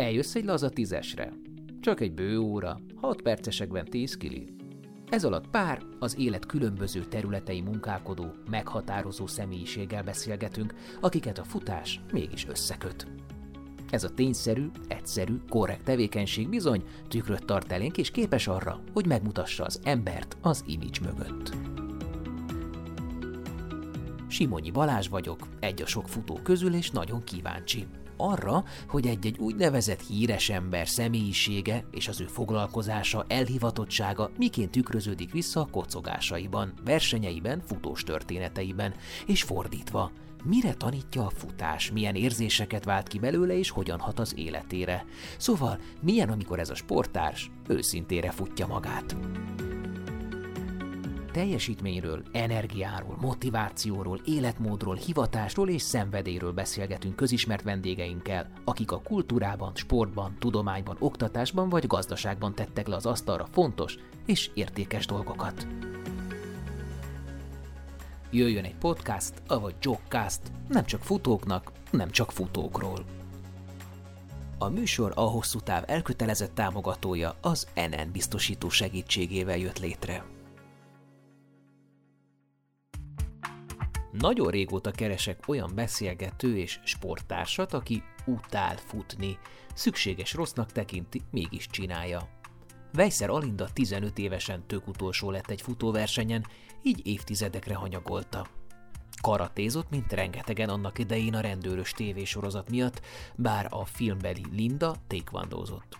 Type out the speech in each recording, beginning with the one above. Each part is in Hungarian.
Eljössz egy laza tízesre. Csak egy bő óra, hat percesekben tíz kili. Ez alatt pár, az élet különböző területei munkálkodó, meghatározó személyiséggel beszélgetünk, akiket a futás mégis összeköt. Ez a tényszerű, egyszerű, korrekt tevékenység bizony tükröt tart elénk, és képes arra, hogy megmutassa az embert az image mögött. Simonyi Balázs vagyok, egy a sok futó közül, és nagyon kíváncsi. Arra, hogy egy-egy úgynevezett híres ember személyisége és az ő foglalkozása, elhivatottsága miként tükröződik vissza a kocogásaiban, versenyeiben, futós történeteiben, és fordítva, mire tanítja a futás, milyen érzéseket vált ki belőle és hogyan hat az életére. Szóval, milyen, amikor ez a sportárs őszintére futja magát teljesítményről, energiáról, motivációról, életmódról, hivatásról és szenvedélyről beszélgetünk közismert vendégeinkkel, akik a kultúrában, sportban, tudományban, oktatásban vagy gazdaságban tettek le az asztalra fontos és értékes dolgokat. Jöjjön egy podcast, avagy jogcast, nem csak futóknak, nem csak futókról. A műsor a hosszú táv elkötelezett támogatója az NN biztosító segítségével jött létre. Nagyon régóta keresek olyan beszélgető és sporttársat, aki utál futni. Szükséges rossznak tekinti, mégis csinálja. Vejszer Alinda 15 évesen tök utolsó lett egy futóversenyen, így évtizedekre hanyagolta. Karatézott, mint rengetegen annak idején a rendőrös tévésorozat miatt, bár a filmbeli Linda tékvandózott.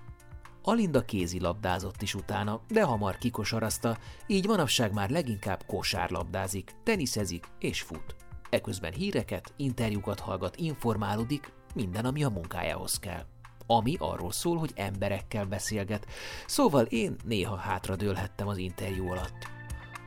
Alinda kézilabdázott is utána, de hamar kikosarazta, így manapság már leginkább kosárlabdázik, teniszezik és fut. Eközben híreket, interjúkat hallgat, informálódik, minden, ami a munkájához kell. Ami arról szól, hogy emberekkel beszélget, szóval én néha hátradőlhettem az interjú alatt.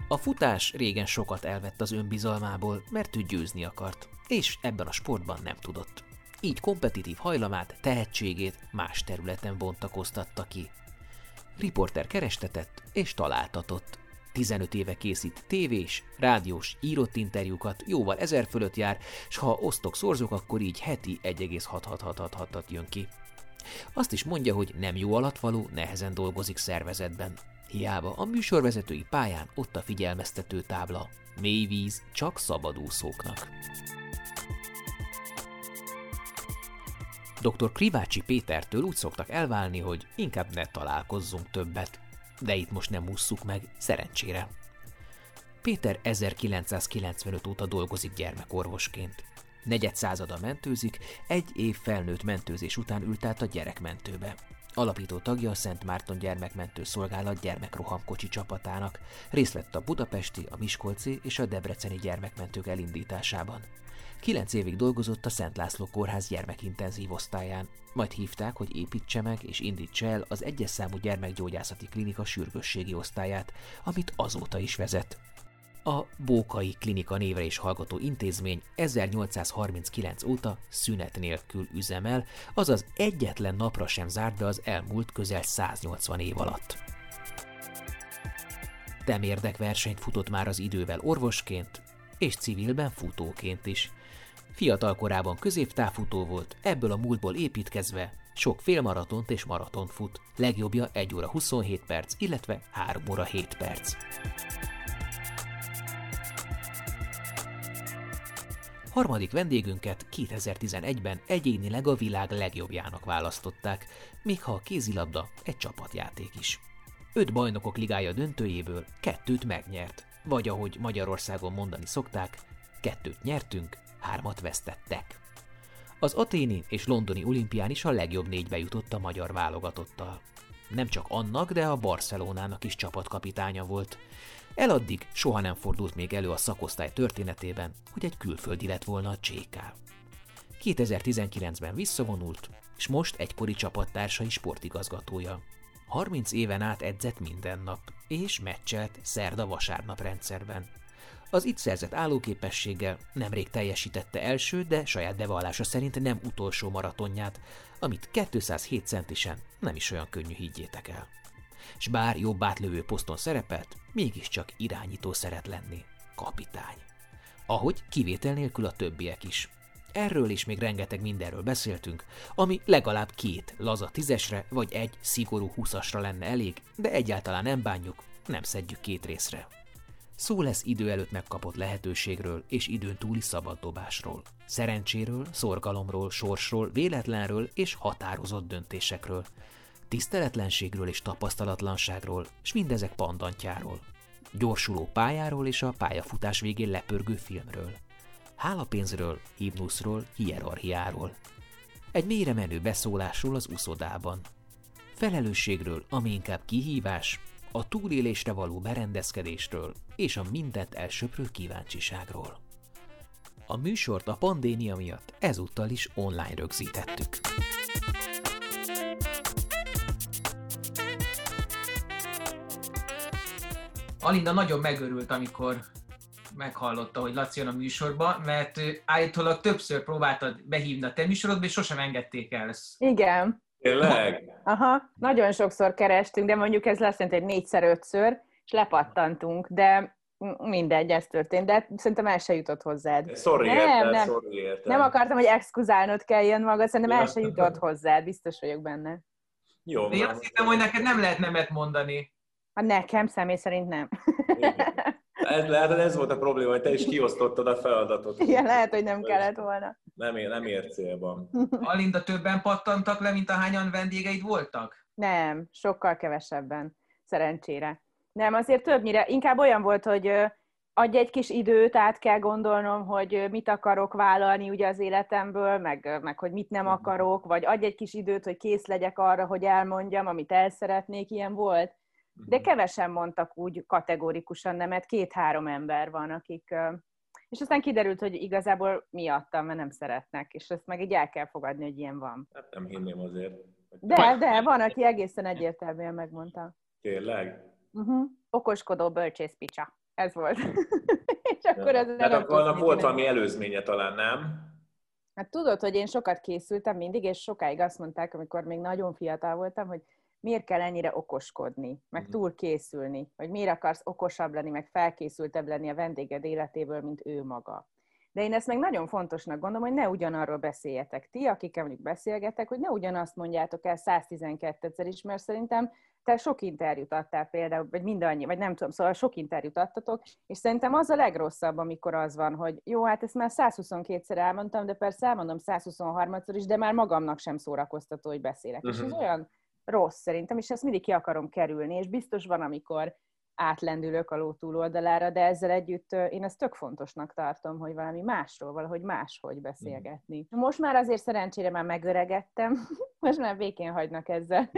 A futás régen sokat elvett az önbizalmából, mert ő győzni akart, és ebben a sportban nem tudott így kompetitív hajlamát, tehetségét más területen bontakoztatta ki. Riporter kerestetett és találtatott. 15 éve készít tévés, rádiós, írott interjúkat, jóval ezer fölött jár, s ha osztok szorzok, akkor így heti 1,666 jön ki. Azt is mondja, hogy nem jó alatvaló, nehezen dolgozik szervezetben. Hiába a műsorvezetői pályán ott a figyelmeztető tábla. Mély víz csak szabadúszóknak. Dr. Krivácsi Pétertől úgy szoktak elválni, hogy inkább ne találkozzunk többet. De itt most nem ússzuk meg, szerencsére. Péter 1995 óta dolgozik gyermekorvosként. Negyed százada mentőzik, egy év felnőtt mentőzés után ült át a gyerekmentőbe. Alapító tagja a Szent Márton Gyermekmentő Szolgálat gyermekrohamkocsi csapatának, részt vett a budapesti, a miskolci és a debreceni gyermekmentők elindításában. Kilenc évig dolgozott a Szent László Kórház gyermekintenzív osztályán, majd hívták, hogy építse meg és indítsa el az egyes számú gyermekgyógyászati klinika sürgősségi osztályát, amit azóta is vezet. A Bókai Klinika névre is hallgató intézmény 1839 óta szünet nélkül üzemel, azaz egyetlen napra sem zárt be az elmúlt közel 180 év alatt. Temérdek versenyt futott már az idővel orvosként, és civilben futóként is – Fiatal korában középtávfutó volt, ebből a múltból építkezve sok félmaratont és maratont fut. Legjobbja 1 óra 27 perc, illetve 3 óra 7 perc. Harmadik vendégünket 2011-ben egyénileg a világ legjobbjának választották, még ha a kézilabda egy csapatjáték is. Öt bajnokok ligája döntőjéből kettőt megnyert, vagy ahogy Magyarországon mondani szokták, kettőt nyertünk, hármat vesztettek. Az aténi és londoni olimpián is a legjobb négybe jutott a magyar válogatottal. Nem csak annak, de a Barcelonának is csapatkapitánya volt. Eladdig soha nem fordult még elő a szakosztály történetében, hogy egy külföldi lett volna a CSK. 2019-ben visszavonult, és most egykori csapattársai sportigazgatója. 30 éven át edzett minden nap, és meccselt szerda-vasárnap rendszerben. Az itt szerzett állóképességgel nemrég teljesítette első, de saját bevallása szerint nem utolsó maratonját, amit 207 centisen nem is olyan könnyű higgyétek el. S bár jobb átlövő poszton szerepelt, mégiscsak irányító szeret lenni. Kapitány. Ahogy kivétel nélkül a többiek is. Erről is még rengeteg mindenről beszéltünk, ami legalább két laza tízesre vagy egy szigorú húszasra lenne elég, de egyáltalán nem bánjuk, nem szedjük két részre. Szó lesz idő előtt megkapott lehetőségről és időn túli szabaddobásról. Szerencséről, szorgalomról, sorsról, véletlenről és határozott döntésekről. Tiszteletlenségről és tapasztalatlanságról, és mindezek pandantjáról. Gyorsuló pályáról és a pályafutás végén lepörgő filmről. Hálapénzről, himnuszról, hierarchiáról. Egy mélyre menő beszólásról az uszodában. Felelősségről, ami inkább kihívás, a túlélésre való berendezkedésről és a mindent elsöprő kíváncsiságról. A műsort a pandémia miatt ezúttal is online rögzítettük. Alinda nagyon megörült, amikor meghallotta, hogy Laci jön a műsorba, mert állítólag többször próbáltad behívni a te műsorodba, és sosem engedték el. Igen. Tényleg? Aha, nagyon sokszor kerestünk, de mondjuk ez lesz, hogy négyszer-ötször, és lepattantunk, de mindegy, ez történt, de szerintem el se jutott hozzád. Sorry, nem, értem, nem, sorry, értem. nem akartam, hogy exkuzálnod kelljen maga, szerintem el se jutott hozzád, biztos vagyok benne. Jó, De én azt hittem, hogy neked nem lehet nemet mondani. Hát nekem személy szerint nem. Ez, lehet, hogy ez volt a probléma, hogy te is kiosztottad a feladatot. Igen, lehet, hogy nem kellett volna. Nem, ér, nem ért célban. Alinda többen pattantak le, mint ahányan vendégeid voltak? Nem, sokkal kevesebben, szerencsére. Nem, azért többnyire, inkább olyan volt, hogy adj egy kis időt, át kell gondolnom, hogy mit akarok vállalni ugye az életemből, meg, meg hogy mit nem akarok, vagy adj egy kis időt, hogy kész legyek arra, hogy elmondjam, amit el szeretnék, ilyen volt. De kevesen mondtak úgy kategórikusan nemet, két-három ember van, akik... És aztán kiderült, hogy igazából miattam, mert nem szeretnek, és ezt meg így el kell fogadni, hogy ilyen van. Hát nem hinném azért. De, de, van, aki egészen egyértelműen megmondta. Tényleg? Uh-huh. Okoskodó bölcsész picsa. Ez volt. és akkor ez Hát akkor tudsz volt valami előzménye talán, nem? Hát tudod, hogy én sokat készültem mindig, és sokáig azt mondták, amikor még nagyon fiatal voltam, hogy miért kell ennyire okoskodni, meg Mhm. túl készülni, vagy miért akarsz okosabb lenni, meg felkészültebb lenni a vendéged életéből, mint ő maga. De én ezt meg nagyon fontosnak gondolom, hogy ne ugyanarról beszéljetek ti, akikkel mondjuk beszélgetek, hogy ne ugyanazt mondjátok el 112-szer is, mert szerintem te sok interjút adtál például, vagy mindannyi, vagy nem tudom, szóval sok interjút adtatok, és szerintem az a legrosszabb, amikor az van, hogy jó, hát ezt már 122-szer elmondtam, de persze elmondom 123-szor is, de már magamnak sem szórakoztató, hogy beszélek. És ez Mhm. olyan rossz szerintem, és ezt mindig ki akarom kerülni, és biztos van, amikor átlendülök a ló túloldalára, de ezzel együtt én ezt tök fontosnak tartom, hogy valami másról, valahogy máshogy beszélgetni. Most már azért szerencsére már megöregettem, most már békén hagynak ezzel.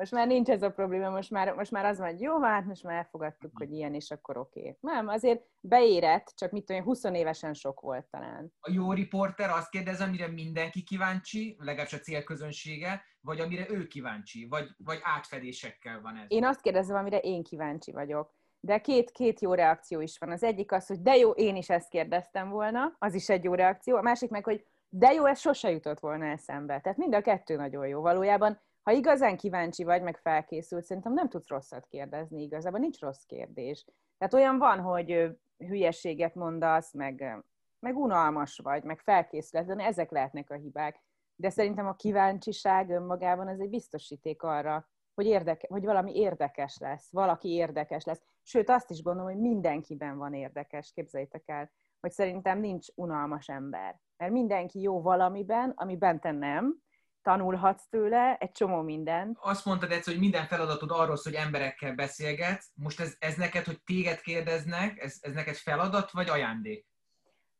Most már nincs ez a probléma, most már, most már az van, hogy jó, hát most már elfogadtuk, hogy ilyen, és akkor oké. Okay. Nem, azért beérett, csak mit tudom, én, 20 évesen sok volt talán. A jó riporter azt kérdez, amire mindenki kíváncsi, legalábbis a célközönsége, vagy amire ő kíváncsi, vagy, vagy átfedésekkel van ez. Én azt kérdezem, amire én kíváncsi vagyok. De két, két jó reakció is van. Az egyik az, hogy de jó, én is ezt kérdeztem volna, az is egy jó reakció. A másik meg, hogy de jó, ez sose jutott volna eszembe. Tehát mind a kettő nagyon jó. Valójában, ha igazán kíváncsi vagy, meg felkészült, szerintem nem tudsz rosszat kérdezni igazából, nincs rossz kérdés. Tehát olyan van, hogy hülyeséget mondasz, meg, meg unalmas vagy, meg felkészületlen, ezek lehetnek a hibák. De szerintem a kíváncsiság önmagában az egy biztosíték arra, hogy, érdeke, hogy valami érdekes lesz, valaki érdekes lesz. Sőt, azt is gondolom, hogy mindenkiben van érdekes, képzeljétek el, hogy szerintem nincs unalmas ember. Mert mindenki jó valamiben, amiben te nem, tanulhatsz tőle egy csomó mindent. Azt mondtad egyszer, hogy minden feladatod arról szól, hogy emberekkel beszélgetsz. Most ez, ez neked, hogy téged kérdeznek, ez, ez neked feladat vagy ajándék?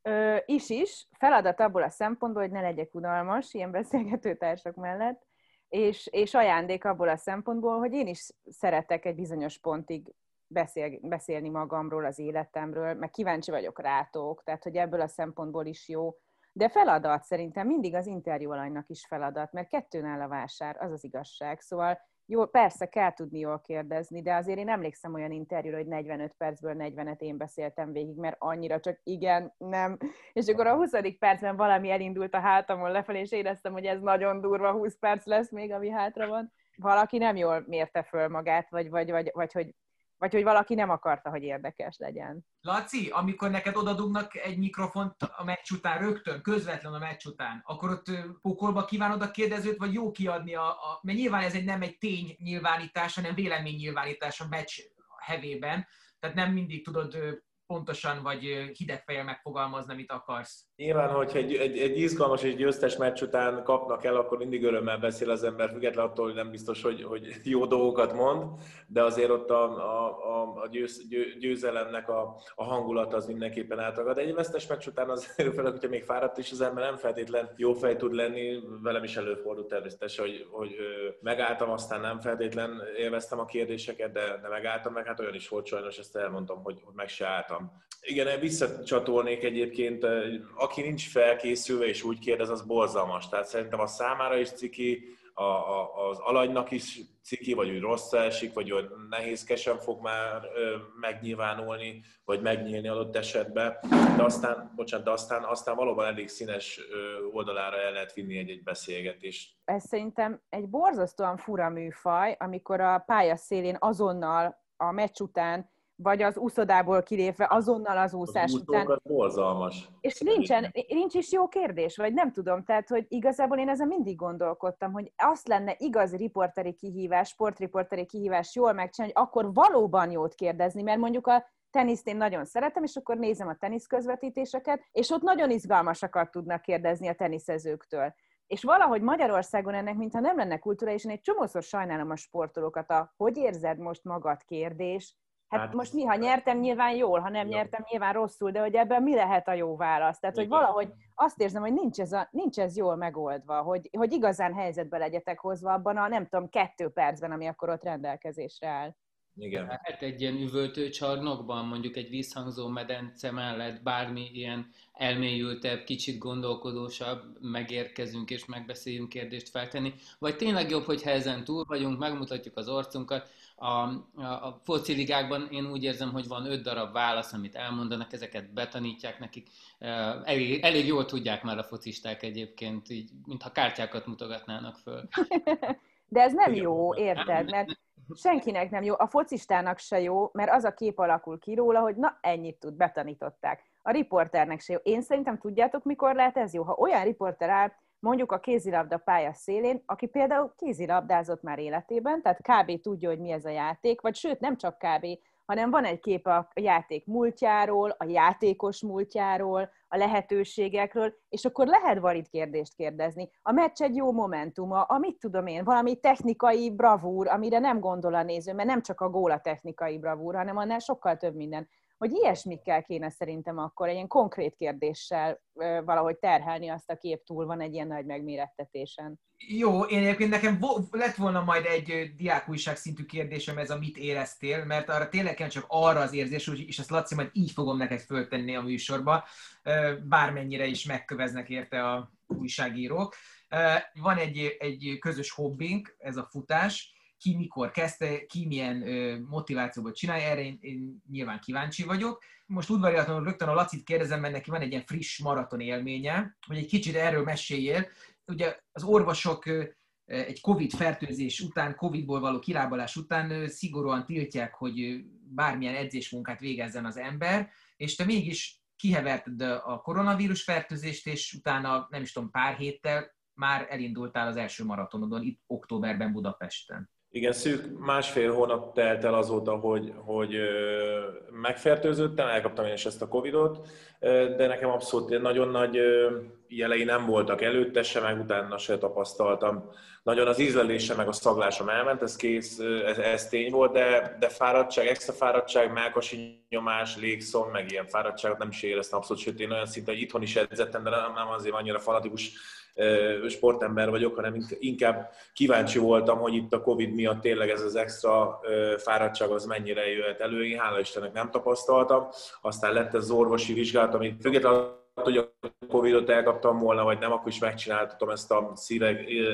Ö, is is, feladat abból a szempontból, hogy ne legyek unalmas ilyen beszélgetőtársak mellett, és, és ajándék abból a szempontból, hogy én is szeretek egy bizonyos pontig beszél, beszélni magamról, az életemről, meg kíváncsi vagyok rátok, tehát hogy ebből a szempontból is jó. De feladat szerintem mindig az interjú alanynak is feladat, mert kettőn áll a vásár, az az igazság. Szóval jó, persze kell tudni jól kérdezni, de azért én emlékszem olyan interjúra, hogy 45 percből 40-et én beszéltem végig, mert annyira csak igen, nem. És akkor a 20. percben valami elindult a hátamon lefelé, és éreztem, hogy ez nagyon durva 20 perc lesz még, ami hátra van. Valaki nem jól mérte föl magát, vagy, vagy, vagy, vagy hogy vagy hogy valaki nem akarta, hogy érdekes legyen. Laci, amikor neked odadugnak egy mikrofont a meccs után rögtön, közvetlen a meccs után, akkor ott pokolba kívánod a kérdezőt, vagy jó kiadni a, a... Mert nyilván ez egy nem egy tény nyilvánítás, hanem vélemény nyilvánítás a meccs hevében, tehát nem mindig tudod pontosan vagy hideg fejjel megfogalmazni, amit akarsz. Nyilván, hogyha egy, egy, egy izgalmas és győztes meccs után kapnak el, akkor mindig örömmel beszél az ember, függetlenül attól, hogy nem biztos, hogy, hogy jó dolgokat mond, de azért ott a, a, a, győz, győzelemnek a, a hangulat az mindenképpen átragad. Egy vesztes meccs után az főleg, hogyha még fáradt is az ember nem feltétlen jó fej tud lenni, velem is előfordult természetesen, hogy, hogy megálltam, aztán nem feltétlen élveztem a kérdéseket, de, de megálltam, meg hát olyan is volt sajnos, ezt elmondtam, hogy, hogy meg se álltam. Igen, visszacsatolnék egyébként, aki nincs felkészülve és úgy kérdez, az borzalmas. Tehát szerintem a számára is ciki, a, a, az alanynak is ciki, vagy úgy rossz esik, vagy hogy nehézkesen fog már ö, megnyilvánulni, vagy megnyílni adott esetben. De aztán, bocsánat, de aztán, aztán valóban elég színes ö, oldalára el lehet vinni egy-egy beszélgetést. Ez szerintem egy borzasztóan fura műfaj, amikor a pályaszélén azonnal a meccs után vagy az úszodából kilépve azonnal az úszás az után. borzalmas. És nincsen, nincs is jó kérdés, vagy nem tudom, tehát, hogy igazából én ezen mindig gondolkodtam, hogy azt lenne igazi riporteri kihívás, sportriporteri kihívás jól megcsinálni, hogy akkor valóban jót kérdezni, mert mondjuk a teniszt én nagyon szeretem, és akkor nézem a tenisz közvetítéseket, és ott nagyon izgalmasakat tudnak kérdezni a teniszezőktől. És valahogy Magyarországon ennek, mintha nem lenne kultúra, és én egy csomószor sajnálom a sportolókat a hogy érzed most magad kérdés, Hát, hát most mi, ha nyertem, nyilván jól, ha nem jó. nyertem, nyilván rosszul, de hogy ebben mi lehet a jó válasz? Tehát, hogy valahogy azt érzem, hogy nincs ez, a, nincs ez jól megoldva, hogy, hogy igazán helyzetbe legyetek hozva abban a, nem tudom, kettő percben, ami akkor ott rendelkezésre áll. Igen. Hát egy ilyen üvöltő csarnokban, mondjuk egy visszhangzó medence mellett bármi ilyen elmélyültebb, kicsit gondolkodósabb, megérkezünk és megbeszéljünk kérdést feltenni, vagy tényleg jobb, hogyha ezen túl vagyunk, megmutatjuk az arcunkat, a, a, a fociligákban én úgy érzem, hogy van öt darab válasz, amit elmondanak, ezeket betanítják nekik. Elég, elég jól tudják már a focisták egyébként, így, mintha kártyákat mutogatnának föl. De ez nem jó, érted? Mert senkinek nem jó, a focistának se jó, mert az a kép alakul ki róla, hogy na, ennyit tud, betanították. A riporternek se jó. Én szerintem tudjátok, mikor lehet ez jó? Ha olyan riporter áll, mondjuk a kézilabda pálya szélén, aki például kézilabdázott már életében, tehát kb. tudja, hogy mi ez a játék, vagy sőt, nem csak kb., hanem van egy kép a játék múltjáról, a játékos múltjáról, a lehetőségekről, és akkor lehet valid kérdést kérdezni. A meccs egy jó momentuma, a mit tudom én, valami technikai bravúr, amire nem gondol a néző, mert nem csak a gól a technikai bravúr, hanem annál sokkal több minden hogy ilyesmikkel kéne szerintem akkor egy ilyen konkrét kérdéssel valahogy terhelni azt, aki épp túl van egy ilyen nagy megmérettetésen. Jó, én egyébként nekem lett volna majd egy diákújság szintű kérdésem, ez a mit éreztél, mert arra tényleg csak arra az érzés, és ezt Laci majd így fogom neked föltenni a műsorba, bármennyire is megköveznek érte a újságírók. Van egy, egy közös hobbink, ez a futás, ki mikor kezdte, ki milyen motivációból csinálja, erre én, én nyilván kíváncsi vagyok. Most udvariatlanul rögtön a Lacit kérdezem, mert neki van egy ilyen friss maraton élménye, hogy egy kicsit erről meséljél. Ugye az orvosok egy Covid fertőzés után, Covidból való kilábalás után szigorúan tiltják, hogy bármilyen edzésmunkát végezzen az ember, és te mégis kiheverted a koronavírus fertőzést, és utána nem is tudom, pár héttel már elindultál az első maratonodon itt októberben Budapesten. Igen, szűk másfél hónap telt el azóta, hogy, hogy megfertőzöttem, elkaptam én is ezt a Covidot, de nekem abszolút nagyon nagy jelei nem voltak előtte se, meg utána se tapasztaltam. Nagyon az ízlelése meg a szaglásom elment, ez kész, ez, ez tény volt, de, de fáradtság, extra fáradtság, melkasi nyomás, légszom, meg ilyen fáradtságot nem is éreztem abszolút, sőt én olyan szinte, hogy itthon is edzettem, de nem, nem azért annyira fanatikus sportember vagyok, hanem inkább kíváncsi voltam, hogy itt a Covid miatt tényleg ez az extra fáradtság az mennyire jöhet elő. Én hála Istennek nem tapasztaltam. Aztán lett ez az orvosi vizsgálat, amit függetlenül hogy a Covid-ot elkaptam volna, vagy nem, akkor is megcsináltatom ezt a szíve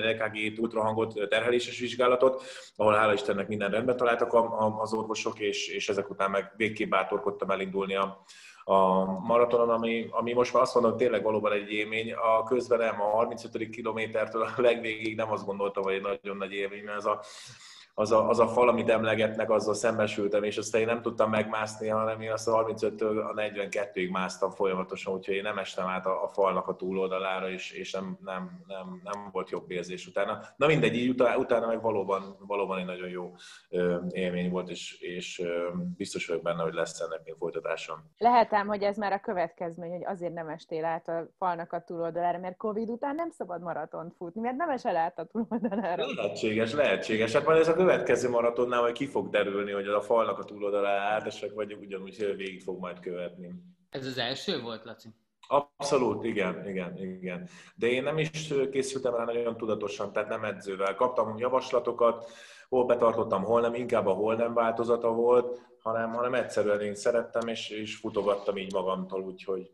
EKG-t, ultrahangot, terheléses vizsgálatot, ahol hála Istennek minden rendben találtak az orvosok, és, és ezek után meg végképp bátorkodtam elindulni a, a maratonon, ami, ami most már azt mondom, tényleg valóban egy élmény. A közben nem, a 35. kilométertől a legvégig nem azt gondoltam, hogy egy nagyon nagy élmény, mert ez a az a, az a fal, amit emlegetnek, azzal szembesültem, és aztán én nem tudtam megmászni, hanem én azt a 35-től a 42-ig másztam folyamatosan, úgyhogy én nem estem át a, a falnak a túloldalára, és, és nem, nem, nem, nem volt jobb érzés utána. Na mindegy, így utána, utána meg valóban, valóban egy nagyon jó élmény volt, és, és biztos vagyok benne, hogy lesz ennek még folytatása. Lehet ám, hogy ez már a következmény, hogy azért nem estél át a falnak a túloldalára, mert Covid után nem szabad maratont futni, mert nem esel át a túloldalára. Lehetséges, lehetséges. Hát majd ez a következő maratonnál majd ki fog derülni, hogy a falnak a túloldalára átesek, vagy ugyanúgy végig fog majd követni. Ez az első volt, Laci? Abszolút, igen, igen, igen. De én nem is készültem rá nagyon tudatosan, tehát nem edzővel. Kaptam javaslatokat, hol betartottam, hol nem, inkább a hol nem változata volt, hanem, hanem egyszerűen én szerettem, és, és futogattam így magamtól, úgyhogy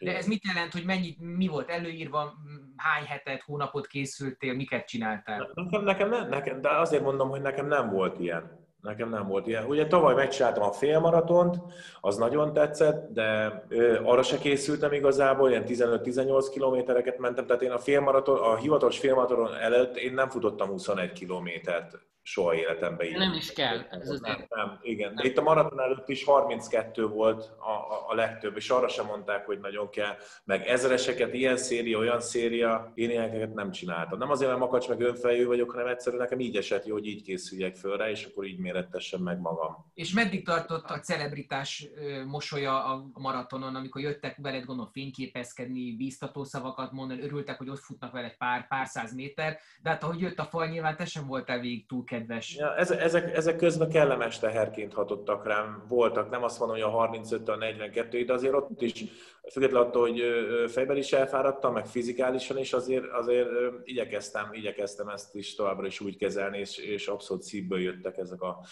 de ez mit jelent, hogy mennyi, mi volt előírva, hány hetet, hónapot készültél, miket csináltál? Nekem, nekem, nem, nekem, de azért mondom, hogy nekem nem volt ilyen. Nekem nem volt ilyen. Ugye tavaly megcsináltam a félmaratont, az nagyon tetszett, de ö, arra se készültem igazából, ilyen 15-18 kilométereket mentem, tehát én a félmaraton, a hivatalos félmaraton előtt én nem futottam 21 kilométert soha életemben. Így. Nem is kell. Ez az nem, nem, igen. De itt a maraton előtt is 32 volt a, a, a legtöbb, és arra sem mondták, hogy nagyon kell. Meg ezreseket, ilyen széria, olyan széria, én ilyeneket nem csináltam. Nem azért, mert makacs meg önfejű vagyok, hanem egyszerűen nekem így esett jó, hogy így készüljek fölre, és akkor így mérettessem meg magam. És meddig tartott a celebritás mosolya a maratonon, amikor jöttek veled gondolom fényképezkedni, bíztató szavakat mondani, örültek, hogy ott futnak veled pár, pár száz méter, de hát ahogy jött a fal, nyilván te sem voltál végig túl kedves. Ja, ezek, ezek közben kellemes teherként hatottak rám. Voltak, nem azt mondom, hogy a 35 a 42 de azért ott is, függetlenül attól, hogy fejben is elfáradtam, meg fizikálisan is, azért, azért igyekeztem, igyekeztem ezt is továbbra is úgy kezelni, és, és abszolút szívből jöttek ezek a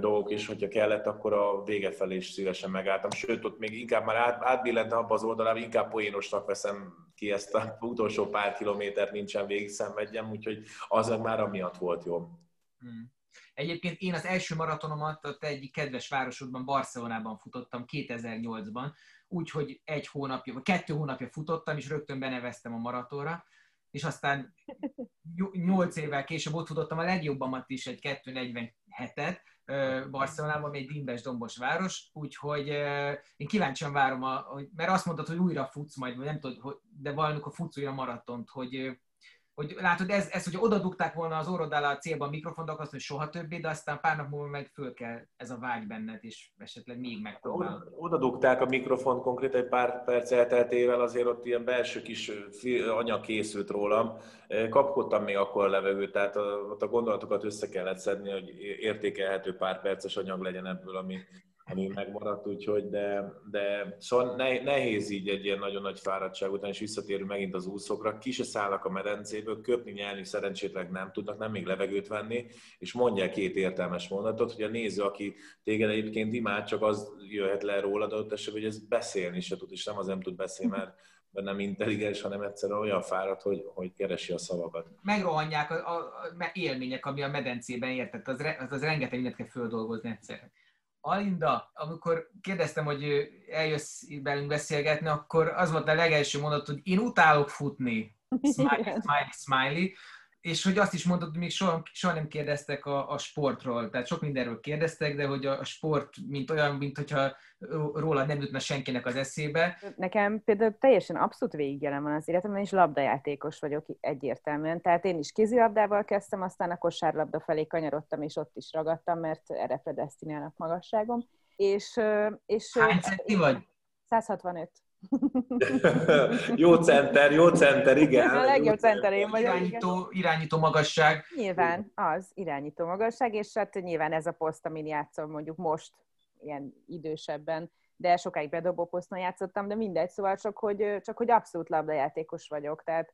dolgok, és hogyha kellett, akkor a vége felé is szívesen megálltam. Sőt, ott még inkább már át, átbillentem abba az oldalára, inkább poénosnak veszem ki ezt a utolsó pár kilométert nincsen végig szenvedjem, úgyhogy az már amiatt volt jó. Hmm. Egyébként én az első maratonomat a te kedves városodban, Barcelonában futottam 2008-ban, úgyhogy egy hónapja, vagy kettő hónapja futottam, és rögtön beneveztem a maratonra, és aztán nyolc évvel később ott futottam a legjobbamat is, egy 2.47-et, Barcelonában, ami egy dimbes dombos város, úgyhogy én kíváncsian várom, a, mert azt mondtad, hogy újra futsz majd, vagy nem tudod, de valamikor futsz újra maratont, hogy hogy látod, ez, ez hogy oda dugták volna az orrod a célban a mikrofont, azt, hogy soha többé, de aztán pár nap múlva meg föl kell ez a vágy benned, és esetleg még megpróbálod. Oda dugták a mikrofont konkrét egy pár perc elteltével, azért ott ilyen belső kis anyag készült rólam. Kapkodtam még akkor a levegőt, tehát ott a gondolatokat össze kellett szedni, hogy értékelhető pár perces anyag legyen ebből, ami ami megmaradt, úgyhogy, de, de szóval nehéz így egy ilyen nagyon nagy fáradtság után, és visszatérünk megint az úszókra, ki se szállnak a medencéből, köpni, nyelni szerencsétleg nem tudnak, nem még levegőt venni, és mondják két értelmes mondatot, hogy a néző, aki téged egyébként imád, csak az jöhet le rólad, ott esetben, hogy ez beszélni se tud, és nem az nem tud beszélni, mert nem intelligens, hanem egyszerűen olyan fáradt, hogy, hogy keresi a szavakat. Megrohanják a, a, a élmények, ami a medencében értett, az, az, az rengeteg mindent kell földolgozni egyszerűen. Alinda, amikor kérdeztem, hogy eljössz velünk beszélgetni, akkor az volt a legelső mondat, hogy én utálok futni. Smiley, smiley, smiley és hogy azt is mondtad, hogy még soha, soha nem kérdeztek a, a sportról, tehát sok mindenről kérdeztek, de hogy a, a sport, mint olyan, mint hogyha róla nem jutna senkinek az eszébe. Nekem például teljesen abszolút végigjelen van az életemben, és labdajátékos vagyok egyértelműen. Tehát én is kézilabdával kezdtem, aztán a kosárlabda felé kanyarodtam, és ott is ragadtam, mert erre predestinálnak magasságom. És, és, Hány centi vagy? 165. jó center, jó center, igen. A legjobb center én vagyok. Irányító, irányító magasság. Nyilván, az irányító magasság, és hát nyilván ez a poszt, amin játszom mondjuk most, ilyen idősebben, de sokáig bedobó poszton játszottam, de mindegy, szóval csak hogy, csak hogy abszolút labdajátékos vagyok, tehát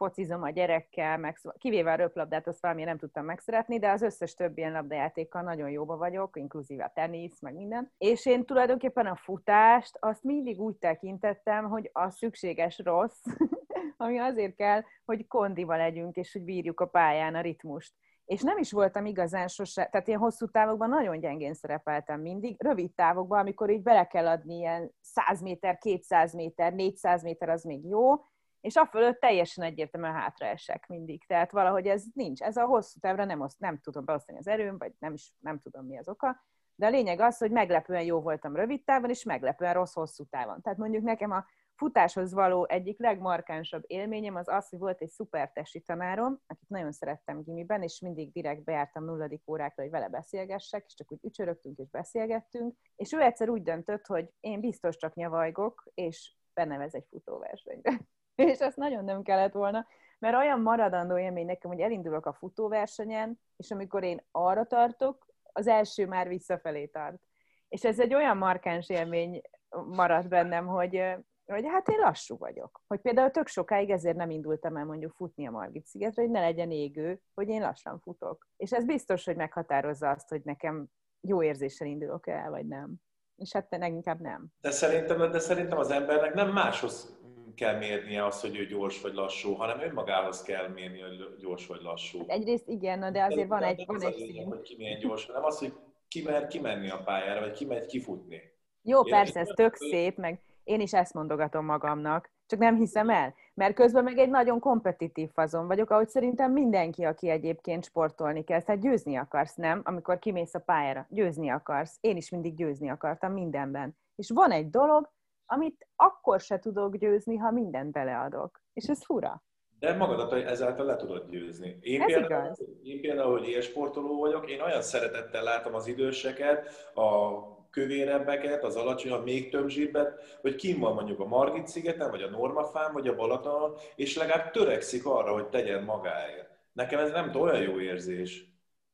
focizom a gyerekkel, meg, kivéve a röplabdát, azt valami nem tudtam megszeretni, de az összes többi ilyen labdajátékkal nagyon jóba vagyok, inkluzíve a tenisz, meg minden. És én tulajdonképpen a futást azt mindig úgy tekintettem, hogy a szükséges rossz, ami azért kell, hogy kondival legyünk, és hogy bírjuk a pályán a ritmust. És nem is voltam igazán sose, tehát ilyen hosszú távokban nagyon gyengén szerepeltem mindig, rövid távokban, amikor így bele kell adni ilyen 100 méter, 200 méter, 400 méter, az még jó, és a fölött teljesen egyértelműen hátraesek mindig. Tehát valahogy ez nincs. Ez a hosszú távra nem, oszt, nem tudom beosztani az erőm, vagy nem, is, nem tudom mi az oka. De a lényeg az, hogy meglepően jó voltam rövid távon, és meglepően rossz hosszú távon. Tehát mondjuk nekem a futáshoz való egyik legmarkánsabb élményem az az, hogy volt egy szuper testi tanárom, akit nagyon szerettem gimiben, és mindig direkt bejártam nulladik órákra, hogy vele beszélgessek, és csak úgy ücsörögtünk és beszélgettünk, és ő egyszer úgy döntött, hogy én biztos csak nyavajgok, és benevez egy futóversenyre. És azt nagyon nem kellett volna, mert olyan maradandó élmény nekem, hogy elindulok a futóversenyen, és amikor én arra tartok, az első már visszafelé tart. És ez egy olyan markáns élmény maradt bennem, hogy, hogy hát én lassú vagyok. Hogy például tök sokáig ezért nem indultam el mondjuk futni a Margit szigetre, hogy ne legyen égő, hogy én lassan futok. És ez biztos, hogy meghatározza azt, hogy nekem jó érzéssel indulok el, vagy nem. És hát inkább nem. De szerintem, de szerintem az embernek nem máshoz kell mérnie azt, hogy ő gyors vagy lassú, hanem önmagához kell mérni, hogy gyors vagy lassú. Hát egyrészt igen, de azért de van egy, van egy szín. hogy ki milyen gyors, hanem az, hogy ki mer kimenni a pályára, vagy ki megy kifutni. Jó, Én persze, ez tök szép, meg én is ezt mondogatom magamnak, csak nem hiszem el, mert közben meg egy nagyon kompetitív fazon vagyok, ahogy szerintem mindenki, aki egyébként sportolni kell, tehát győzni akarsz, nem? Amikor kimész a pályára, győzni akarsz. Én is mindig győzni akartam mindenben. És van egy dolog, amit akkor se tudok győzni, ha mindent beleadok. És ez fura. De magadat ezáltal le tudod győzni. Én ez például, igaz. én például, hogy élsportoló vagyok, én olyan szeretettel látom az időseket, a kövérebbeket, az alacsonyabb, még több zsírbet, hogy kim van mondjuk a Margit szigeten, vagy a Normafán, vagy a Balatonon, és legalább törekszik arra, hogy tegyen magáért. Nekem ez nem olyan jó érzés.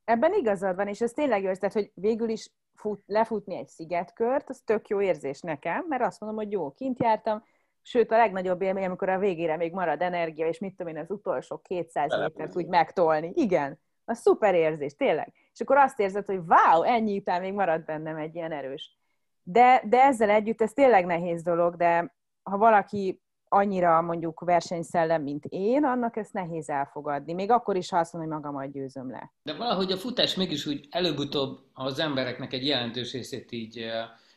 Ebben igazad van, és ez tényleg jó, tehát, hogy végül is fut, lefutni egy szigetkört, az tök jó érzés nekem, mert azt mondom, hogy jó, kint jártam, sőt a legnagyobb élmény, amikor a végére még marad energia, és mit tudom én, az utolsó 200 métert úgy megtolni. Igen, a szuper érzés, tényleg. És akkor azt érzed, hogy wow, ennyi után még marad bennem egy ilyen erős. De, de ezzel együtt ez tényleg nehéz dolog, de ha valaki annyira mondjuk versenyszellem, mint én, annak ezt nehéz elfogadni. Még akkor is, ha azt mondom, hogy magamat győzöm le. De valahogy a futás mégis úgy előbb-utóbb az embereknek egy jelentős részét így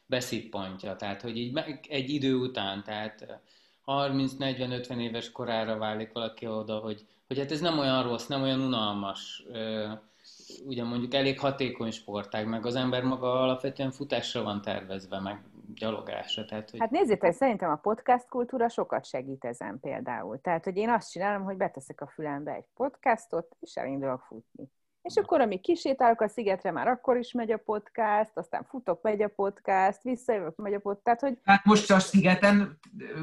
beszippantja. Tehát, hogy így egy idő után, tehát 30-40-50 éves korára válik valaki oda, hogy, hogy hát ez nem olyan rossz, nem olyan unalmas, ugye mondjuk elég hatékony sportág, meg az ember maga alapvetően futásra van tervezve, meg gyalogásra. Tehát, hogy... Hát nézzétek, szerintem a podcast kultúra sokat segít ezen például. Tehát, hogy én azt csinálom, hogy beteszek a fülembe egy podcastot, és elindulok futni. És akkor, amíg kisétálok a szigetre, már akkor is megy a podcast, aztán futok, megy a podcast, visszajövök, megy a podcast. Tehát, hogy... Hát most a szigeten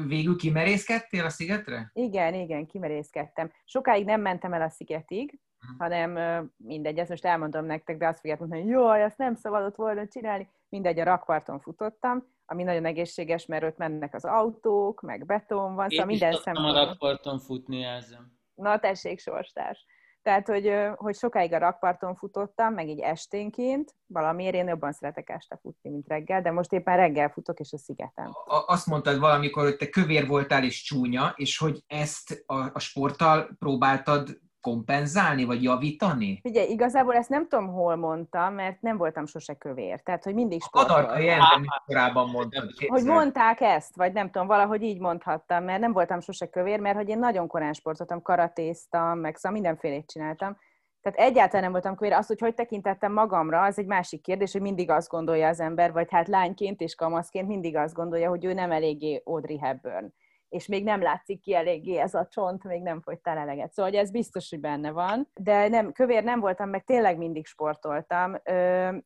végül kimerészkedtél a szigetre? Igen, igen, kimerészkedtem. Sokáig nem mentem el a szigetig. Hanem mindegy, ezt most elmondom nektek, de azt fogják mondani, hogy jaj, ezt nem szabadott volna csinálni. Mindegy, a rakparton futottam, ami nagyon egészséges, mert ott mennek az autók, meg beton van, szóval minden szempontból. a rakparton futni ezzel. Na tessék, sorstárs. Tehát, hogy, hogy sokáig a rakparton futottam, meg így esténként, valamiért én jobban szeretek este futni, mint reggel, de most éppen reggel futok, és a szigeten. Azt mondtad valamikor, hogy te kövér voltál és csúnya, és hogy ezt a, a sporttal próbáltad kompenzálni, vagy javítani? Ugye, igazából ezt nem tudom, hol mondtam, mert nem voltam sose kövér. Tehát, hogy mindig sportoltam. Adarka jelenteni, korábban mondtad. Hogy mondták ezt, vagy nem tudom, valahogy így mondhattam, mert nem voltam sose kövér, mert hogy én nagyon korán sportoltam, karatéztam, meg szóval mindenfélét csináltam. Tehát egyáltalán nem voltam kövér. Azt, hogy hogy tekintettem magamra, az egy másik kérdés, hogy mindig azt gondolja az ember, vagy hát lányként és kamaszként mindig azt gondolja, hogy ő nem eléggé Audrey Hepburn és még nem látszik ki eléggé ez a csont, még nem fogytál eleget. Szóval hogy ez biztos, hogy benne van, de nem, kövér nem voltam, meg tényleg mindig sportoltam,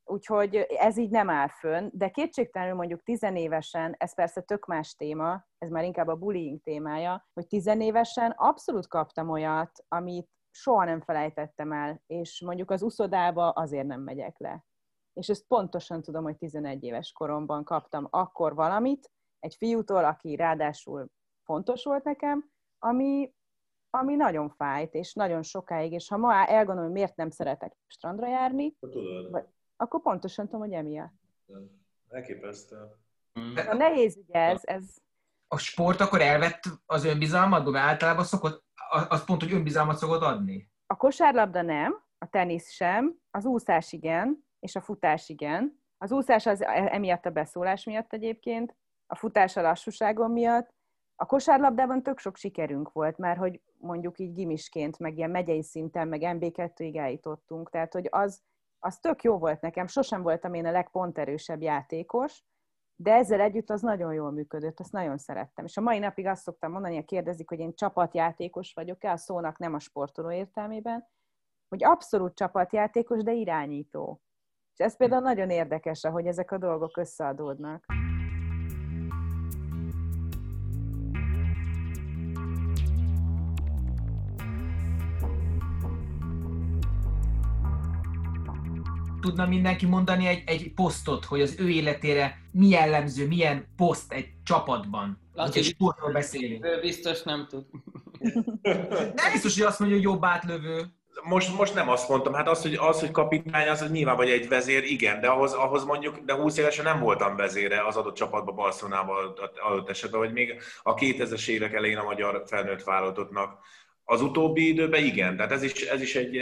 úgyhogy ez így nem áll fönn, de kétségtelenül mondjuk tizenévesen, ez persze tök más téma, ez már inkább a bullying témája, hogy tizenévesen abszolút kaptam olyat, amit soha nem felejtettem el, és mondjuk az uszodába azért nem megyek le. És ezt pontosan tudom, hogy 11 éves koromban kaptam akkor valamit, egy fiútól, aki ráadásul fontos volt nekem, ami, ami nagyon fájt, és nagyon sokáig, és ha ma elgondolom, hogy miért nem szeretek strandra járni, vagy, akkor pontosan tudom, hogy emiatt. Elképesztő. A nehéz ugye ez, ez... A sport akkor elvett az önbizalmat, mert általában szokott, az pont, hogy önbizalmat szokott adni? A kosárlabda nem, a tenisz sem, az úszás igen, és a futás igen. Az úszás az emiatt a beszólás miatt egyébként, a futás a lassúságon miatt, A kosárlabdában tök sok sikerünk volt, mert hogy mondjuk így gimisként, meg ilyen megyei szinten, meg MB2-ig eljutottunk, tehát hogy az, az tök jó volt nekem. Sosem voltam én a legponterősebb játékos, de ezzel együtt az nagyon jól működött, azt nagyon szerettem. És a mai napig azt szoktam mondani, ha kérdezik, hogy én csapatjátékos vagyok-e, a szónak nem a sportoló értelmében, hogy abszolút csapatjátékos, de irányító. És ez például nagyon érdekes, hogy ezek a dolgok összeadódnak. Tudna mindenki mondani egy, egy posztot, hogy az ő életére mi jellemző, milyen poszt egy csapatban? Laci, egy sportról beszélünk. Ő biztos nem tud. Nem biztos, hogy azt mondja, hogy jobb átlövő. Most, most nem azt mondtam, hát az, hogy, az, hogy kapitány, az hogy nyilván vagy egy vezér, igen, de ahhoz, ahhoz mondjuk, de 20 évesen nem voltam vezére az adott csapatban, Barcelonában adott esetben, vagy még a 2000-es évek elején a magyar felnőtt válogatottnak. Az utóbbi időben igen, tehát ez is, ez is egy,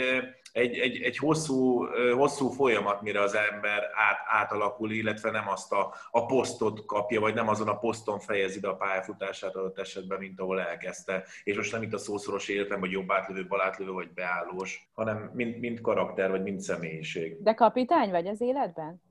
egy, egy, egy hosszú, hosszú folyamat, mire az ember át, átalakul, illetve nem azt a, a posztot kapja, vagy nem azon a poszton fejezi be a pályafutását adott esetben, mint ahol elkezdte. És most nem itt a szószoros életem, hogy jobb átlövő, balátlövő, vagy beállós, hanem mind, mind karakter, vagy mind személyiség. De kapitány vagy az életben?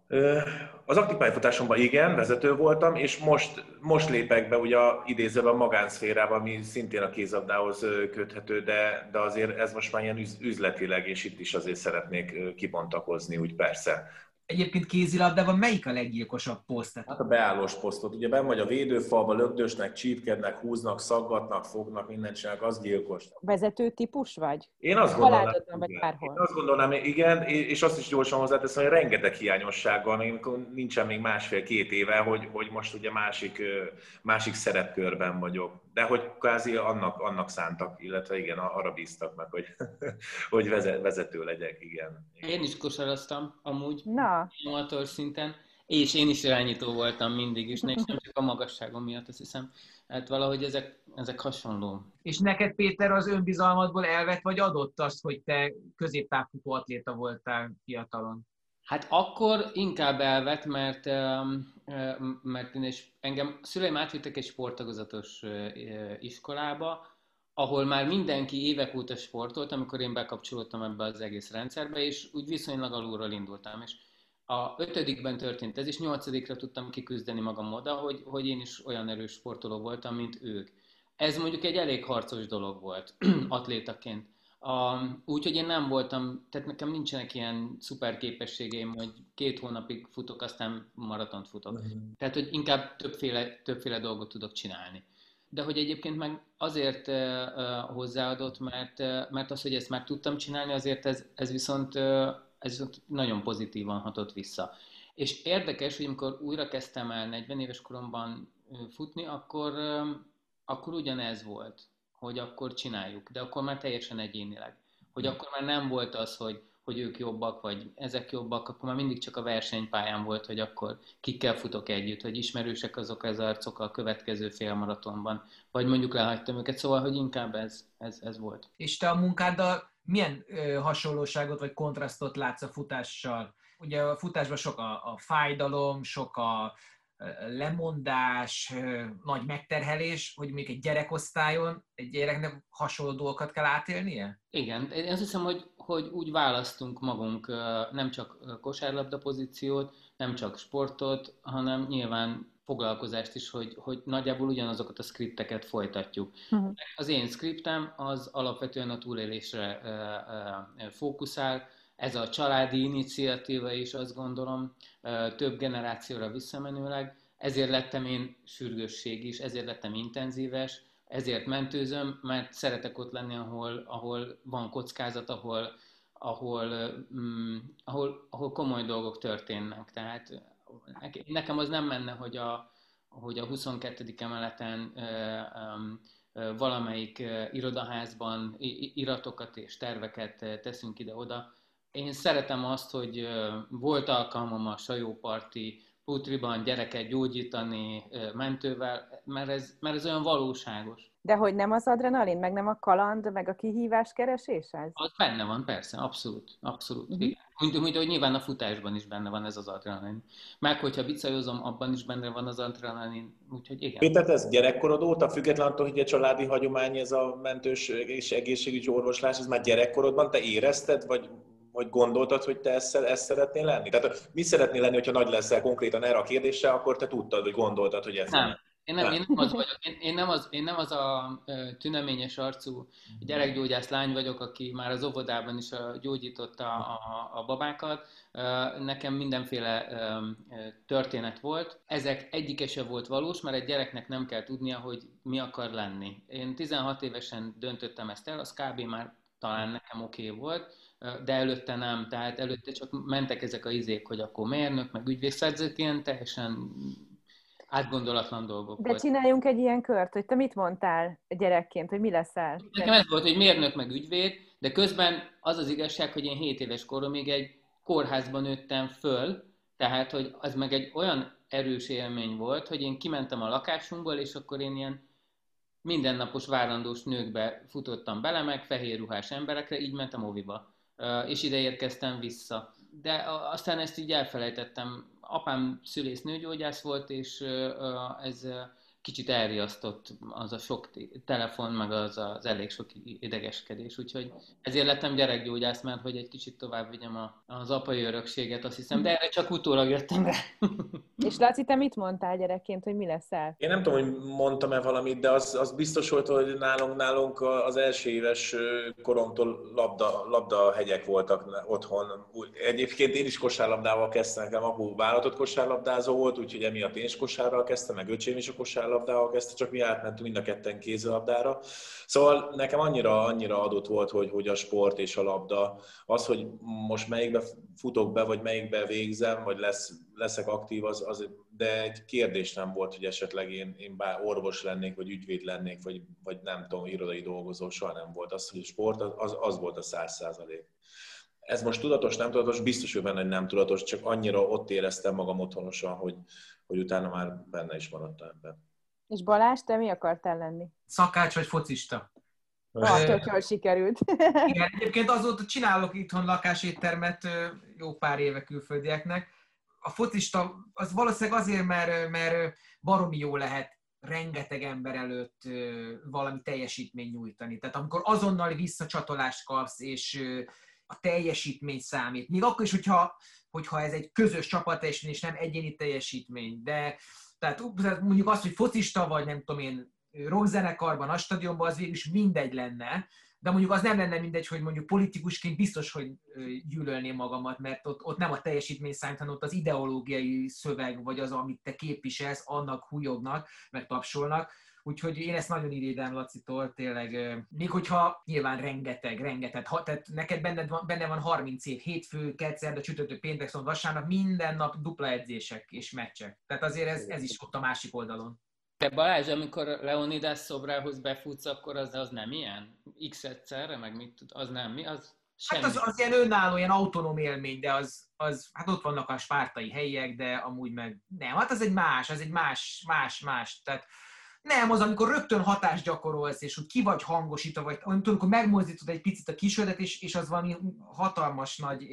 Az aktív pályafutásomban igen, vezető voltam, és most, most lépek be ugye a idézőben a magánszférába, ami szintén a kézabdához köthető, de, de azért ez most már ilyen üzletileg, és itt is azért szeretnék kibontakozni, úgy persze. Egyébként kézilabdában melyik a leggyilkosabb poszt? Hát a beállós posztot. Ugye ben vagy a védőfalba, lögdösnek, csípkednek, húznak, szaggatnak, fognak, mindent csinálnak, az gyilkos. Vezető típus vagy? Én azt gondolnám, vagy Én azt gondolnám, igen, és azt is gyorsan hozzáteszem, hogy rengeteg hiányossággal, nincsen még másfél-két éve, hogy, hogy most ugye másik, másik szerepkörben vagyok. De hogy kvázi annak, annak szántak, illetve igen, arra bíztak meg, hogy, hogy vezető legyek, igen. Én is kosaraztam, amúgy. Na, Amateur szinten, és én is irányító voltam mindig is, és nem csak a magasságom miatt, azt hiszem. Hát valahogy ezek, ezek hasonló. És neked, Péter, az önbizalmadból elvett, vagy adott azt, hogy te középtávfutó atléta voltál fiatalon? Hát akkor inkább elvett, mert, mert én és engem szüleim átvittek egy sportagozatos iskolába, ahol már mindenki évek óta sportolt, amikor én bekapcsolódtam ebbe az egész rendszerbe, és úgy viszonylag alulról indultam. És a ötödikben történt ez, és nyolcadikra tudtam kiküzdeni magam oda, hogy, hogy én is olyan erős sportoló voltam, mint ők. Ez mondjuk egy elég harcos dolog volt atlétaként. Úgyhogy én nem voltam, tehát nekem nincsenek ilyen szuper képességeim, hogy két hónapig futok, aztán maratont futok. Uh-huh. Tehát, hogy inkább többféle, többféle dolgot tudok csinálni. De hogy egyébként meg azért uh, hozzáadott, mert, uh, mert az, hogy ezt már tudtam csinálni, azért ez, ez viszont uh, ez nagyon pozitívan hatott vissza. És érdekes, hogy amikor újra kezdtem el 40 éves koromban futni, akkor, akkor ugyanez volt, hogy akkor csináljuk, de akkor már teljesen egyénileg. Hogy akkor már nem volt az, hogy, hogy ők jobbak, vagy ezek jobbak, akkor már mindig csak a versenypályán volt, hogy akkor kikkel futok együtt, hogy ismerősek azok az arcok a következő félmaratonban, vagy mondjuk lehagytam őket, szóval, hogy inkább ez, ez, ez volt. És te a munkáddal milyen ö, hasonlóságot vagy kontrasztot látsz a futással? Ugye a futásban sok a, a fájdalom, sok a lemondás, nagy megterhelés, hogy még egy gyerekosztályon egy gyereknek hasonló dolgokat kell átélnie? Igen, én azt hiszem, hogy, hogy úgy választunk magunk nem csak kosárlabda pozíciót, nem csak sportot, hanem nyilván foglalkozást is, hogy, hogy nagyjából ugyanazokat a skripteket folytatjuk. Uh-huh. Az én skriptem az alapvetően a túlélésre fókuszál, ez a családi iniciatíva is azt gondolom több generációra visszamenőleg, ezért lettem én sürgősség is, ezért lettem intenzíves, ezért mentőzöm, mert szeretek ott lenni, ahol, ahol van kockázat, ahol, ahol, um, ahol, ahol komoly dolgok történnek. Tehát nekem az nem menne, hogy a, hogy a 22. emeleten valamelyik irodaházban iratokat és terveket teszünk ide-oda. Én szeretem azt, hogy volt alkalmam a sajóparti putriban gyereket gyógyítani mentővel, mert ez, mert ez olyan valóságos. De hogy nem az adrenalin, meg nem a kaland, meg a kihívás keresés ez? Az benne van, persze, abszolút, abszolút. Uh-huh. Mint, mint, hogy nyilván a futásban is benne van ez az adrenalin. Meg hogyha bicajozom, abban is benne van az adrenalin, úgyhogy igen. Péter, ez gyerekkorod óta, független attól, hogy a családi hagyomány, ez a mentős és egészségügyi orvoslás, ez már gyerekkorodban te érezted, vagy hogy gondoltad, hogy te ezt, ezt szeretnél lenni? Tehát mi szeretnél lenni, hogyha nagy leszel konkrétan erre a kérdésre, akkor te tudtad, hogy gondoltad, hogy ez nem. Én nem, én nem az vagyok, én, én, nem az, én nem az a tüneményes arcú gyerekgyógyász lány vagyok, aki már az óvodában is gyógyította a, a, babákat. Nekem mindenféle történet volt. Ezek egyike se volt valós, mert egy gyereknek nem kell tudnia, hogy mi akar lenni. Én 16 évesen döntöttem ezt el, az kb. már talán nekem oké okay volt, de előtte nem, tehát előtte csak mentek ezek a izék, hogy akkor mérnök, meg ügyvédszerzők, ilyen teljesen átgondolatlan dolgok De volt. csináljunk egy ilyen kört, hogy te mit mondtál gyerekként, hogy mi leszel? Nekem ez volt, hogy mérnök meg ügyvéd, de közben az az igazság, hogy én 7 éves koromig egy kórházban nőttem föl, tehát, hogy az meg egy olyan erős élmény volt, hogy én kimentem a lakásunkból, és akkor én ilyen mindennapos várandós nőkbe futottam bele, meg fehér ruhás emberekre, így mentem oviba, és ide érkeztem vissza. De aztán ezt így elfelejtettem apám szülész nőgyógyász volt, és ez kicsit elriasztott az a sok telefon, meg az az elég sok idegeskedés. Úgyhogy ezért lettem gyerekgyógyász, mert hogy egy kicsit tovább vigyem a, az apai örökséget, azt hiszem, de erre csak utólag jöttem rá. És Laci, te mit mondtál gyerekként, hogy mi leszel? Én nem tudom, hogy mondtam-e valamit, de az, az biztos volt, hogy nálunk, nálunk az első éves koromtól labda, labda hegyek voltak otthon. Egyébként én is kosárlabdával kezdtem, nekem apu vállalatot kosárlabdázó volt, úgyhogy emiatt én is kosárral kezdtem, meg öcsém is a kosárlabdával kézilabdával kezdte, csak mi átmentünk mind a ketten kézilabdára. Szóval nekem annyira, annyira adott volt, hogy, hogy a sport és a labda, az, hogy most melyikbe futok be, vagy melyikbe végzem, vagy lesz, leszek aktív, az, az, de egy kérdés nem volt, hogy esetleg én, én bár orvos lennék, vagy ügyvéd lennék, vagy, vagy nem tudom, irodai dolgozó, soha nem volt. Az, hogy a sport, az, az volt a száz százalék. Ez most tudatos, nem tudatos, biztos, hogy benne, nem tudatos, csak annyira ott éreztem magam otthonosan, hogy, hogy utána már benne is maradtam ebben. És Balázs, te mi akartál lenni? Szakács vagy focista? Ah, tök jól sikerült. Igen, egyébként azóta csinálok itthon lakáséttermet jó pár éve külföldieknek. A focista az valószínűleg azért, mert, mert baromi jó lehet rengeteg ember előtt valami teljesítmény nyújtani. Tehát amikor azonnal visszacsatolást kapsz, és a teljesítmény számít. Még akkor is, hogyha, hogyha ez egy közös csapat és nem egyéni teljesítmény. De tehát mondjuk azt, hogy focista vagy, nem tudom én, rockzenekarban, a stadionban, az végül is mindegy lenne, de mondjuk az nem lenne mindegy, hogy mondjuk politikusként biztos, hogy gyűlölném magamat, mert ott, ott nem a teljesítmény számít, hanem ott az ideológiai szöveg, vagy az, amit te képviselsz, annak hújognak, meg tapsolnak. Úgyhogy én ezt nagyon irédem Lacitól, tényleg, még hogyha nyilván rengeteg, rengeteg, ha, tehát neked benned van, benne van 30 év, hétfő, de csütörtök, péntek, szombat, vasárnap, minden nap dupla edzések és meccsek. Tehát azért ez, ez is ott a másik oldalon. De Balázs, amikor Leonidas szobrához befutsz, akkor az, az nem ilyen? X egyszerre, meg mit tud, az nem mi? Az semmi. Hát az, az ilyen önálló, ilyen autonóm élmény, de az, az, hát ott vannak a spártai helyiek, de amúgy meg nem. Hát az egy más, az egy más, más, más. Tehát nem, az, amikor rögtön hatást gyakorolsz, és hogy ki vagy hangosítva, vagy amikor megmozdítod egy picit a kisödet, és, és az valami hatalmas nagy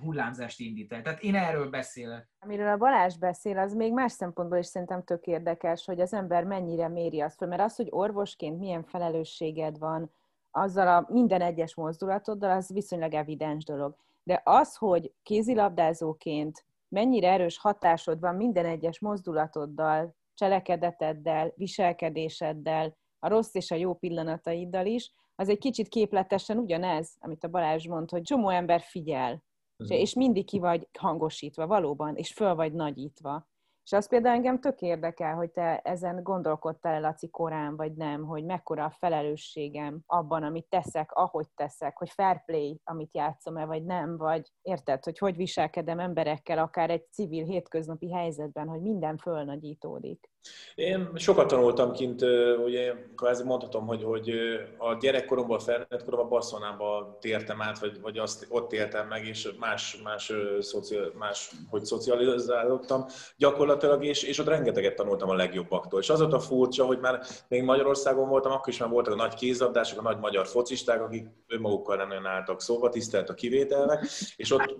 hullámzást indít el. Tehát én erről beszélek. Amiről a Balázs beszél, az még más szempontból is szerintem tök érdekes, hogy az ember mennyire méri azt mert az, hogy orvosként milyen felelősséged van, azzal a minden egyes mozdulatoddal, az viszonylag evidens dolog. De az, hogy kézilabdázóként mennyire erős hatásod van minden egyes mozdulatoddal, cselekedeteddel, viselkedéseddel, a rossz és a jó pillanataiddal is, az egy kicsit képletesen ugyanez, amit a Balázs mond, hogy csomó ember figyel, uh-huh. és mindig ki vagy hangosítva valóban, és föl vagy nagyítva. És az például engem tök érdekel, hogy te ezen gondolkodtál, Laci, korán, vagy nem, hogy mekkora a felelősségem abban, amit teszek, ahogy teszek, hogy fair play, amit játszom-e, vagy nem, vagy érted, hogy hogy viselkedem emberekkel, akár egy civil hétköznapi helyzetben, hogy minden fölnagyítódik. Én sokat tanultam kint, ugye kvázi mondhatom, hogy, hogy a gyerekkoromból, felnőtt koromban Barcelonába tértem át, vagy, vagy azt, ott éltem meg, és más, más, szociál, más hogy szocializálódtam gyakorlatilag, és, és ott rengeteget tanultam a legjobbaktól. És az ott a furcsa, hogy már még Magyarországon voltam, akkor is már voltak a nagy kézabdások, a nagy magyar focisták, akik önmagukkal nem nagyon álltak szóba, tisztelt a kivételnek, és ott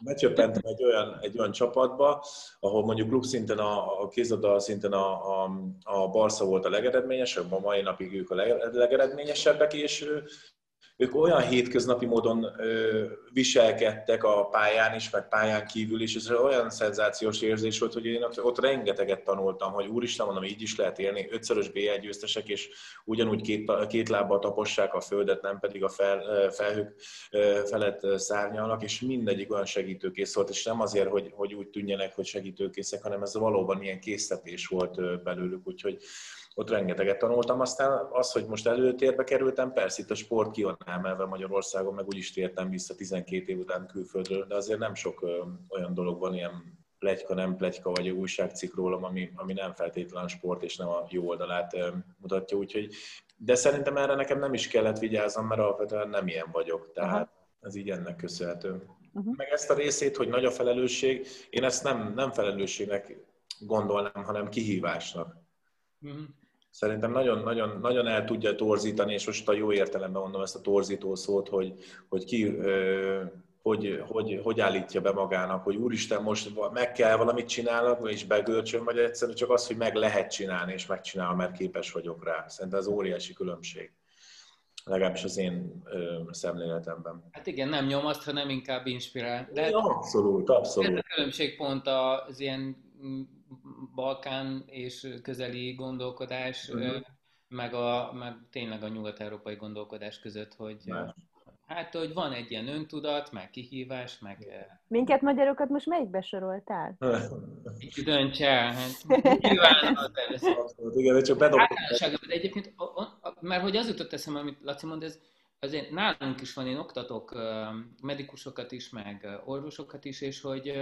becsöppentem egy olyan, egy olyan csapatba, ahol mondjuk klubszinten a, a kézilabda szinten a, a, a Barca volt a legeredményesebb, a mai napig ők a legeredményesebbek, és ők olyan hétköznapi módon ö, viselkedtek a pályán is, meg pályán kívül is, ez olyan szenzációs érzés volt, hogy én ott, rengeteget tanultam, hogy úristen, mondom, így is lehet élni, ötszörös BL győztesek, és ugyanúgy két, két lábbal tapossák a földet, nem pedig a fel, felhők felett szárnyalnak, és mindegyik olyan segítőkész volt, és nem azért, hogy, hogy úgy tűnjenek, hogy segítőkészek, hanem ez valóban ilyen késztetés volt belőlük, úgyhogy ott rengeteget tanultam. Aztán az, hogy most előtérbe kerültem, persze itt a sport ki van emelve Magyarországon, meg úgy is tértem vissza 12 év után külföldről, de azért nem sok olyan dolog van, ilyen plegyka, nem plegyka, vagy újságcikk rólam, ami, ami nem feltétlen sport, és nem a jó oldalát mutatja. Úgyhogy, de szerintem erre nekem nem is kellett vigyáznom, mert alapvetően nem ilyen vagyok. Tehát Aha. ez így ennek köszönhető. Uh-huh. Meg ezt a részét, hogy nagy a felelősség, én ezt nem, nem felelősségnek gondolnám, hanem kihívásnak. Uh-huh szerintem nagyon, nagyon, nagyon el tudja torzítani, és most a jó értelemben mondom ezt a torzító szót, hogy, hogy ki, hogy, hogy, hogy állítja be magának, hogy úristen, most meg kell valamit csinálnak, és begölcsön, vagy egyszerűen csak az, hogy meg lehet csinálni, és megcsinálom, mert képes vagyok rá. Szerintem ez óriási különbség. Legalábbis az én ö, szemléletemben. Hát igen, nem nyomaszt, hanem inkább inspirál. De abszolút, abszolút. Ez a különbség pont az ilyen Balkán és közeli gondolkodás, uh-huh. meg, a, meg tényleg a nyugat-európai gondolkodás között, hogy Más. hát, hogy van egy ilyen öntudat, meg kihívás, meg... Minket magyarokat most melyikbe soroltál? Dönts el, hát nyilván az Igen, csak bedobtam. De egyébként, mert hogy az jutott eszembe, amit Laci mond, ez azért nálunk is van, én oktatok medikusokat is, meg orvosokat is, és hogy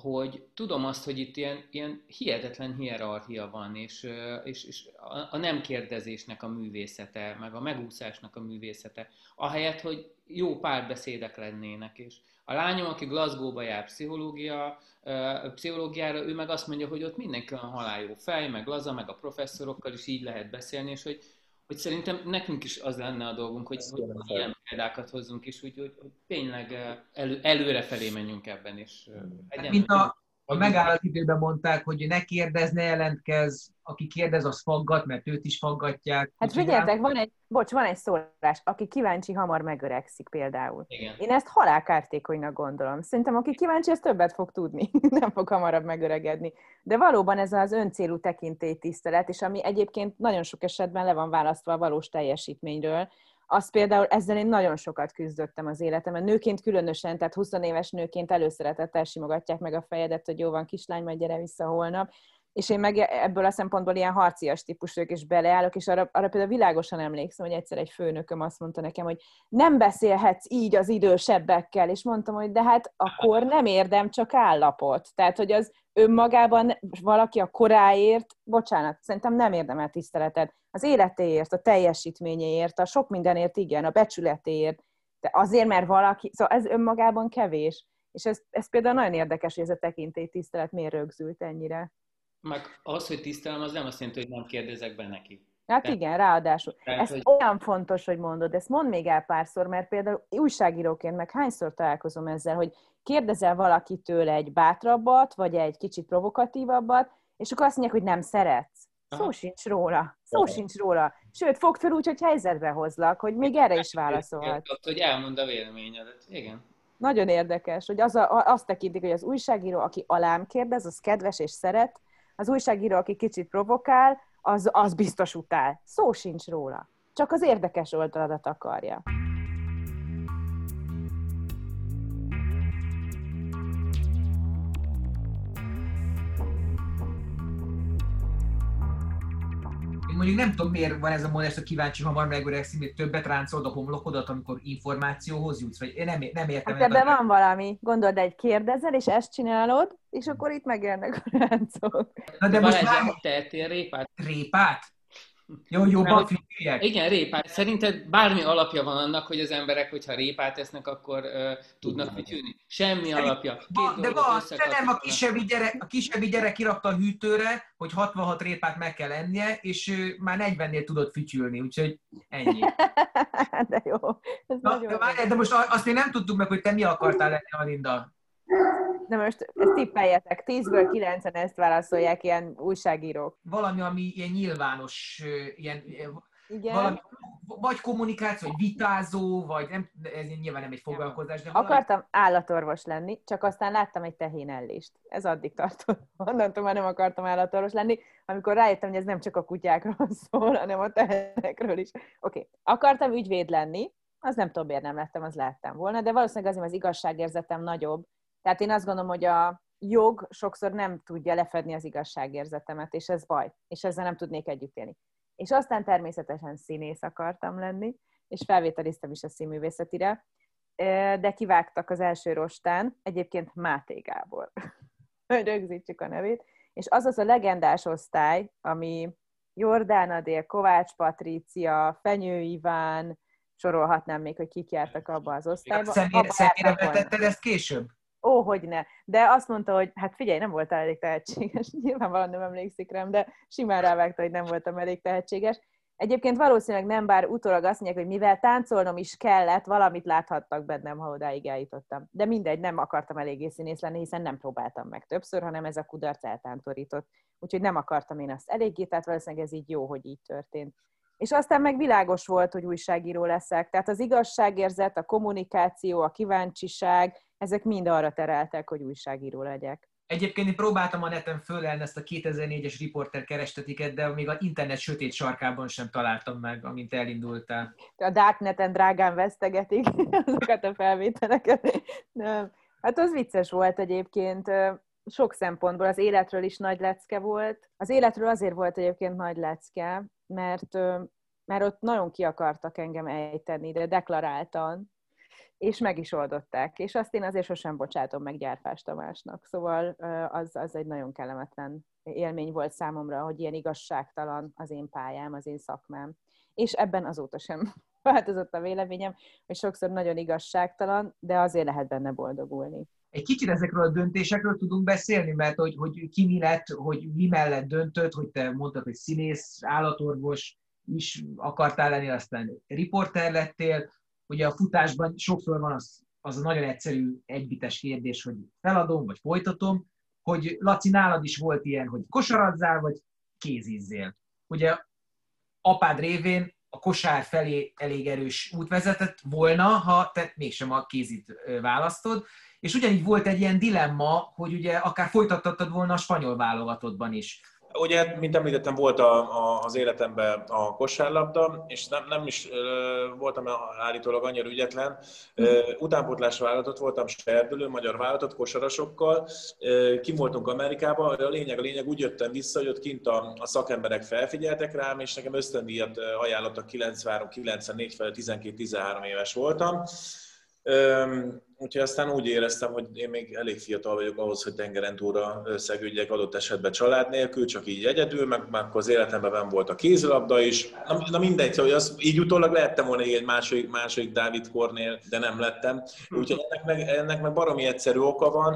hogy tudom azt, hogy itt ilyen, ilyen hihetetlen hierarchia van, és, és, és a, nem kérdezésnek a művészete, meg a megúszásnak a művészete, ahelyett, hogy jó párbeszédek lennének. És a lányom, aki Glasgow-ba jár pszichológia, pszichológiára, ő meg azt mondja, hogy ott mindenki olyan haláljó fej, meg laza, meg a professzorokkal is így lehet beszélni, és hogy hogy szerintem nekünk is az lenne a dolgunk, hogy, hogy ilyen példákat hozzunk is, úgy, hogy, hogy tényleg elő, előre felé menjünk ebben is. Hát, mint a, a megállat időben mondták, hogy ne kérdez, ne jelentkez, aki kérdez, az faggat, mert őt is faggatják. Hát figyeljetek, van egy, bocs, van egy szólás, aki kíváncsi, hamar megöregszik például. Igen. Én ezt halálkártékonynak gondolom. Szerintem aki kíváncsi, az többet fog tudni, nem fog hamarabb megöregedni. De valóban ez az öncélú tekintélytisztelet, és ami egyébként nagyon sok esetben le van választva a valós teljesítményről, az például ezzel én nagyon sokat küzdöttem az életemben. Nőként különösen, tehát 20 éves nőként előszeretettel simogatják meg a fejedet, hogy jó van, kislány, majd gyere vissza holnap. És én meg ebből a szempontból ilyen harcias típus vagyok, és beleállok, és arra, arra például világosan emlékszem, hogy egyszer egy főnököm azt mondta nekem, hogy nem beszélhetsz így az idősebbekkel, és mondtam, hogy de hát akkor nem érdem, csak állapot. Tehát, hogy az önmagában valaki a koráért, bocsánat, szerintem nem érdemel tiszteletet. Az életéért, a teljesítményéért, a sok mindenért igen, a becsületéért, de azért, mert valaki, szóval ez önmagában kevés. És ez, ez például nagyon érdekes, hogy ez a tekintély tisztelet miért rögzült ennyire. Meg az, hogy tisztelem, az nem azt jelenti, hogy nem kérdezek be neki. Hát De, igen, ráadásul. Tehát, ez hogy... olyan fontos, hogy mondod, ezt mondd még el párszor, mert például újságíróként meg hányszor találkozom ezzel, hogy kérdezel valakitől egy bátrabbat, vagy egy kicsit provokatívabbat, és akkor azt mondják, hogy nem szeretsz. Szó sincs róla. Szó Aha. sincs róla. Sőt, fogd fel úgy, hogy helyzetbe hozlak, hogy még erre is válaszolhat. Hogy elmond a véleményedet. Igen. Nagyon érdekes, hogy az a, azt tekintik, hogy az újságíró, aki alám kérdez, az kedves és szeret, az újságíró, aki kicsit provokál, az, az biztos utál. Szó sincs róla. Csak az érdekes oldaladat akarja. Mondjuk nem tudom, miért van ez a modest, a kíváncsi hamar megöregszem, hogy többet ráncolod a homlokodat, amikor információhoz jutsz, vagy én nem, nem értem. Hát ebben van valami. Gondold, egy kérdezel, és ezt csinálod, és akkor itt megérnek a ráncok. Na de most már... Tehetél répát? Répát? Jó, jobban függőek. Igen, répát. Szerinted bármi alapja van annak, hogy az emberek, hogyha répát esznek, akkor uh, tudnak fütyülni? Semmi Szerint, alapja. Két de van, de nem, a kisebbi, gyerek, a kisebbi gyerek kirakta a hűtőre, hogy 66 répát meg kell ennie, és uh, már 40-nél tudott fütyülni, úgyhogy ennyi. de jó. Ez Na, de, várj, de most azt még nem tudtuk meg, hogy te mi akartál lenni, Alinda. De most ezt tippeljetek, 10-ből 9-en ezt válaszolják ilyen újságírók. Valami, ami ilyen nyilvános, ilyen, igen. Valami, vagy kommunikáció, vagy vitázó, vagy nem, ez nyilván nem egy foglalkozás. De valami... Akartam állatorvos lenni, csak aztán láttam egy tehénellést. Ez addig tartott. Onnantól már nem akartam állatorvos lenni, amikor rájöttem, hogy ez nem csak a kutyákról szól, hanem a tehenekről is. Oké, okay. akartam ügyvéd lenni, az nem tudom, miért nem lettem, az láttam volna, de valószínűleg azért az igazságérzetem nagyobb, tehát én azt gondolom, hogy a jog sokszor nem tudja lefedni az igazságérzetemet, és ez baj, és ezzel nem tudnék együtt élni. És aztán természetesen színész akartam lenni, és felvételiztem is a színművészetire, de kivágtak az első rostán, egyébként Máté Gábor, hogy rögzítsük a nevét, és az az a legendás osztály, ami Jordán Adél, Kovács Patrícia, Fenyő Iván, sorolhatnám még, hogy kik jártak abba az osztályba. Személyre, személyre vetetted ezt később? Ó, hogy ne. De azt mondta, hogy hát figyelj, nem voltál elég tehetséges. Nyilvánvalóan nem emlékszik rám, de simán rávágta, hogy nem voltam elég tehetséges. Egyébként valószínűleg nem, bár utólag azt mondják, hogy mivel táncolnom is kellett, valamit láthattak bennem, ha odáig eljutottam. De mindegy, nem akartam eléggé színész lenni, hiszen nem próbáltam meg többször, hanem ez a kudarc eltántorított. Úgyhogy nem akartam én azt eléggé, tehát valószínűleg ez így jó, hogy így történt. És aztán meg világos volt, hogy újságíró leszek. Tehát az igazságérzet, a kommunikáció, a kíváncsiság, ezek mind arra tereltek, hogy újságíró legyek. Egyébként én próbáltam a neten fölelni ezt a 2004-es riporter kerestetiket, de még a internet sötét sarkában sem találtam meg, amint elindultál. A Darkneten drágán vesztegetik azokat a felvételeket. Nem. Hát az vicces volt egyébként sok szempontból. Az életről is nagy lecke volt. Az életről azért volt egyébként nagy lecke, mert, mert ott nagyon ki akartak engem ejteni, de deklaráltan, és meg is oldották. És azt én azért sosem bocsátom meg Gyárfás Tamásnak. Szóval az, az egy nagyon kellemetlen élmény volt számomra, hogy ilyen igazságtalan az én pályám, az én szakmám. És ebben azóta sem változott a véleményem, hogy sokszor nagyon igazságtalan, de azért lehet benne boldogulni. Egy kicsit ezekről a döntésekről tudunk beszélni, mert hogy, hogy ki mi lett, hogy mi mellett döntött, hogy te mondtad, hogy színész, állatorvos is akartál lenni, aztán riporter lettél, Ugye a futásban sokszor van az, az a nagyon egyszerű egybites kérdés, hogy feladom, vagy folytatom, hogy Laci, nálad is volt ilyen, hogy kosarazzál, vagy kézizzél. Ugye apád révén a kosár felé elég erős út vezetett volna, ha te mégsem a kézit választod, és ugyanígy volt egy ilyen dilemma, hogy ugye akár folytattad volna a spanyol válogatottban is. Ugye, mint említettem, volt a, a, az életemben a kosárlabda, és nem, nem is uh, voltam állítólag annyira ügyetlen. Utánpótlásra vállalatot voltam serdülő, magyar vállalatot kosarasokkal. Uh, kim voltunk Amerikába, a lényeg, a lényeg úgy jöttem vissza, hogy ott kint a, a szakemberek felfigyeltek rám, és nekem ösztöndíjat ajánlottak 93-94 fel, 12-13 éves voltam Úgyhogy aztán úgy éreztem, hogy én még elég fiatal vagyok ahhoz, hogy tengeren túlra szegődjek adott esetben család nélkül, csak így egyedül, meg, meg akkor az életemben ben volt a kézilabda is. Na, na mindegy, hogy az, így utólag lehettem volna egy második, második Dávid Kornél, de nem lettem. Úgyhogy ennek meg, ennek meg baromi egyszerű oka van.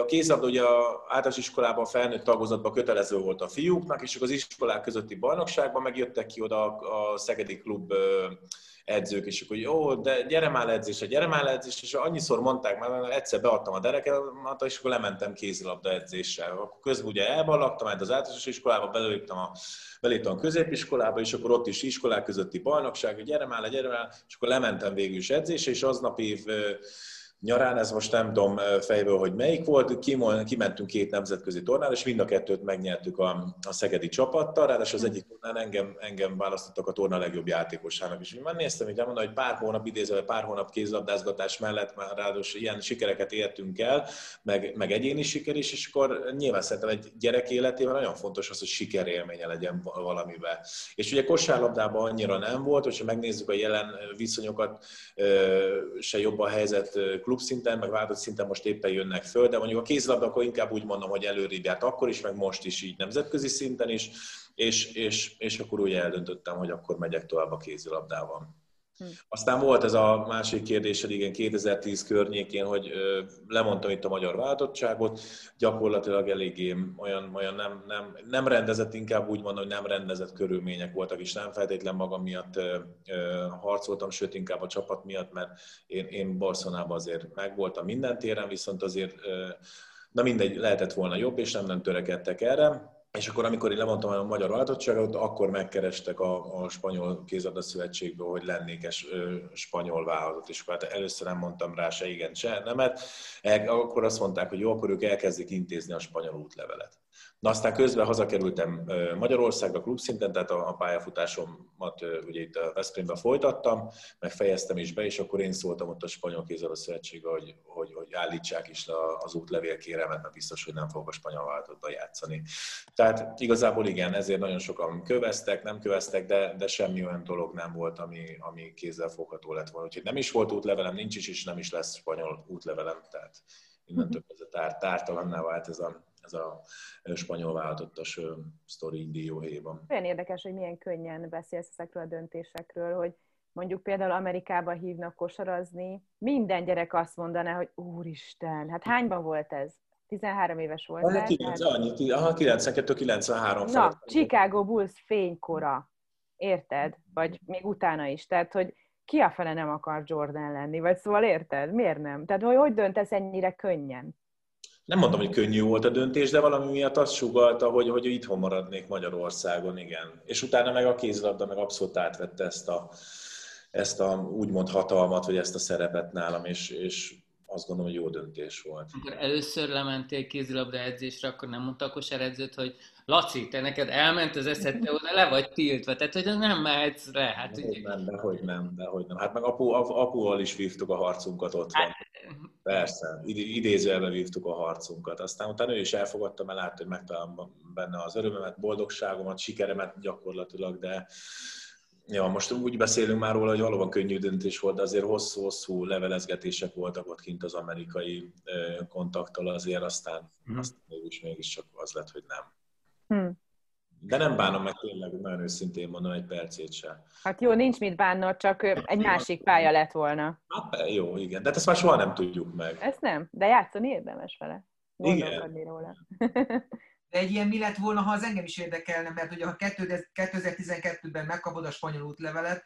A kézilabda ugye a általános iskolában felnőtt tagozatban kötelező volt a fiúknak, és az iskolák közötti bajnokságban megjöttek ki oda a, a Szegedi Klub edzők, és akkor jó, de gyere már edzésre, gyere már edzésre, és annyiszor mondták már, egyszer beadtam a derekemat, és akkor lementem kézilabda edzésre. Akkor közben ugye elballagtam, majd az általános iskolába, beléptem a, beléptem a középiskolába, és akkor ott is iskolák közötti bajnokság, gyere már, gyere már, és akkor lementem végül is edzésre, és aznap év nyarán, ez most nem tudom fejből, hogy melyik volt, kimentünk két nemzetközi tornára, és mind a kettőt megnyertük a, a szegedi csapattal, ráadásul az egyik tornán engem, engem választottak a torna legjobb játékosának is. Én már néztem, hogy mondom, hogy pár hónap idézve, pár hónap kézlabdázgatás mellett már ráadásul ilyen sikereket értünk el, meg, meg egyéni siker is, és akkor nyilván szerintem egy gyerek életében nagyon fontos az, hogy sikerélménye legyen valamivel. És ugye kosárlabdában annyira nem volt, hogyha megnézzük a jelen viszonyokat, se jobb a helyzet klubszinten, meg válogatott szinten most éppen jönnek föl, de mondjuk a kézilabda, akkor inkább úgy mondom, hogy előrébb járt akkor is, meg most is így nemzetközi szinten is, és, és, és akkor úgy eldöntöttem, hogy akkor megyek tovább a kézilabdával. Hm. Aztán volt ez a másik kérdésed, igen, 2010 környékén, hogy lemondtam itt a magyar váltottságot, gyakorlatilag eléggé olyan, olyan nem, nem, nem rendezett, inkább úgy mondom, hogy nem rendezett körülmények voltak, és nem feltétlen magam miatt harcoltam, sőt inkább a csapat miatt, mert én, én Barcelonában azért megvoltam minden téren, viszont azért, na mindegy, lehetett volna jobb, és nem, nem törekedtek erre és akkor, amikor én lemondtam a magyar váltottságot, akkor megkerestek a, a spanyol kézadda szövetségből, hogy lennék es, spanyol válogatott, és hát először nem mondtam rá se igen, se nemet. Akkor azt mondták, hogy jó, akkor ők elkezdik intézni a spanyol útlevelet. Na aztán közben hazakerültem Magyarországra klubszinten, tehát a pályafutásomat ugye itt a Veszprémben folytattam, meg fejeztem is be, és akkor én szóltam ott a Spanyol Kézzel Szövetségbe, hogy, hogy, hogy állítsák is le az útlevél kéremet, mert biztos, hogy nem fogok a spanyol váltottba játszani. Tehát igazából igen, ezért nagyon sokan köveztek, nem köveztek, de, de semmi olyan dolog nem volt, ami, ami kézzel fogható lett volna. Úgyhogy nem is volt útlevelem, nincs is, és nem is lesz spanyol útlevelem, tehát innentől ez a tár, tártalanná vált ez a ez a spanyol váltottas sztori dióhéjban. Olyan érdekes, hogy milyen könnyen beszélsz ezekről a döntésekről, hogy mondjuk például Amerikába hívnak kosarazni, minden gyerek azt mondaná, hogy úristen, hát hányban volt ez? 13 éves volt. Hát, 9, tehát... annyi, aha, 92-93 Na, Chicago Bulls fénykora, érted? Vagy még utána is. Tehát, hogy ki a fele nem akar Jordan lenni? Vagy szóval érted? Miért nem? Tehát, hogy hogy döntesz ennyire könnyen? Nem mondom, hogy könnyű volt a döntés, de valami miatt azt sugalta, hogy, hogy itthon maradnék Magyarországon, igen. És utána meg a kézlabda meg abszolút átvette ezt a, ezt a úgymond hatalmat, vagy ezt a szerepet nálam, és, és azt gondolom, hogy jó döntés volt. Amikor először lementél kézilabda edzésre, akkor nem mondta a kosáredzőt, hogy Laci, te neked elment az eszed, te oda le vagy tiltva, tehát hogy nem mehetsz rá. Hát, de, ugye... nem, dehogy nem, dehogy nem. Hát meg apu, apuval is vívtuk a harcunkat ott van. Hát... Persze, idézőjelben vívtuk a harcunkat. Aztán utána ő is elfogadta, mert látta, hogy megtalálom benne az örömemet, boldogságomat, sikeremet gyakorlatilag, de Ja, most úgy beszélünk már róla, hogy valóban könnyű döntés volt, de azért hosszú-hosszú levelezgetések voltak ott kint az amerikai kontakttal azért, aztán, hmm. aztán mégis, mégis csak az lett, hogy nem. Hmm. De nem bánom meg tényleg, nagyon őszintén mondom, egy percét sem. Hát jó, nincs mit bánnod, csak egy másik pálya lett volna. Hát jó, igen, de ezt már soha nem tudjuk meg. Ezt nem, de játszani érdemes vele. Igen. róla. De egy ilyen mi lett volna, ha az engem is érdekelne, mert ugye ha 2012-ben megkapod a spanyol útlevelet,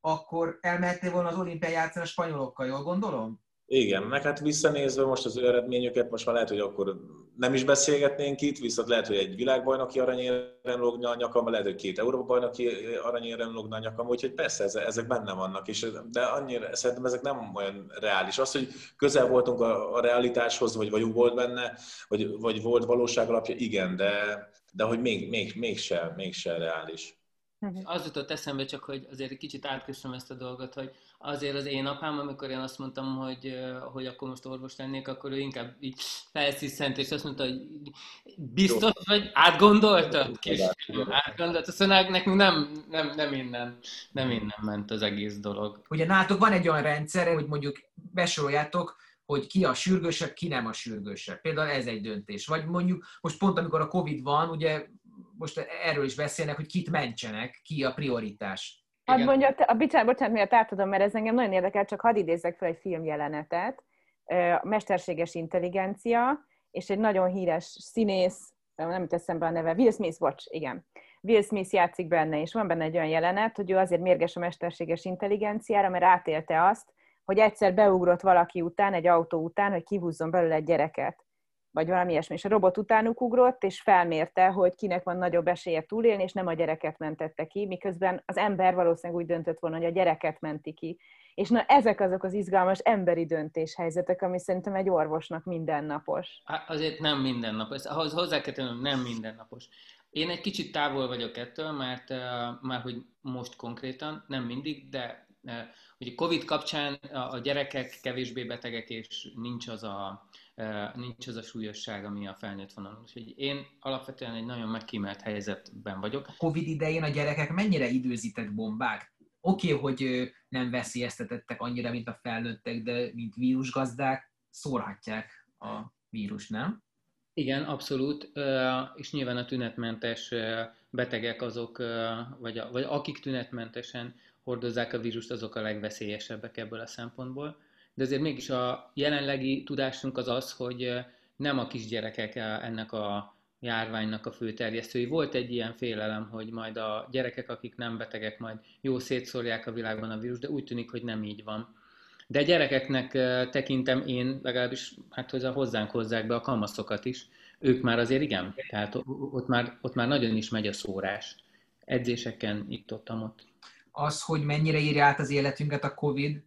akkor elmehettél volna az olimpián játszani a spanyolokkal, jól gondolom? Igen, meg hát visszanézve most az ő eredményüket, most már lehet, hogy akkor nem is beszélgetnénk itt, viszont lehet, hogy egy világbajnoki aranyérem lógna a nyakam, lehet, hogy két Európa-bajnoki aranyérem lógna a nyakam, úgyhogy persze ezek benne vannak, és, de annyira, szerintem ezek nem olyan reális. Az, hogy közel voltunk a, a realitáshoz, vagy vagyunk volt benne, vagy, vagy volt valóság alapja, igen, de, de hogy még, még, mégse, mégse reális. Uh-huh. Az jutott eszembe csak, hogy azért egy kicsit átkössem ezt a dolgot, hogy azért az én apám, amikor én azt mondtam, hogy, hogy akkor most orvos lennék, akkor ő inkább így felsziszent, és azt mondta, hogy biztos vagy, átgondoltad? Kis, átgondoltad. Szóval nekünk nem, nem, nem, innen, nem innen ment az egész dolog. Ugye nálatok van egy olyan rendszer, hogy mondjuk besoroljátok, hogy ki a sürgősebb, ki nem a sürgősebb. Például ez egy döntés. Vagy mondjuk most pont amikor a Covid van, ugye most erről is beszélnek, hogy kit mentsenek, ki a prioritás. Hadd mondja, a bocsánat, bocsánat, miért átadom, mert ez engem nagyon érdekel, csak hadd idézzek fel egy filmjelenetet. A mesterséges intelligencia, és egy nagyon híres színész, nem teszem be a neve, Will Smith, bocs, igen. Will Smith játszik benne, és van benne egy olyan jelenet, hogy ő azért mérges a mesterséges intelligenciára, mert átélte azt, hogy egyszer beugrott valaki után, egy autó után, hogy kihúzzon belőle egy gyereket vagy valami ilyesmi. És a robot utánuk ugrott, és felmérte, hogy kinek van nagyobb esélye túlélni, és nem a gyereket mentette ki, miközben az ember valószínűleg úgy döntött volna, hogy a gyereket menti ki. És na ezek azok az izgalmas emberi döntéshelyzetek, ami szerintem egy orvosnak mindennapos. Azért nem mindennapos. Ahhoz hozzá kell tennem, nem mindennapos. Én egy kicsit távol vagyok ettől, mert már hogy most konkrétan, nem mindig, de ugye Covid kapcsán a gyerekek kevésbé betegek, és nincs az a, nincs az a súlyosság, ami a felnőtt vonalon. Úgyhogy én alapvetően egy nagyon megkímelt helyzetben vagyok. A Covid idején a gyerekek mennyire időzített bombák? Oké, okay, hogy nem veszélyeztetettek annyira, mint a felnőttek, de mint vírusgazdák szórhatják a vírus, nem? Igen, abszolút, és nyilván a tünetmentes betegek azok, vagy, a, vagy akik tünetmentesen hordozzák a vírust, azok a legveszélyesebbek ebből a szempontból. De azért mégis a jelenlegi tudásunk az az, hogy nem a kisgyerekek ennek a járványnak a fő terjesztői. Volt egy ilyen félelem, hogy majd a gyerekek, akik nem betegek, majd jó szétszórják a világban a vírus, de úgy tűnik, hogy nem így van. De gyerekeknek tekintem én, legalábbis hát hozzá hozzánk hozzák be a kamaszokat is, ők már azért igen, tehát ott már, ott már nagyon is megy a szórás. Edzéseken itt-ott, ott. Az, hogy mennyire írja át az életünket a Covid,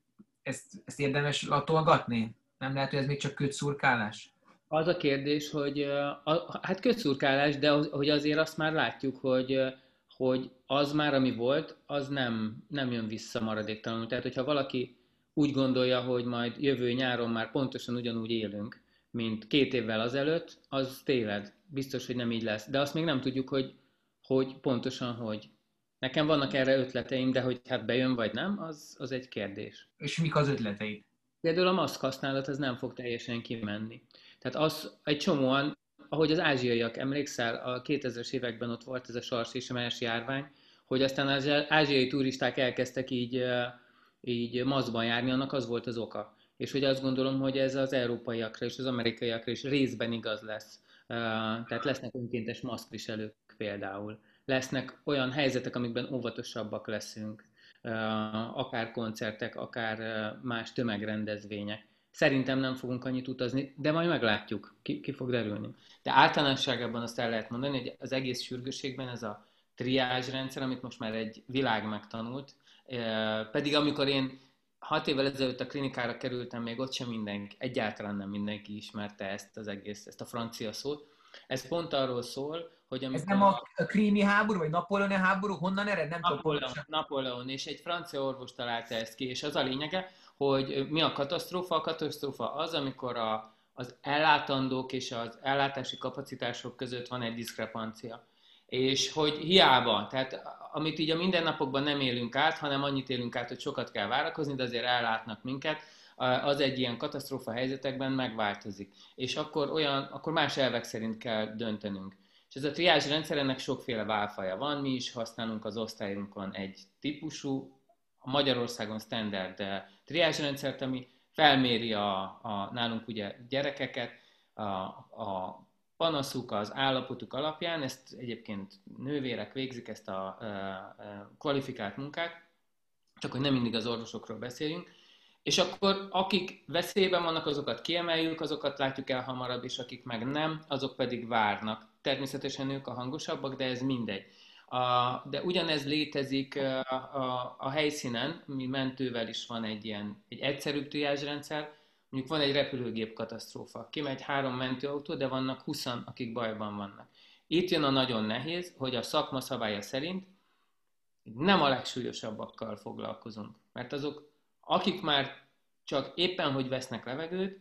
ezt, ezt érdemes latolgatni? Nem lehet, hogy ez még csak kötszurkálás? Az a kérdés, hogy hát kötszurkálás, de hogy azért azt már látjuk, hogy, hogy az már, ami volt, az nem, nem jön vissza maradéktalanul. Tehát, hogyha valaki úgy gondolja, hogy majd jövő nyáron már pontosan ugyanúgy élünk, mint két évvel azelőtt, az téved. Biztos, hogy nem így lesz. De azt még nem tudjuk, hogy, hogy pontosan hogy. Nekem vannak erre ötleteim, de hogy hát bejön vagy nem, az, az egy kérdés. És mik az ötleteid? Például a maszk használat az nem fog teljesen kimenni. Tehát az egy csomóan, ahogy az ázsiaiak, emlékszel, a 2000-es években ott volt ez a sars és a más járvány, hogy aztán az ázsiai turisták elkezdtek így így maszkban járni, annak az volt az oka. És hogy azt gondolom, hogy ez az európaiakra és az amerikaiakra is részben igaz lesz. Tehát lesznek önkéntes maszkviselők például. Lesznek olyan helyzetek, amikben óvatosabbak leszünk, akár koncertek, akár más tömegrendezvények. Szerintem nem fogunk annyit utazni, de majd meglátjuk, ki, ki fog derülni. De általánosságban azt el lehet mondani, hogy az egész sürgőségben ez a triázs rendszer, amit most már egy világ megtanult, pedig amikor én hat évvel ezelőtt a klinikára kerültem, még ott sem mindenki, egyáltalán nem mindenki ismerte ezt az egész, ezt a francia szót. Ez pont arról szól, hogy amikor... Ez nem a, a krími háború, vagy Napóleoni háború, honnan ered? Nem Napóleon, tudom. Napóleon, és egy francia orvos találta ezt ki, és az a lényege, hogy mi a katasztrófa? A katasztrófa az, amikor a, az ellátandók és az ellátási kapacitások között van egy diszkrepancia. És hogy hiába, tehát amit így a mindennapokban nem élünk át, hanem annyit élünk át, hogy sokat kell várakozni, de azért ellátnak minket, az egy ilyen katasztrófa helyzetekben megváltozik. És akkor, olyan, akkor más elvek szerint kell döntenünk. És ez a triázs rendszer, ennek sokféle válfaja van, mi is használunk az osztályunkon egy típusú, a Magyarországon standard triázs rendszert, ami felméri a, a nálunk ugye gyerekeket, a, a panaszuk, az állapotuk alapján, ezt egyébként nővérek végzik, ezt a, a, a kvalifikált munkát, csak hogy nem mindig az orvosokról beszéljünk, és akkor akik veszélyben vannak, azokat kiemeljük, azokat látjuk el hamarabb, és akik meg nem, azok pedig várnak. Természetesen ők a hangosabbak, de ez mindegy. A, de ugyanez létezik a, a, a helyszínen, mi mentővel is van egy ilyen egy egyszerűbb triázsrendszer, Mondjuk van egy repülőgép katasztrófa, kimegy három mentőautó, de vannak 20 akik bajban vannak. Itt jön a nagyon nehéz, hogy a szakma szabálya szerint nem a legsúlyosabbakkal foglalkozunk. Mert azok, akik már csak éppen, hogy vesznek levegőt,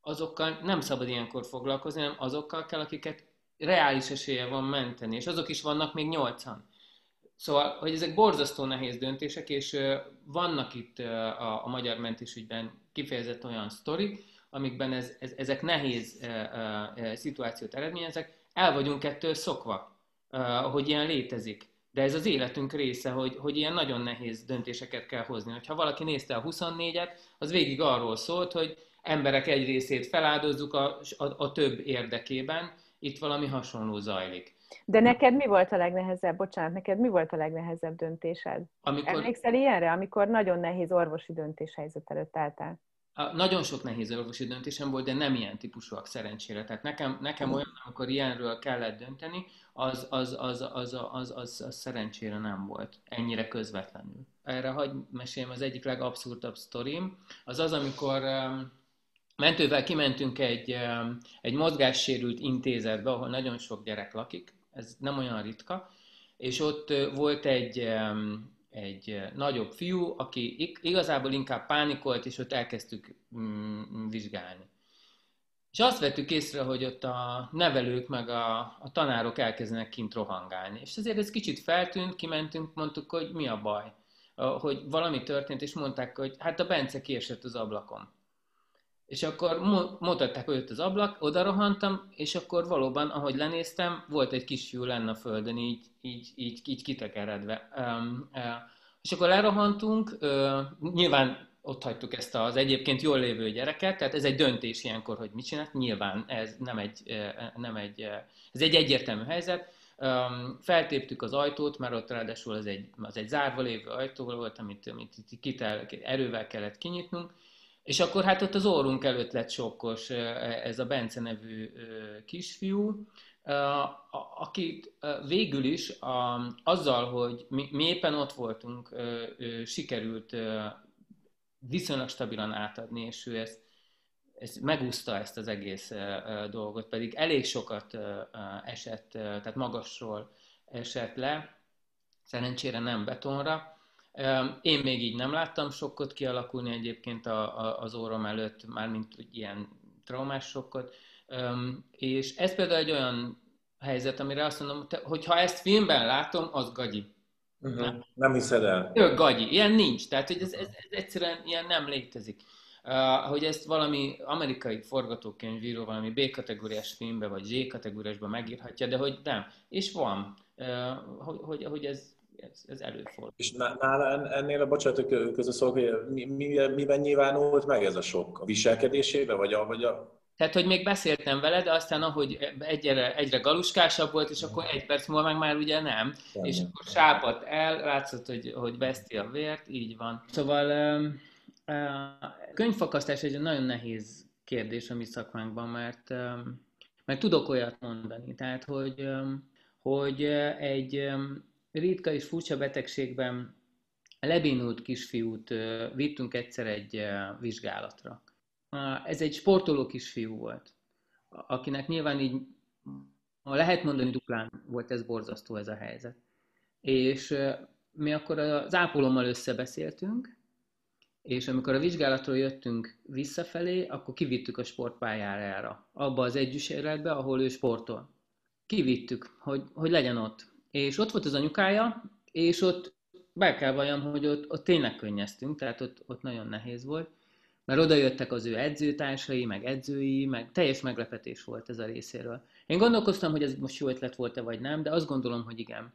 azokkal nem szabad ilyenkor foglalkozni, hanem azokkal kell, akiket reális esélye van menteni, és azok is vannak még nyolcan. Szóval, hogy ezek borzasztó nehéz döntések, és vannak itt a, a magyar mentésügyben kifejezett olyan sztorik, amikben ez, ez, ezek nehéz szituációt eredményezek, el vagyunk ettől szokva, hogy ilyen létezik. De ez az életünk része, hogy, hogy ilyen nagyon nehéz döntéseket kell hozni. Ha valaki nézte a 24-et, az végig arról szólt, hogy emberek egy részét feláldozzuk a, a, a több érdekében, itt valami hasonló zajlik. De neked mi volt a legnehezebb, bocsánat, neked mi volt a legnehezebb döntésed? Amikor... Emlékszel ilyenre, amikor nagyon nehéz orvosi döntéshelyzet előtt álltál? nagyon sok nehéz orvosi döntésem volt, de nem ilyen típusúak szerencsére. Tehát nekem, nekem olyan, amikor ilyenről kellett dönteni, az, az, az, az, az, az, az, az szerencsére nem volt ennyire közvetlenül. Erre hagy meséljem az egyik legabszurdabb sztorim. Az az, amikor um, mentővel kimentünk egy, egy mozgássérült intézetbe, ahol nagyon sok gyerek lakik, ez nem olyan ritka, és ott volt egy, egy nagyobb fiú, aki igazából inkább pánikolt, és ott elkezdtük vizsgálni. És azt vettük észre, hogy ott a nevelők meg a, a tanárok elkezdenek kint rohangálni. És azért ez kicsit feltűnt, kimentünk, mondtuk, hogy mi a baj, hogy valami történt, és mondták, hogy hát a Bence kiesett az ablakon. És akkor mutatták, ott az ablak, oda rohantam, és akkor valóban, ahogy lenéztem, volt egy kisfiú lenne a földön, így, így, így, így kitekeredve. Um, uh, és akkor lerohantunk, uh, nyilván ott hagytuk ezt az egyébként jól lévő gyereket, tehát ez egy döntés ilyenkor, hogy mit csinált. Nyilván ez nem egy, nem egy, ez egy egyértelmű helyzet. Feltéptük az ajtót, mert ott ráadásul az egy, az egy zárva lévő ajtó volt, amit, amit kitel, erővel kellett kinyitnunk, és akkor hát ott az órunk előtt lett sokkos ez a Bence nevű kisfiú, aki végül is azzal, hogy mi éppen ott voltunk, sikerült viszonylag stabilan átadni, és ő ezt, ezt megúszta ezt az egész dolgot, pedig elég sokat esett, tehát magasról esett le, szerencsére nem betonra. Én még így nem láttam sokkot kialakulni egyébként a, a, az órom előtt, mármint ilyen traumás sokkot, és ez például egy olyan helyzet, amire azt mondom, hogy ha ezt filmben látom, az gagyi. Uh-huh. Nem. nem hiszed el. Ő gagyi, ilyen nincs, tehát hogy ez, ez, ez egyszerűen ilyen nem létezik. Uh, hogy ezt valami amerikai forgatókönyvíró valami B-kategóriás filmbe vagy Z-kategóriásba megírhatja, de hogy nem. És van, uh, hogy, hogy, hogy ez, ez, ez előfordul. És nála ennél a bocsánatok között szól, hogy mi, mi, miben nyilvánult meg ez a sok? A viselkedésébe, vagy a, vagy a tehát, hogy még beszéltem vele, de aztán ahogy egyre, egyre galuskásabb volt, és akkor egy perc múlva meg már ugye nem, nem és akkor sápadt el, látszott, hogy, hogy veszti a vért, így van. Szóval a könyvfakasztás egy nagyon nehéz kérdés a mi szakmánkban, mert, mert tudok olyat mondani, tehát, hogy, hogy egy ritka és furcsa betegségben lebénult kisfiút vittünk egyszer egy vizsgálatra ez egy sportoló kisfiú volt, akinek nyilván így, lehet mondani duplán volt ez borzasztó ez a helyzet. És mi akkor az ápolommal összebeszéltünk, és amikor a vizsgálatról jöttünk visszafelé, akkor kivittük a sportpályára, abba az együséletbe, ahol ő sportol. Kivittük, hogy, hogy legyen ott. És ott volt az anyukája, és ott be kell valljam, hogy ott, ott tényleg könnyeztünk, tehát ott, ott nagyon nehéz volt mert oda jöttek az ő edzőtársai, meg edzői, meg teljes meglepetés volt ez a részéről. Én gondolkoztam, hogy ez most jó ötlet volt-e vagy nem, de azt gondolom, hogy igen.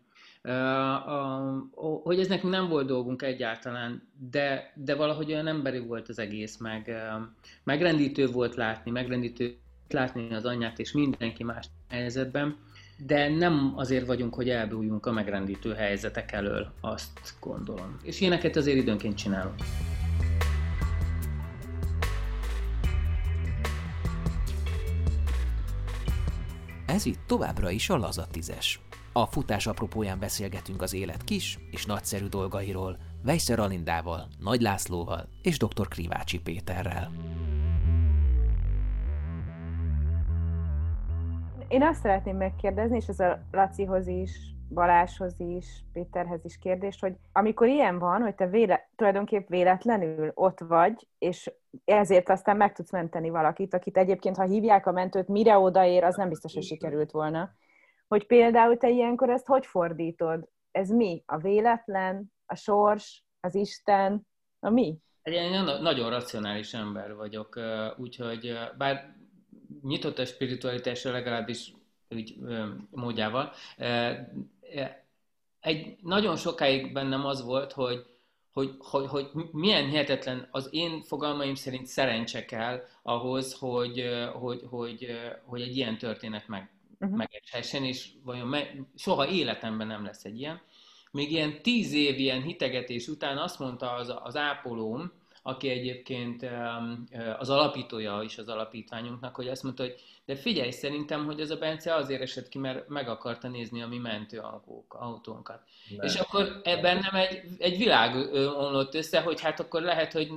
hogy ez nekünk nem volt dolgunk egyáltalán, de, de valahogy olyan emberi volt az egész, meg megrendítő volt látni, megrendítő látni az anyját és mindenki más helyzetben, de nem azért vagyunk, hogy elbújjunk a megrendítő helyzetek elől, azt gondolom. És ilyeneket azért időnként csinálunk. Ez itt továbbra is a Laza tízes. A futás apropóján beszélgetünk az élet kis és nagyszerű dolgairól, Vejszer Alindával, Nagy Lászlóval és dr. Krivácsi Péterrel. Én azt szeretném megkérdezni, és ez a Lacihoz is Baláshoz is, Péterhez is kérdés, hogy amikor ilyen van, hogy te véle, tulajdonképp véletlenül ott vagy, és ezért aztán meg tudsz menteni valakit, akit egyébként, ha hívják a mentőt, mire odaér, az nem biztos, hogy sikerült volna. Hogy például te ilyenkor ezt hogy fordítod? Ez mi? A véletlen, a sors, az Isten, a mi? Egy nagyon racionális ember vagyok, úgyhogy bár nyitott a spiritualitásra legalábbis úgy módjával, egy nagyon sokáig bennem az volt, hogy, hogy, hogy, hogy milyen hihetetlen az én fogalmaim szerint szerencse kell ahhoz, hogy, hogy, hogy, hogy egy ilyen történet meg, uh-huh. megeshessen, és vajon me, soha életemben nem lesz egy ilyen. Még ilyen tíz év ilyen hitegetés után azt mondta az, az ápolóm, aki egyébként az alapítója is az alapítványunknak, hogy azt mondta, hogy de figyelj, szerintem, hogy ez a Bence azért esett ki, mert meg akarta nézni a mi mentőautónkat. autónkat. Nem. És akkor ebben nem egy, egy világ omlott össze, hogy hát akkor lehet, hogy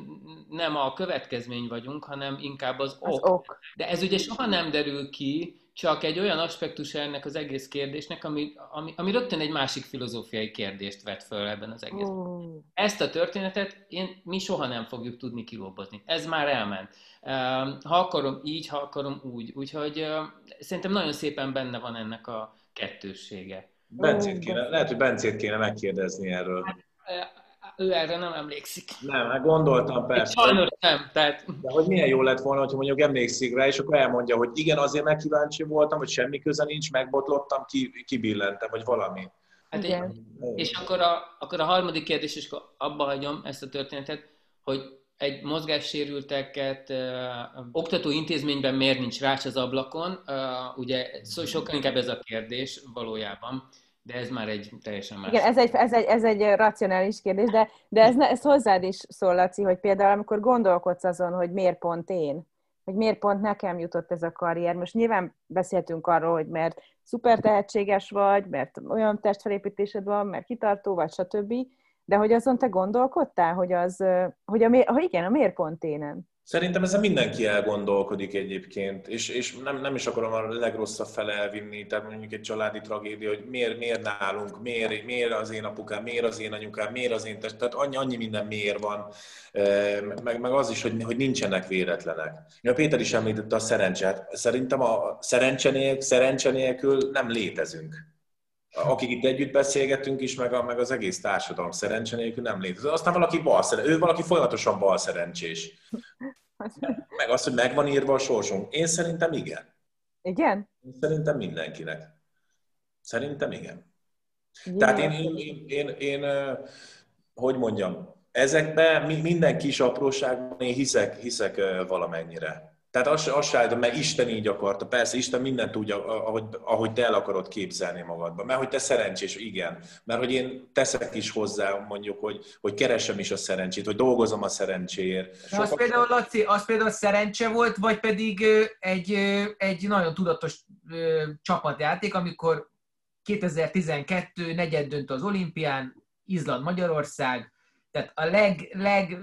nem a következmény vagyunk, hanem inkább az ok. Az ok. De ez ugye soha nem derül ki, csak egy olyan aspektus ennek az egész kérdésnek, ami, ami, ami rögtön egy másik filozófiai kérdést vet föl ebben az egész. Oh. Ezt a történetet én, mi soha nem fogjuk tudni kilóbozni. Ez már elment. Ha akarom így, ha akarom úgy. Úgyhogy szerintem nagyon szépen benne van ennek a kettőssége. Bencét kéne, lehet, hogy Bencét kéne megkérdezni erről. Ő erre nem emlékszik. Nem, hát gondoltam persze. Sajnos nem, tehát... De hogy milyen jó lett volna, hogy mondjuk emlékszik rá, és akkor elmondja, hogy igen, azért megkíváncsi voltam, hogy semmi köze nincs, megbotlottam, ki, kibillentem, vagy valami. Hát igen. és akkor a, akkor a harmadik kérdés, és akkor abba hagyom ezt a történetet, hogy egy mozgássérülteket uh, oktató intézményben miért nincs rács az ablakon, uh, ugye sokkal inkább ez a kérdés valójában. De ez már egy teljesen más. Igen, ez egy, ez egy, ez egy racionális kérdés, de, de ez, ez hozzád is szól, Laci, hogy például amikor gondolkodsz azon, hogy miért pont én, hogy miért pont nekem jutott ez a karrier. Most nyilván beszéltünk arról, hogy mert szuper tehetséges vagy, mert olyan testfelépítésed van, mert kitartó vagy, stb. De hogy azon te gondolkodtál, hogy az, hogy, a, hogy igen, a miért pont énen? Szerintem ezen mindenki elgondolkodik egyébként, és, és nem, nem is akarom a legrosszabb fele elvinni, tehát mondjuk egy családi tragédia, hogy miért, miért nálunk, miért, miért az én apukám, miért az én anyukám, miért az én test, tehát annyi, annyi minden miért van, meg, meg az is, hogy, hogy nincsenek véletlenek. Ja, Péter is említette a szerencsét. Szerintem a szerencse nélkül, nem létezünk akik itt együtt beszélgetünk is, meg, a, meg az egész társadalom szerencse nélkül nem létezik. Aztán valaki bal szerencsés, ő valaki folyamatosan bal szerencsés. Meg az, hogy megvan írva a sorsunk. Én szerintem igen. Igen? Én szerintem mindenkinek. Szerintem igen. igen. Tehát én, én, én, én, én, hogy mondjam, ezekben minden kis apróságban én hiszek, hiszek valamennyire. Tehát az, az se mert Isten így akarta. Persze, Isten mindent tudja, ahogy, ahogy te el akarod képzelni magadban. Mert hogy te szerencsés, igen. Mert hogy én teszek is hozzá, mondjuk, hogy, hogy keresem is a szerencsét, hogy dolgozom a szerencséért. De az például, Laci, az például szerencse volt, vagy pedig egy, egy nagyon tudatos csapatjáték, amikor 2012 negyed döntő az olimpián, Izland-Magyarország, tehát a leg, leg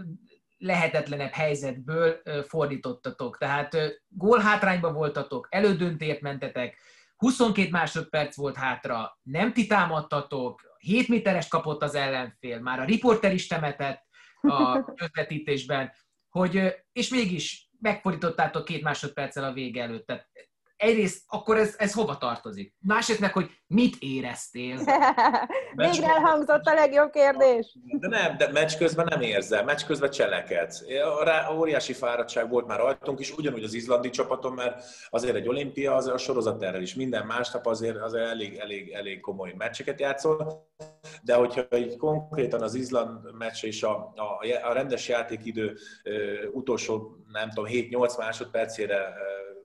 lehetetlenebb helyzetből fordítottatok. Tehát gólhátrányban voltatok, elődöntért mentetek, 22 másodperc volt hátra, nem ti támadtatok, 7 méteres kapott az ellenfél, már a riporter is temetett a közvetítésben, hogy, és mégis megfordítottátok két másodperccel a vége előtt. Tehát egyrészt akkor ez, ez hova tartozik? Másrészt meg, hogy mit éreztél? Végre elhangzott a legjobb kérdés. De nem, de meccs közben nem érzel, meccs közben cselekedsz. Rá óriási fáradtság volt már rajtunk is, ugyanúgy az izlandi csapaton, mert azért egy olimpia, az a sorozat erre is minden másnap azért, azért elég, elég, elég komoly meccseket játszol, de hogyha így konkrétan az Izland meccs és a, a, a rendes játékidő utolsó, nem tudom, 7-8 másodpercére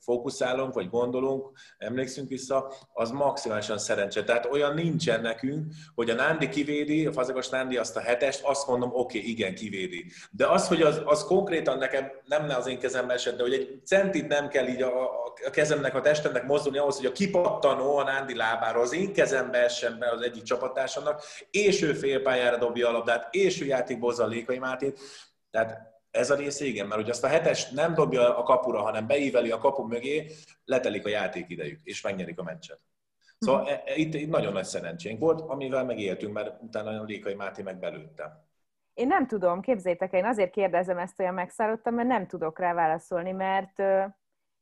fókuszálunk, vagy gondolunk, emlékszünk vissza, az maximálisan szerencse. Tehát olyan nincsen nekünk, hogy a Nándi kivédi, a fazegas Nándi azt a hetest, azt mondom, oké, okay, igen, kivédi. De az, hogy az, az konkrétan nekem nem az én kezembe esett, de hogy egy centit nem kell így a, a kezemnek, a testemnek mozdulni ahhoz, hogy a kipattanó a Nándi lábára az én kezembe essen be az egyik csapattársamnak, és ő félpályára dobja a labdát, és ő játékba hozza a Lékai Mátét. Tehát ez a része igen, mert hogy azt a hetes nem dobja a kapura, hanem beíveli a kapu mögé, letelik a játékidejük, és megnyerik a meccset. Szóval e, e, itt, itt nagyon nagy szerencsénk volt, amivel megéltünk, mert utána a Lékai Máté meg belőtte. Én nem tudom, képzétek, én azért kérdezem ezt olyan megszállottam, mert nem tudok rá válaszolni, mert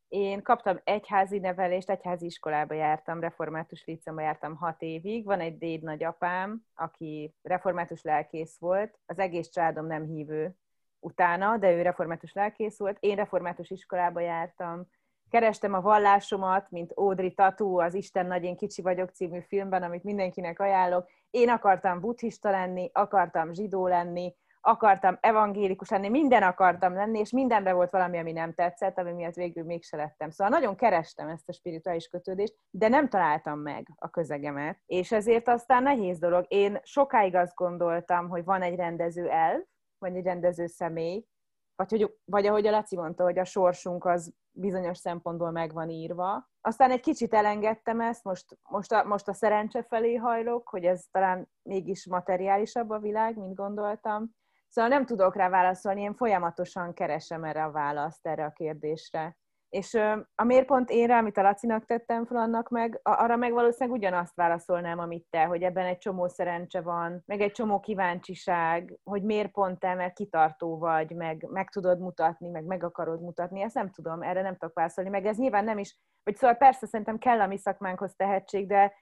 én kaptam egyházi nevelést, egyházi iskolába jártam, református licemba jártam hat évig. Van egy déd nagyapám, aki református lelkész volt, az egész családom nem hívő, utána, de ő református lelkész volt. Én református iskolába jártam, kerestem a vallásomat, mint Audrey Tatu az Isten nagy én kicsi vagyok című filmben, amit mindenkinek ajánlok. Én akartam buddhista lenni, akartam zsidó lenni, akartam evangélikus lenni, minden akartam lenni, és mindenben volt valami, ami nem tetszett, ami miatt végül mégse lettem. Szóval nagyon kerestem ezt a spirituális kötődést, de nem találtam meg a közegemet, és ezért aztán nehéz dolog. Én sokáig azt gondoltam, hogy van egy rendező elv, vagy egy rendező személy, vagy, hogy, vagy ahogy a Laci mondta, hogy a sorsunk az bizonyos szempontból meg van írva. Aztán egy kicsit elengedtem ezt, most, most, a, most a szerencse felé hajlok, hogy ez talán mégis materiálisabb a világ, mint gondoltam. Szóval nem tudok rá válaszolni, én folyamatosan keresem erre a választ, erre a kérdésre. És a miért én rá, amit a Lacinak tettem fel annak meg, arra meg valószínűleg ugyanazt válaszolnám, amit te, hogy ebben egy csomó szerencse van, meg egy csomó kíváncsiság, hogy miért pont te, mert kitartó vagy, meg, meg tudod mutatni, meg meg akarod mutatni, ezt nem tudom, erre nem tudok válaszolni, meg ez nyilván nem is, vagy szóval persze szerintem kell a mi szakmánkhoz tehetség, de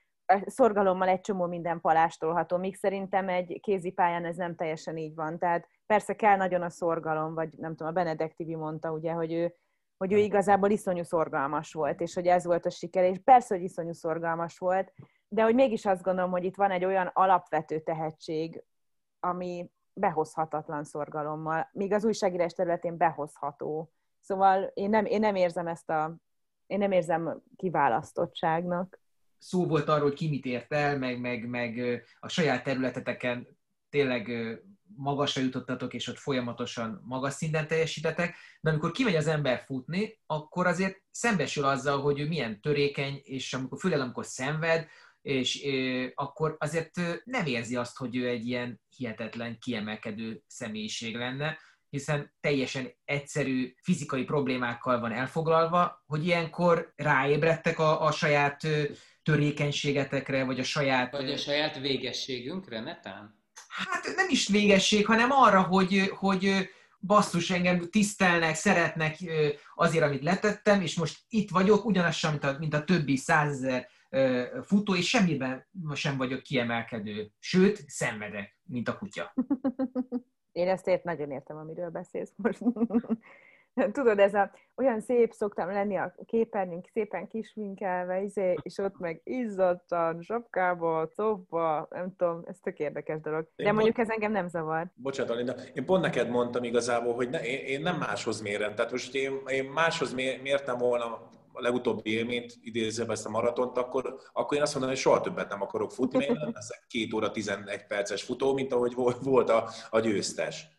szorgalommal egy csomó minden palástolható, míg szerintem egy kézipályán ez nem teljesen így van. Tehát persze kell nagyon a szorgalom, vagy nem tudom, a Benedek TV mondta ugye, hogy ő hogy ő igazából iszonyú szorgalmas volt, és hogy ez volt a siker, és persze, hogy iszonyú szorgalmas volt, de hogy mégis azt gondolom, hogy itt van egy olyan alapvető tehetség, ami behozhatatlan szorgalommal, míg az újságírás területén behozható. Szóval én nem, én nem érzem ezt a, én nem érzem kiválasztottságnak. Szó volt arról, hogy ki mit ért el, meg, meg, meg a saját területeteken tényleg magasra jutottatok, és ott folyamatosan magas szinten teljesítetek, de amikor kimegy az ember futni, akkor azért szembesül azzal, hogy ő milyen törékeny, és amikor, főleg amikor szenved, és e, akkor azért nem érzi azt, hogy ő egy ilyen hihetetlen, kiemelkedő személyiség lenne, hiszen teljesen egyszerű fizikai problémákkal van elfoglalva, hogy ilyenkor ráébredtek a, a saját törékenységetekre, vagy a saját... Vagy a saját végességünkre, netán? Hát nem is végesség, hanem arra, hogy, hogy basszus, engem tisztelnek, szeretnek azért, amit letettem, és most itt vagyok, ugyanaz sem, mint a, mint a többi százezer futó, és semmiben sem vagyok kiemelkedő. Sőt, szenvedek, mint a kutya. Én ezt ért, nagyon értem, amiről beszélsz most. Tudod, ez a, olyan szép szoktam lenni a képernyőnk, szépen kisminkelve, izé, és ott meg izzadtan, sapkába, cofba, nem tudom, ez tök érdekes dolog. De én mondjuk pont, ez engem nem zavar. Bocsánat, Alinda, én pont neked mondtam igazából, hogy ne, én, én nem máshoz mérem. Tehát most én, én máshoz mértem volna a legutóbbi élményt, idézve ezt a maratont, akkor, akkor én azt mondom, hogy soha többet nem akarok futni, mert én nem leszek két óra 11 perces futó, mint ahogy volt a, a győztes.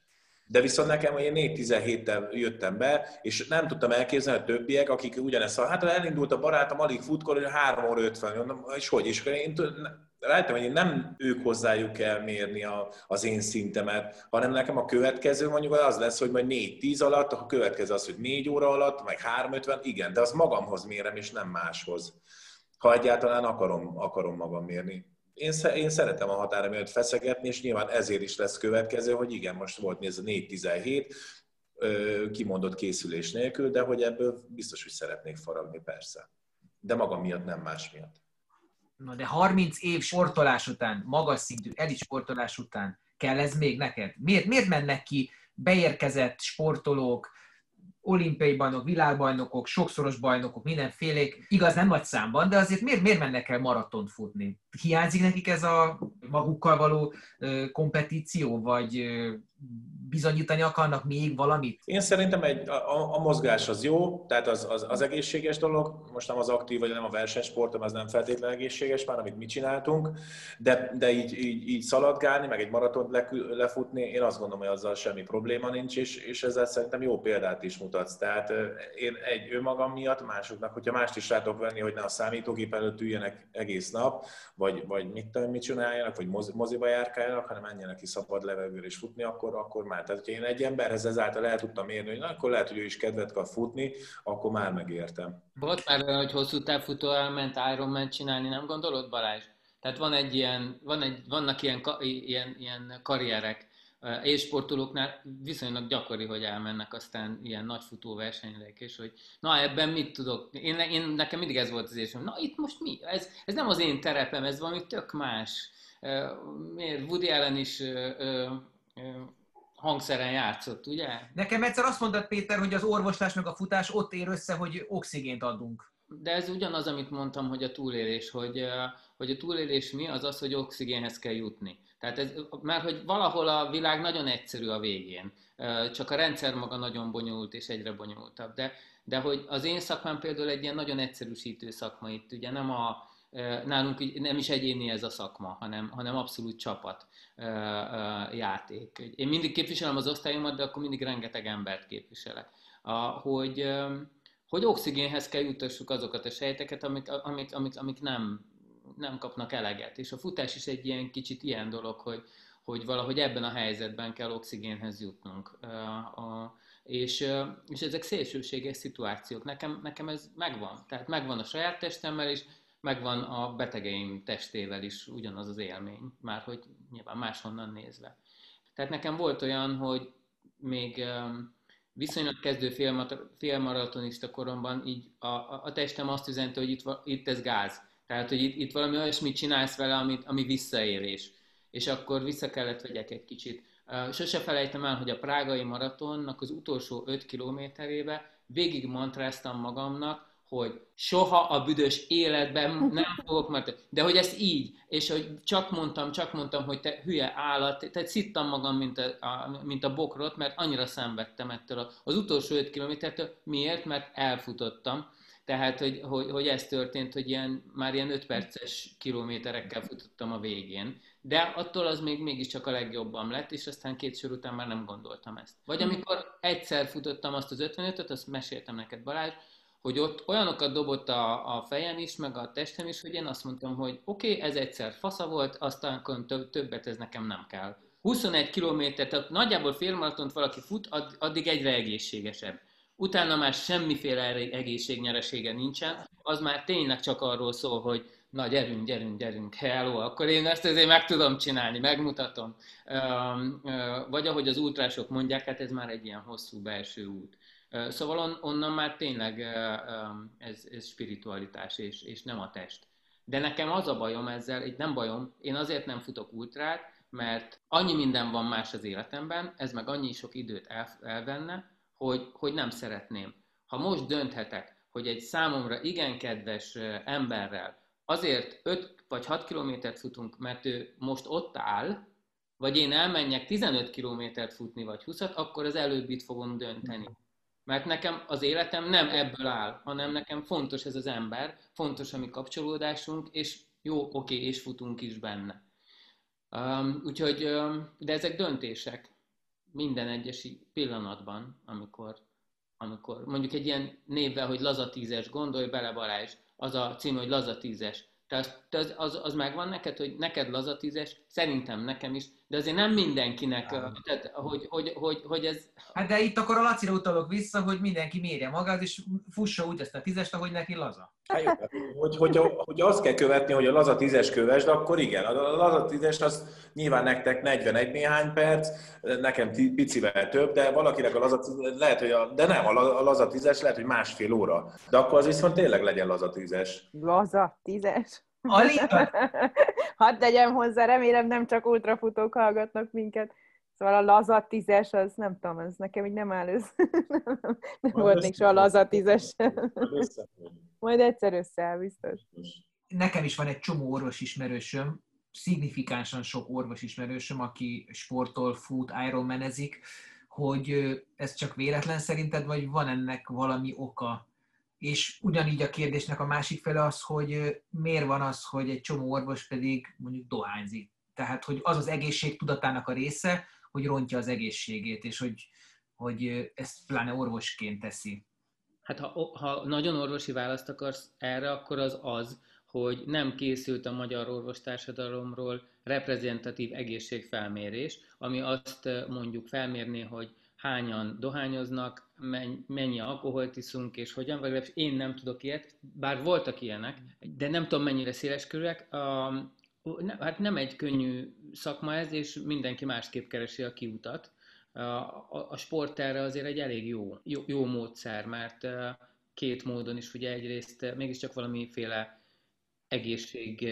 De viszont nekem én 4-17-tel jöttem be, és nem tudtam elképzelni a többiek, akik ugyanezt, hát elindult a barátom, alig futkor, hogy 3 óra 50, mondom, és hogy? És én rájöttem, hogy én nem ők hozzájuk kell mérni a, az én szintemet, hanem nekem a következő mondjuk az lesz, hogy majd 4-10 alatt, a következő az, hogy 4 óra alatt, meg 3-50, igen, de az magamhoz mérem, és nem máshoz. Ha egyáltalán akarom, akarom magam mérni én, én szeretem a határa miatt feszegetni, és nyilván ezért is lesz következő, hogy igen, most volt ez a 4-17, kimondott készülés nélkül, de hogy ebből biztos, hogy szeretnék faragni, persze. De magam miatt, nem más miatt. Na de 30 év sportolás után, magas szintű elit sportolás után kell ez még neked? Miért, miért mennek ki beérkezett sportolók, olimpiai bajnok, világbajnokok, sokszoros bajnokok, mindenfélék, igaz nem nagy számban, de azért miért, miért mennek el maratont futni? Hiányzik nekik ez a magukkal való kompetíció, vagy bizonyítani akarnak még valamit? Én szerintem egy, a, a mozgás az jó, tehát az, az, az egészséges dolog, most nem az aktív, vagy nem a versenysportom, az nem feltétlenül egészséges már, amit mi csináltunk, de, de így, így, így szaladgálni, meg egy maratont le, lefutni, én azt gondolom, hogy azzal semmi probléma nincs, és, és ezzel szerintem jó példát is mutatsz. Tehát én egy önmagam miatt, másoknak, hogyha mást is látok venni, hogy ne a számítógép előtt üljenek egész nap, vagy, vagy mit, tudom, mit csináljanak, vagy moziba járkáljanak, hanem menjenek ki szabad levegőre és futni, akkor, akkor már. Tehát, hogyha én egy emberhez ezáltal el tudtam mérni, hogy na, akkor lehet, hogy ő is kedvet kap futni, akkor már megértem. Volt már olyan, hogy hosszú távfutó elment Ironman csinálni, nem gondolod Balázs? Tehát van egy ilyen, van egy, vannak ilyen, ilyen, ilyen karrierek, sportolóknál viszonylag gyakori, hogy elmennek aztán ilyen nagy futóversenyre, és hogy na ebben mit tudok, én, én, nekem mindig ez volt az érzésem, na itt most mi? Ez, ez nem az én terepem, ez valami tök más. Miért Woody Allen is hangszeren játszott, ugye? Nekem egyszer azt mondtad, Péter, hogy az orvoslás meg a futás ott ér össze, hogy oxigént adunk. De ez ugyanaz, amit mondtam, hogy a túlélés, hogy, hogy a túlélés mi, az az, hogy oxigénhez kell jutni. Tehát ez, már hogy valahol a világ nagyon egyszerű a végén, csak a rendszer maga nagyon bonyolult és egyre bonyolultabb. De, de hogy az én szakmám például egy ilyen nagyon egyszerűsítő szakma itt, ugye nem a, nálunk nem is egyéni ez a szakma, hanem, hanem abszolút csapat játék. Én mindig képviselem az osztályomat, de akkor mindig rengeteg embert képviselek. Hogy, hogy oxigénhez kell jutassuk azokat a sejteket, amik, amik, amik, amik nem, nem kapnak eleget. És a futás is egy ilyen kicsit ilyen dolog, hogy, hogy valahogy ebben a helyzetben kell oxigénhez jutnunk. És, és ezek szélsőséges szituációk. Nekem, nekem ez megvan. Tehát megvan a saját testemmel is, megvan a betegeim testével is ugyanaz az élmény, már hogy nyilván máshonnan nézve. Tehát nekem volt olyan, hogy még viszonylag kezdő félmaratonista koromban így a, a, a testem azt üzente, hogy itt, itt ez gáz. Tehát, hogy itt, itt valami olyasmit csinálsz vele, amit, ami visszaélés. És akkor vissza kellett vegyek egy kicsit. Sose felejtem el, hogy a prágai maratonnak az utolsó 5 kilométerébe végig mantráztam magamnak, hogy soha a büdös életben nem fogok, mert, de hogy ezt így, és hogy csak mondtam, csak mondtam, hogy te hülye állat, tehát szittam magam, mint a, a, mint a bokrot, mert annyira szenvedtem ettől az utolsó 5 kilométertől. Miért? Mert elfutottam. Tehát, hogy, hogy, hogy ez történt, hogy ilyen, már ilyen 5 perces kilométerekkel futottam a végén. De attól az még mégiscsak a legjobban lett, és aztán két sor után már nem gondoltam ezt. Vagy amikor egyszer futottam azt az 55-öt, azt meséltem neked Balázs, hogy ott olyanokat dobott a, a fejem is, meg a testem is, hogy én azt mondtam, hogy oké, okay, ez egyszer fasza volt, aztán többet ez nekem nem kell. 21 km, tehát nagyjából félmaratont valaki fut, addig egyre egészségesebb. Utána már semmiféle egészségnyeresége nincsen, az már tényleg csak arról szól, hogy na gyerünk, gyerünk, gyerünk, hello, akkor én ezt azért meg tudom csinálni, megmutatom. Vagy ahogy az ultrások mondják, hát ez már egy ilyen hosszú belső út. Szóval on, onnan már tényleg ez, ez spiritualitás, és, és nem a test. De nekem az a bajom ezzel, itt nem bajom, én azért nem futok ultrát, mert annyi minden van más az életemben, ez meg annyi sok időt el, elvenne, hogy, hogy nem szeretném. Ha most dönthetek, hogy egy számomra igen kedves emberrel azért 5 vagy 6 kilométert futunk, mert ő most ott áll, vagy én elmenjek 15 kilométert futni, vagy 20 akkor az előbbit fogom dönteni. Mert nekem az életem nem ebből áll, hanem nekem fontos ez az ember, fontos a mi kapcsolódásunk, és jó, oké, és futunk is benne. Um, úgyhogy, um, de ezek döntések minden egyes pillanatban, amikor, amikor mondjuk egy ilyen névvel, hogy laza tízes, gondolj bele Balázs, az a cím, hogy laza tízes. Tehát az, az, az megvan neked, hogy neked laza tízes, szerintem nekem is, de azért nem mindenkinek, tehát, hogy, hogy, hogy, hogy ez... Hát de itt akkor a Lacira utalok vissza, hogy mindenki mérje magát, és fussa úgy ezt a tízest, ahogy neki laza. Hát jó, hát, hogy, hogy, hogy azt kell követni, hogy a laza tízes kövesd, akkor igen, a laza tízes az nyilván nektek 41 néhány perc, nekem picivel több, de valakinek a laza lehet, hogy a, de nem, a laza tízes lehet, hogy másfél óra. De akkor az viszont tényleg legyen laza tízes. Laza tízes? Alita? Hadd tegyem hozzá, remélem nem csak ultrafutók hallgatnak minket. Szóval a laza tízes, az nem tudom, ez nekem így nem áll össze. nem, nem volt még soha laza tízes. Majd egyszer összeáll, biztos. Nekem is van egy csomó orvos ismerősöm, szignifikánsan sok orvos ismerősöm, aki sportol, fut, ironmanezik, hogy ez csak véletlen szerinted, vagy van ennek valami oka? És ugyanígy a kérdésnek a másik fele az, hogy miért van az, hogy egy csomó orvos pedig mondjuk dohányzik. Tehát, hogy az az egészség tudatának a része, hogy rontja az egészségét, és hogy, hogy ezt pláne orvosként teszi. Hát ha, ha nagyon orvosi választ akarsz erre, akkor az az, hogy nem készült a magyar orvostársadalomról reprezentatív egészségfelmérés, ami azt mondjuk felmérni, hogy hányan dohányoznak, mennyi alkoholt iszunk, és hogyan, vagy én nem tudok ilyet, bár voltak ilyenek, de nem tudom mennyire széleskörűek. A, hát nem egy könnyű szakma ez, és mindenki másképp keresi a kiutat. A, a, a sport erre azért egy elég jó, jó, jó módszer, mert két módon is ugye egyrészt mégiscsak valamiféle egészség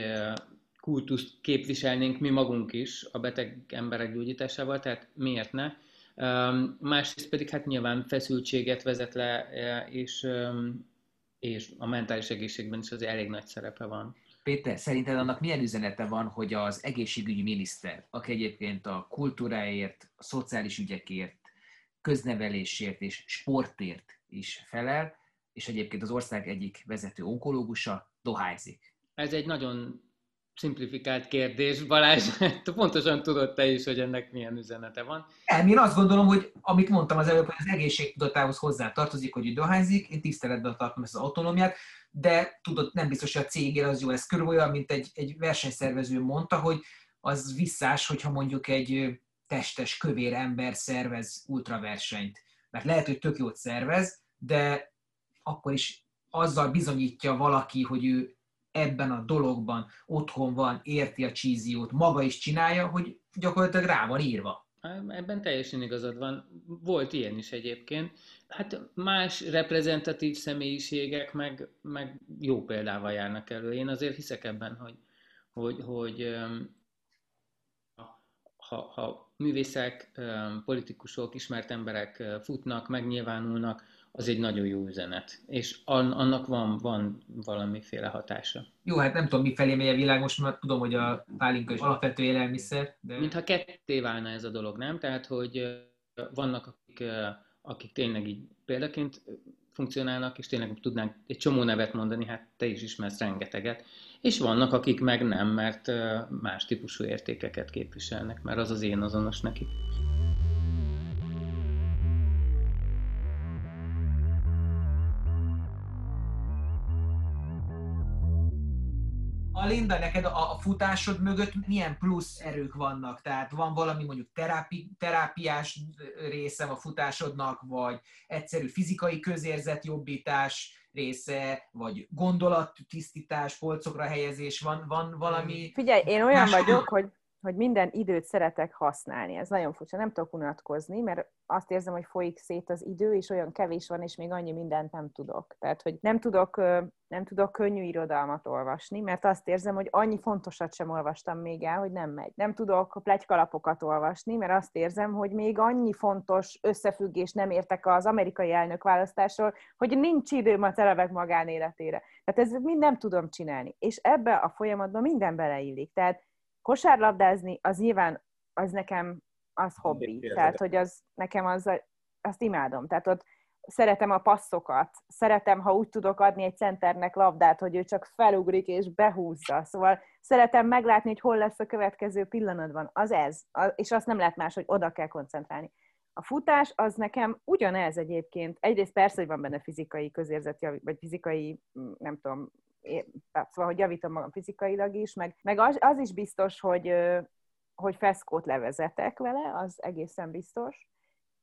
kultuszt képviselnénk mi magunk is a beteg emberek gyógyításával, tehát miért ne? Másrészt pedig hát nyilván feszültséget vezet le, és, és a mentális egészségben is az elég nagy szerepe van. Péter, szerinted annak milyen üzenete van, hogy az egészségügyi miniszter, aki egyébként a kultúráért, a szociális ügyekért, köznevelésért és sportért is felel, és egyébként az ország egyik vezető onkológusa dohányzik. Ez egy nagyon simplifikált kérdés, Balázs, pontosan tudod te is, hogy ennek milyen üzenete van. Én azt gondolom, hogy amit mondtam az előbb, hogy az egészségtudatához hozzá tartozik, hogy dohányzik, én tiszteletben tartom ezt az autonómiát, de tudod, nem biztos, hogy a cégére az jó, ez körül olyan, mint egy, egy versenyszervező mondta, hogy az visszás, hogyha mondjuk egy testes, kövér ember szervez ultraversenyt. Mert lehet, hogy tök jót szervez, de akkor is azzal bizonyítja valaki, hogy ő ebben a dologban otthon van, érti a csíziót, maga is csinálja, hogy gyakorlatilag rá van írva. Ebben teljesen igazad van. Volt ilyen is egyébként. Hát más reprezentatív személyiségek meg, meg jó példával járnak elő. Én azért hiszek ebben, hogy, hogy, hogy ha, ha művészek, politikusok, ismert emberek futnak, megnyilvánulnak, az egy nagyon jó üzenet, és annak van, van valamiféle hatása. Jó, hát nem tudom, mi felé megy a világ, most már tudom, hogy a pálinka is alapvető élelmiszer. De... Mintha ketté válna ez a dolog, nem? Tehát, hogy vannak, akik, akik tényleg így példaként funkcionálnak, és tényleg tudnánk egy csomó nevet mondani, hát te is ismersz rengeteget, és vannak, akik meg nem, mert más típusú értékeket képviselnek, mert az az én azonos nekik. Linda, neked a, a futásod mögött milyen plusz erők vannak? Tehát van valami mondjuk terápi, terápiás része a futásodnak, vagy egyszerű fizikai közérzet jobbítás része, vagy gondolattisztítás, polcokra helyezés, van, van valami... Figyelj, én olyan vagyok, hogy hogy minden időt szeretek használni. Ez nagyon furcsa, nem tudok unatkozni, mert azt érzem, hogy folyik szét az idő, és olyan kevés van, és még annyi mindent nem tudok. Tehát, hogy nem tudok, nem tudok könnyű irodalmat olvasni, mert azt érzem, hogy annyi fontosat sem olvastam még el, hogy nem megy. Nem tudok plegykalapokat olvasni, mert azt érzem, hogy még annyi fontos összefüggés nem értek az amerikai elnök választásról, hogy nincs időm a televek magánéletére. Tehát ez mind nem tudom csinálni. És ebbe a folyamatban minden beleillik. Tehát kosárlabdázni, az nyilván, az nekem az hobbi. Tehát, hogy az nekem az, azt imádom. Tehát ott szeretem a passzokat, szeretem, ha úgy tudok adni egy centernek labdát, hogy ő csak felugrik és behúzza. Szóval szeretem meglátni, hogy hol lesz a következő pillanatban. Az ez. És azt nem lehet más, hogy oda kell koncentrálni. A futás az nekem ugyanez egyébként. Egyrészt persze, hogy van benne fizikai közérzet, vagy fizikai, nem tudom, szóval, hogy javítom magam fizikailag is, meg, meg az, az is biztos, hogy, hogy feszkót levezetek vele, az egészen biztos,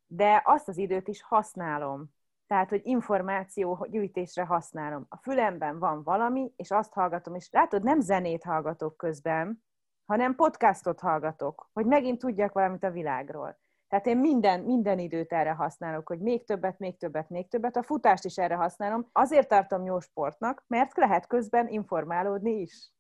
de azt az időt is használom. Tehát, hogy információ gyűjtésre használom. A fülemben van valami, és azt hallgatom, és látod, nem zenét hallgatok közben, hanem podcastot hallgatok, hogy megint tudjak valamit a világról. Tehát én minden, minden időt erre használok, hogy még többet, még többet, még többet. A futást is erre használom. Azért tartom jó sportnak, mert lehet közben informálódni is.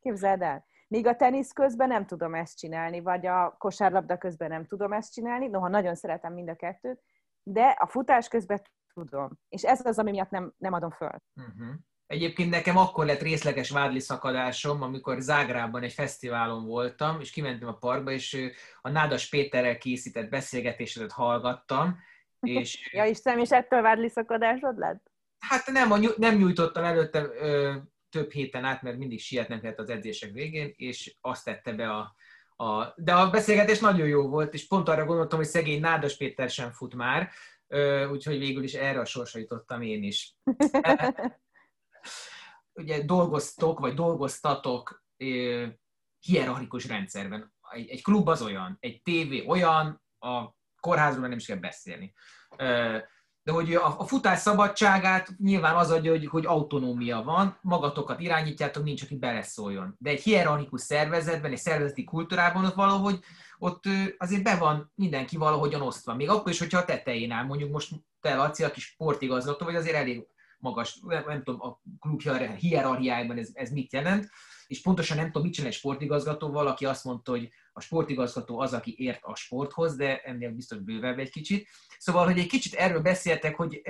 Képzeld el. Míg a tenisz közben nem tudom ezt csinálni, vagy a kosárlabda közben nem tudom ezt csinálni, noha nagyon szeretem mind a kettőt, de a futás közben tudom. És ez az, ami miatt nem, nem adom föl. Uh-huh. Egyébként nekem akkor lett részleges vádli szakadásom, amikor Zágrában egy fesztiválon voltam, és kimentem a parkba, és a Nádas Péterrel készített beszélgetésedet hallgattam. És... ja Istenem, és ettől vádli szakadásod lett? Hát nem, nem nyújtottam előtte ö, több héten át, mert mindig sietnem kellett az edzések végén, és azt tette be a, a... De a beszélgetés nagyon jó volt, és pont arra gondoltam, hogy szegény Nádas Péter sem fut már, úgyhogy végül is erre a sorsra jutottam én is. ugye dolgoztok, vagy dolgoztatok hierarchikus rendszerben. Egy, egy klub az olyan, egy tévé olyan, a kórházról nem is kell beszélni. De hogy a, a futás szabadságát nyilván az adja, hogy, hogy autonómia van, magatokat irányítjátok, nincs, aki beleszóljon. De egy hierarchikus szervezetben, egy szervezeti kultúrában ott valahogy, ott azért be van mindenki valahogyan osztva. Még akkor is, hogyha a tetején áll, mondjuk most te, Laci, aki sportigazgató, vagy azért elég magas, nem, nem tudom, a klub hierarchiájában ez, ez mit jelent, és pontosan nem tudom, mit csinál egy sportigazgatóval, aki azt mondta, hogy a sportigazgató az, aki ért a sporthoz, de ennél biztos bővebb egy kicsit. Szóval, hogy egy kicsit erről beszéltek, hogy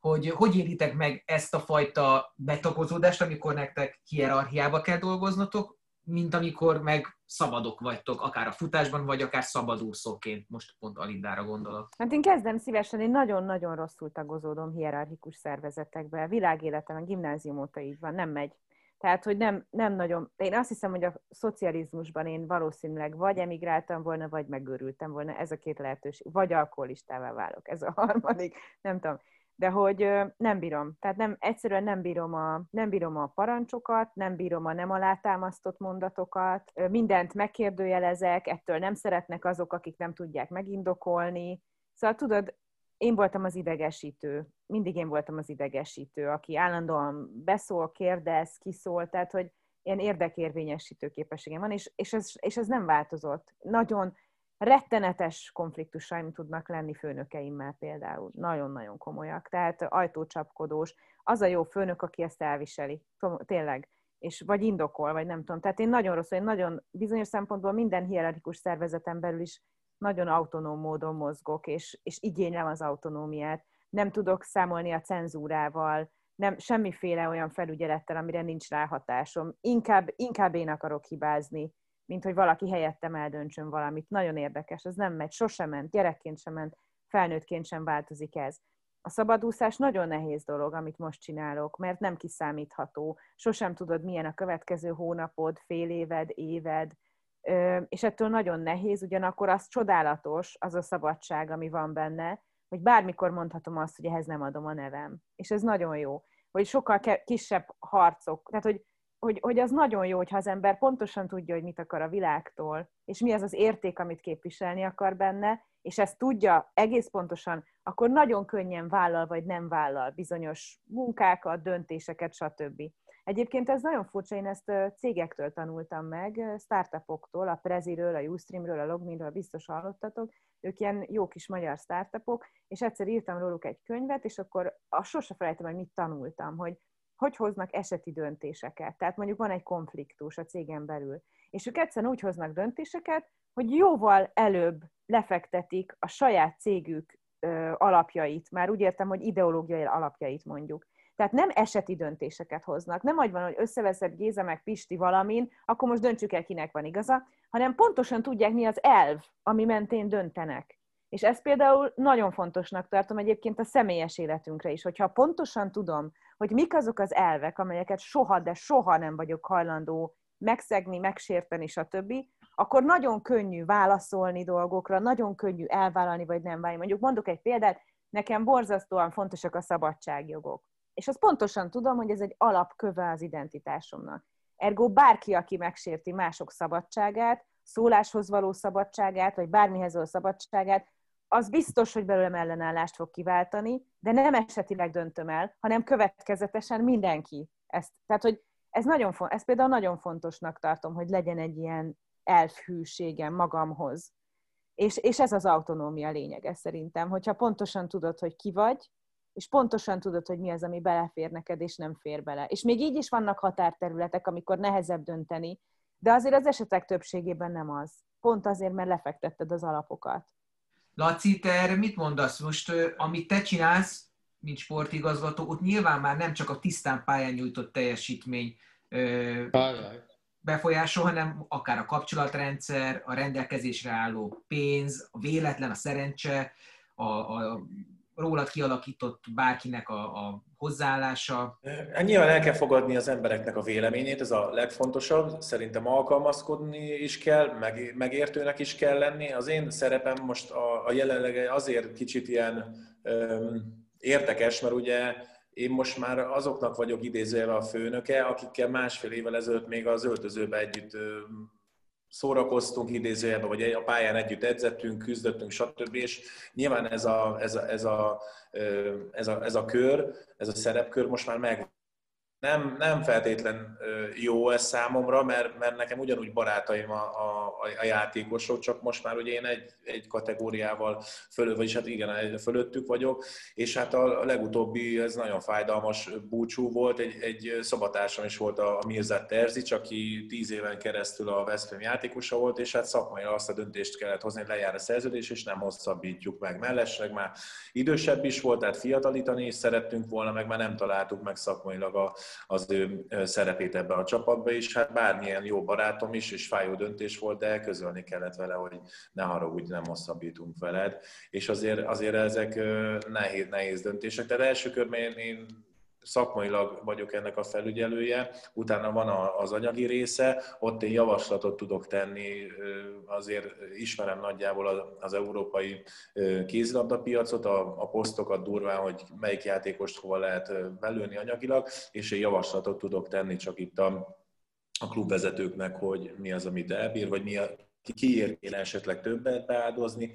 hogy, hogy éritek meg ezt a fajta betakozódást, amikor nektek hierarchiába kell dolgoznotok, mint amikor meg szabadok vagytok, akár a futásban, vagy akár szabadúszóként. Most pont Alindára gondolok. Hát én kezdem szívesen, én nagyon-nagyon rosszul tagozódom hierarchikus szervezetekbe. Világéletem, a gimnázium óta így van, nem megy. Tehát, hogy nem, nem nagyon, én azt hiszem, hogy a szocializmusban én valószínűleg vagy emigráltam volna, vagy megőrültem volna, ez a két lehetőség, vagy alkoholistává válok, ez a harmadik, nem tudom. De hogy nem bírom, tehát nem, egyszerűen nem bírom, a, nem bírom a parancsokat, nem bírom a nem alátámasztott mondatokat, mindent megkérdőjelezek, ettől nem szeretnek azok, akik nem tudják megindokolni. Szóval tudod, én voltam az idegesítő, mindig én voltam az idegesítő, aki állandóan beszól, kérdez, kiszól, tehát hogy ilyen érdekérvényesítő képességem van, és, és, ez, és ez nem változott. Nagyon rettenetes konfliktusaim tudnak lenni főnökeimmel például. Nagyon-nagyon komolyak. Tehát ajtócsapkodós. Az a jó főnök, aki ezt elviseli. Tényleg. És vagy indokol, vagy nem tudom. Tehát én nagyon rossz, én nagyon bizonyos szempontból minden hierarchikus szervezeten belül is nagyon autonóm módon mozgok, és, és igénylem az autonómiát. Nem tudok számolni a cenzúrával, nem semmiféle olyan felügyelettel, amire nincs ráhatásom. Inkább, inkább én akarok hibázni, mint hogy valaki helyettem eldöntsön valamit. Nagyon érdekes, ez nem megy, sosem ment, gyerekként sem ment, felnőttként sem változik ez. A szabadúszás nagyon nehéz dolog, amit most csinálok, mert nem kiszámítható. Sosem tudod, milyen a következő hónapod, fél éved, éved, és ettől nagyon nehéz, ugyanakkor az csodálatos, az a szabadság, ami van benne, hogy bármikor mondhatom azt, hogy ehhez nem adom a nevem. És ez nagyon jó. Hogy sokkal kisebb harcok, tehát hogy, hogy, hogy az nagyon jó, hogyha az ember pontosan tudja, hogy mit akar a világtól, és mi az az érték, amit képviselni akar benne, és ezt tudja egész pontosan, akkor nagyon könnyen vállal vagy nem vállal bizonyos munkákat, döntéseket, stb. Egyébként ez nagyon furcsa, én ezt cégektől tanultam meg, startupoktól, a Preziről, a Ustreamről, a Logminről, biztos hallottatok, ők ilyen jó kis magyar startupok, és egyszer írtam róluk egy könyvet, és akkor a sose felejtem, hogy mit tanultam, hogy hogy hoznak eseti döntéseket. Tehát mondjuk van egy konfliktus a cégen belül, és ők egyszerűen úgy hoznak döntéseket, hogy jóval előbb lefektetik a saját cégük alapjait, már úgy értem, hogy ideológiai alapjait mondjuk. Tehát nem eseti döntéseket hoznak. Nem úgy van, hogy összeveszed Géza meg Pisti valamin, akkor most döntsük el, kinek van igaza, hanem pontosan tudják, mi az elv, ami mentén döntenek. És ezt például nagyon fontosnak tartom egyébként a személyes életünkre is, hogyha pontosan tudom, hogy mik azok az elvek, amelyeket soha, de soha nem vagyok hajlandó megszegni, megsérteni, stb., akkor nagyon könnyű válaszolni dolgokra, nagyon könnyű elvállalni, vagy nem válni. Mondjuk mondok egy példát, nekem borzasztóan fontosak a szabadságjogok. És azt pontosan tudom, hogy ez egy alapköve az identitásomnak. Ergo bárki, aki megsérti mások szabadságát, szóláshoz való szabadságát, vagy bármihez való szabadságát, az biztos, hogy belőlem ellenállást fog kiváltani, de nem esetileg döntöm el, hanem következetesen mindenki ezt. Tehát, hogy ez, nagyon, ez például nagyon fontosnak tartom, hogy legyen egy ilyen elfhűségem magamhoz. És, és ez az autonómia lényege szerintem, hogyha pontosan tudod, hogy ki vagy, és pontosan tudod, hogy mi az, ami belefér neked, és nem fér bele. És még így is vannak határterületek, amikor nehezebb dönteni, de azért az esetek többségében nem az. Pont azért, mert lefektetted az alapokat. Laci, te erre mit mondasz? Most, amit te csinálsz, mint sportigazgató, ott nyilván már nem csak a tisztán pályán nyújtott teljesítmény befolyásol, hanem akár a kapcsolatrendszer, a rendelkezésre álló pénz, a véletlen, a szerencse, a, a rólad kialakított bárkinek a, a hozzáállása? Nyilván el kell fogadni az embereknek a véleményét, ez a legfontosabb. Szerintem alkalmazkodni is kell, meg, megértőnek is kell lenni. Az én szerepem most a, a jelenleg azért kicsit ilyen öm, érdekes, mert ugye én most már azoknak vagyok idézőjelve a főnöke, akikkel másfél évvel ezelőtt még az öltözőbe együtt öm, szórakoztunk idézőjelben, vagy a pályán együtt edzettünk, küzdöttünk, stb. És nyilván ez a, ez a, ez a, ez a, ez a kör, ez a szerepkör most már meg nem, nem feltétlen jó ez számomra, mert, mert nekem ugyanúgy barátaim a, a, a játékosok, csak most már ugye én egy, egy kategóriával fölött, vagyis hát igen, fölöttük vagyok, és hát a legutóbbi, ez nagyon fájdalmas búcsú volt, egy, egy szabatársam is volt a, a Mirzát Terzics, aki tíz éven keresztül a Veszprém játékosa volt, és hát szakmai azt a döntést kellett hozni, hogy lejár a szerződés, és nem hosszabbítjuk meg. Mellesleg már idősebb is volt, tehát fiatalítani is szerettünk volna, meg már nem találtuk meg szakmailag a, az ő szerepét ebbe a csapatba, és hát bármilyen jó barátom is, és fájó döntés volt, de közölni kellett vele, hogy ne haragudj, nem hosszabbítunk veled. És azért, azért ezek nehéz, nehéz döntések. Tehát első körben én, én szakmailag vagyok ennek a felügyelője, utána van az anyagi része, ott én javaslatot tudok tenni, azért ismerem nagyjából az európai kézilabdapiacot, a, a posztokat durván, hogy melyik játékost hova lehet belőni anyagilag, és én javaslatot tudok tenni csak itt a, a klubvezetőknek, hogy mi az, amit elbír, vagy mi a, ki, kiért esetleg többet beáldozni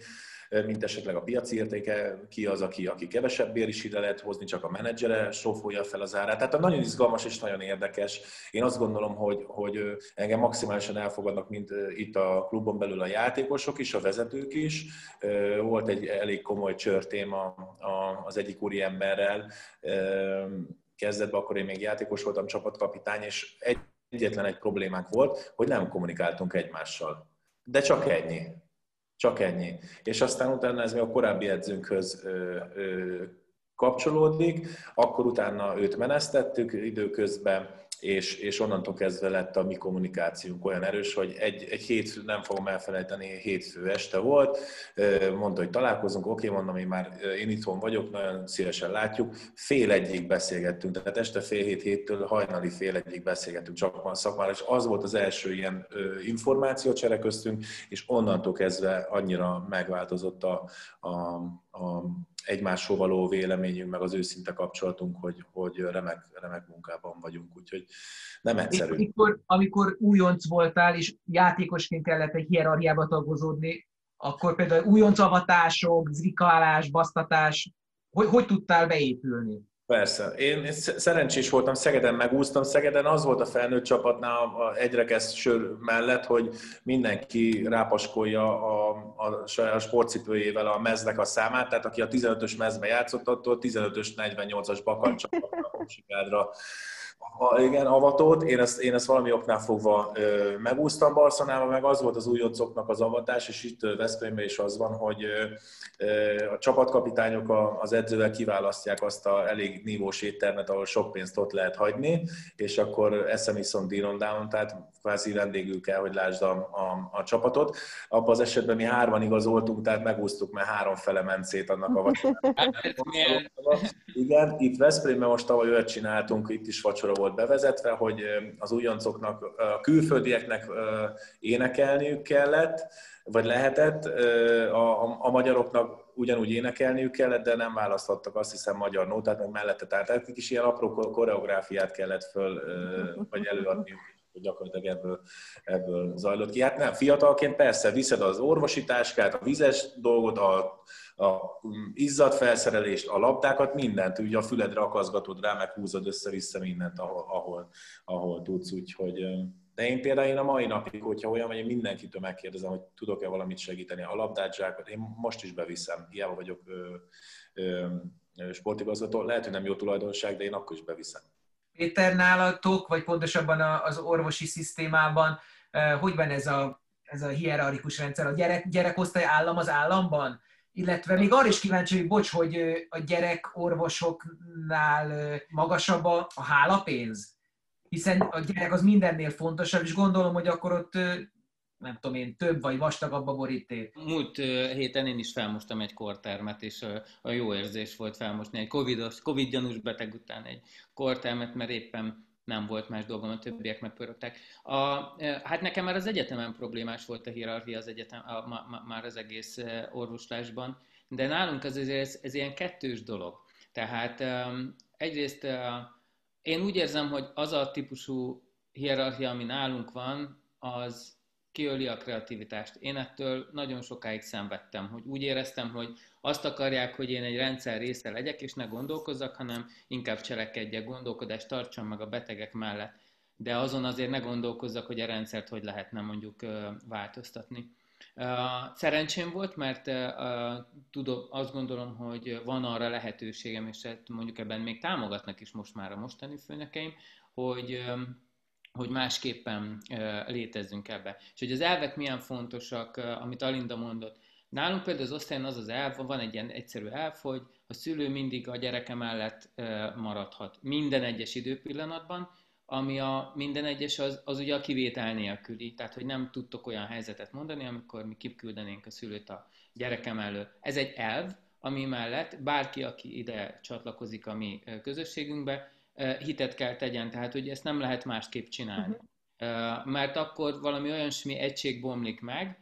mint esetleg a piaci értéke, ki az, aki, aki kevesebbért is ide lehet hozni, csak a menedzsere sófolja fel az árát. Tehát nagyon izgalmas és nagyon érdekes. Én azt gondolom, hogy, hogy engem maximálisan elfogadnak, mint itt a klubon belül a játékosok is, a vezetők is. Volt egy elég komoly csörtém az egyik úri emberrel, kezdetben akkor én még játékos voltam, csapatkapitány, és egy, egyetlen egy problémánk volt, hogy nem kommunikáltunk egymással. De csak ennyi. Csak ennyi. És aztán utána ez még a korábbi edzőnkhöz kapcsolódik, akkor utána őt menesztettük időközben, és, és onnantól kezdve lett a mi kommunikációnk olyan erős, hogy egy, egy hétfő, nem fogom elfelejteni, hétfő este volt, mondta, hogy találkozunk, oké, mondom, én már én itthon vagyok, nagyon szívesen látjuk, fél egyig beszélgettünk, tehát este fél hét héttől hajnali fél egyig beszélgettünk csak van szakmára, és az volt az első ilyen információcsere köztünk, és onnantól kezdve annyira megváltozott a, a, a egymásról való véleményünk, meg az őszinte kapcsolatunk, hogy, hogy remek, remek munkában vagyunk, úgyhogy nem egyszerű. Amikor, amikor újonc voltál, és játékosként kellett egy hierarchiába tagozódni, akkor például újonc avatások, zrikálás, basztatás, hogy, hogy tudtál beépülni? Persze. Én, szerencsés voltam, Szegeden megúsztam. Szegeden az volt a felnőtt csapatnál a egyrekesz sör mellett, hogy mindenki rápaskolja a, a, a sportcipőjével a meznek a számát, tehát aki a 15-ös mezbe játszott, attól 15-ös 48-as bakancsapatra a, igen, avatót. Én ezt, én ezt valami oknál fogva ö, megúsztam Barcelonában, meg az volt az újoncoknak az avatás, és itt Veszprémben is az van, hogy ö, a csapatkapitányok a, az edzővel kiválasztják azt a elég nívós éttermet, ahol sok pénzt ott lehet hagyni, és akkor eszem viszont Diron Down, tehát kvázi vendégül kell, hogy lásd a, a, a csapatot. Abban az esetben mi hárman igazoltunk, tehát megúsztuk, mert három fele ment szét annak a vacsorának. Igen, itt Veszprémben most tavaly olyat csináltunk, itt is vacsora volt bevezetve, hogy az újoncoknak, a külföldieknek énekelniük kellett, vagy lehetett, a, a, a magyaroknak ugyanúgy énekelniük kellett, de nem választhattak azt hiszem magyar nótát, meg mellette, tehát egy kis ilyen apró koreográfiát kellett föl, vagy előadni hogy gyakorlatilag ebből, ebből zajlott ki. Hát nem, fiatalként persze viszed az orvosi táskát, a vizes dolgot, a, a izzadt felszerelést, a labdákat, mindent, ugye a füledre akaszgatod rá, meg húzod össze-vissza mindent, ahol, ahol, ahol tudsz, úgyhogy de én például én a mai napig, hogyha olyan vagy, én mindenkitől megkérdezem, hogy tudok-e valamit segíteni a labdát, zsákot, én most is beviszem, hiába vagyok ö, ö, sportigazgató, lehet, hogy nem jó tulajdonság, de én akkor is beviszem. Péter, nálatok, vagy pontosabban az orvosi szisztémában, hogy van ez a, ez a hierarchikus rendszer? A gyerek, gyerekosztály állam az államban? Illetve még arra is kíváncsi vagyok, bocs, hogy a gyerek orvosoknál magasabb a, hálapénz? Hiszen a gyerek az mindennél fontosabb, és gondolom, hogy akkor ott nem tudom én, több vagy vastagabb a boríték. Múlt héten én is felmostam egy kortermet, és a jó érzés volt felmosni egy COVID-os, COVID-gyanús beteg után egy kortermet, mert éppen nem volt más dolgom, a többiek megpörögtek. A, hát nekem már az egyetemen problémás volt a hierarchia az egyetem, a, a, már az egész orvoslásban, de nálunk az ez, ez, ez ilyen kettős dolog. Tehát um, egyrészt én úgy érzem, hogy az a típusú hierarchia, ami nálunk van, az kiöli a kreativitást. Én ettől nagyon sokáig szenvedtem, hogy úgy éreztem, hogy azt akarják, hogy én egy rendszer része legyek, és ne gondolkozzak, hanem inkább cselekedjek, gondolkodást tartsam meg a betegek mellett. De azon azért ne gondolkozzak, hogy a rendszert hogy lehetne mondjuk változtatni. Szerencsém volt, mert tudom, azt gondolom, hogy van arra lehetőségem, és hát mondjuk ebben még támogatnak is most már a mostani főnökeim, hogy hogy másképpen létezzünk ebbe. És hogy az elvek milyen fontosak, amit Alinda mondott. Nálunk például az osztályon az az elv, van egy ilyen egyszerű elv, hogy a szülő mindig a gyereke mellett maradhat minden egyes időpillanatban, ami a minden egyes az, az ugye a kivétel nélküli, tehát hogy nem tudtok olyan helyzetet mondani, amikor mi kiküldenénk a szülőt a gyerekem elő. Ez egy elv, ami mellett bárki, aki ide csatlakozik a mi közösségünkbe, hitet kell tegyen, tehát hogy ezt nem lehet másképp csinálni. Uh-huh. Mert akkor valami olyasmi egység bomlik meg,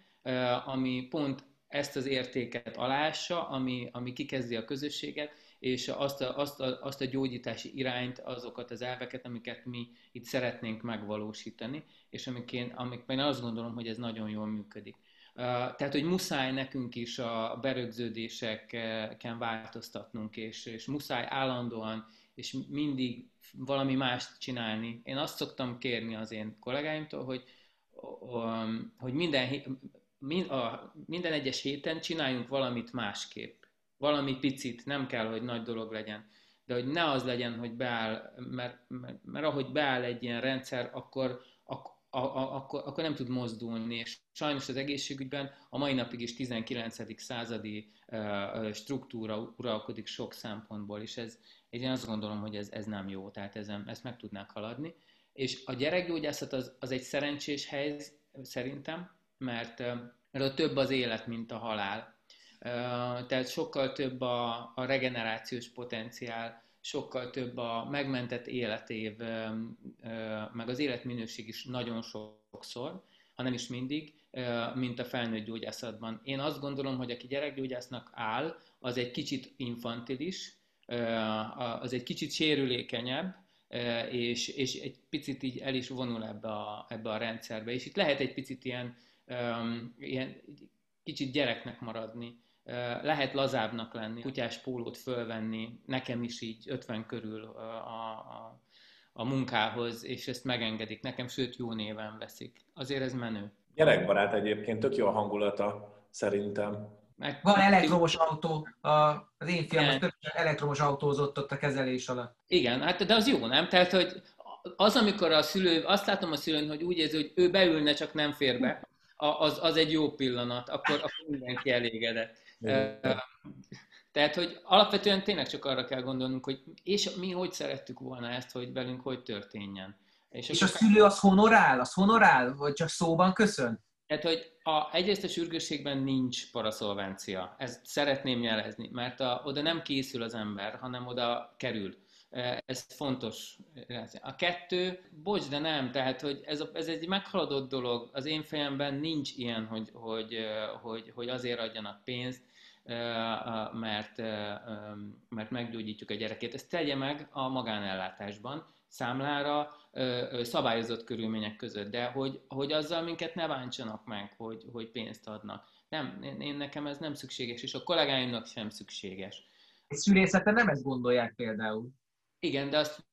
ami pont ezt az értéket alássa, ami, ami kikezdi a közösséget, és azt a, azt, a, azt a gyógyítási irányt, azokat az elveket, amiket mi itt szeretnénk megvalósítani, és amik én, amikben azt gondolom, hogy ez nagyon jól működik. Tehát, hogy muszáj nekünk is a berögződéseken változtatnunk, és, és muszáj állandóan és mindig valami mást csinálni. Én azt szoktam kérni az én kollégáimtól, hogy, hogy minden, minden egyes héten csináljunk valamit másképp. Valami picit, nem kell, hogy nagy dolog legyen. De hogy ne az legyen, hogy beáll, mert, mert, mert ahogy beáll egy ilyen rendszer, akkor, akkor a, a, akkor, akkor nem tud mozdulni, és sajnos az egészségügyben a mai napig is 19. századi struktúra uralkodik sok szempontból, és ez, én azt gondolom, hogy ez, ez nem jó, tehát ezen, ezt meg tudnák haladni. És a gyerekgyógyászat az, az egy szerencsés hely szerintem, mert, mert ott több az élet, mint a halál. Tehát sokkal több a, a regenerációs potenciál, sokkal több a megmentett életév, meg az életminőség is nagyon sokszor, ha nem is mindig, mint a felnőtt gyógyászatban. Én azt gondolom, hogy aki gyerekgyógyásznak áll, az egy kicsit infantilis, az egy kicsit sérülékenyebb, és, és egy picit így el is vonul ebbe a, ebbe a rendszerbe. És itt lehet egy picit ilyen, ilyen kicsit gyereknek maradni, lehet lazábbnak lenni, kutyás pólót fölvenni, nekem is így 50 körül a, a, a munkához, és ezt megengedik nekem, sőt jó néven veszik. Azért ez menő. Gyerekbarát egyébként, tök jó a hangulata szerintem. Meg, Van elektromos autó, a, az én fiam az elektromos autózott ott a kezelés alatt. Igen, hát de az jó, nem? Tehát, hogy az, amikor a szülő, azt látom a szülőn, hogy úgy érzi, hogy ő beülne, csak nem fér be, az, az egy jó pillanat, akkor, akkor mindenki elégedett. Tehát, hogy alapvetően tényleg csak arra kell gondolnunk, hogy és mi hogy szerettük volna ezt, hogy velünk hogy történjen. És, és a szülő az honorál? Az honorál? Vagy csak szóban köszön? Tehát, hogy a, egyrészt a sürgősségben nincs paraszolvencia. Ezt szeretném jelezni, mert a, oda nem készül az ember, hanem oda kerül. Ez fontos. A kettő, bocs, de nem, tehát hogy ez, a, ez egy meghaladott dolog. Az én fejemben nincs ilyen, hogy, hogy, hogy, hogy azért adjanak pénzt, mert, mert meggyógyítjuk a gyerekét. Ezt tegye meg a magánellátásban, számlára, szabályozott körülmények között, de hogy, hogy azzal minket ne bántsanak meg, hogy, hogy pénzt adnak. Nem, én, én nekem ez nem szükséges, és a kollégáimnak sem szükséges. És szülészete nem ezt gondolják például. Igen, de azt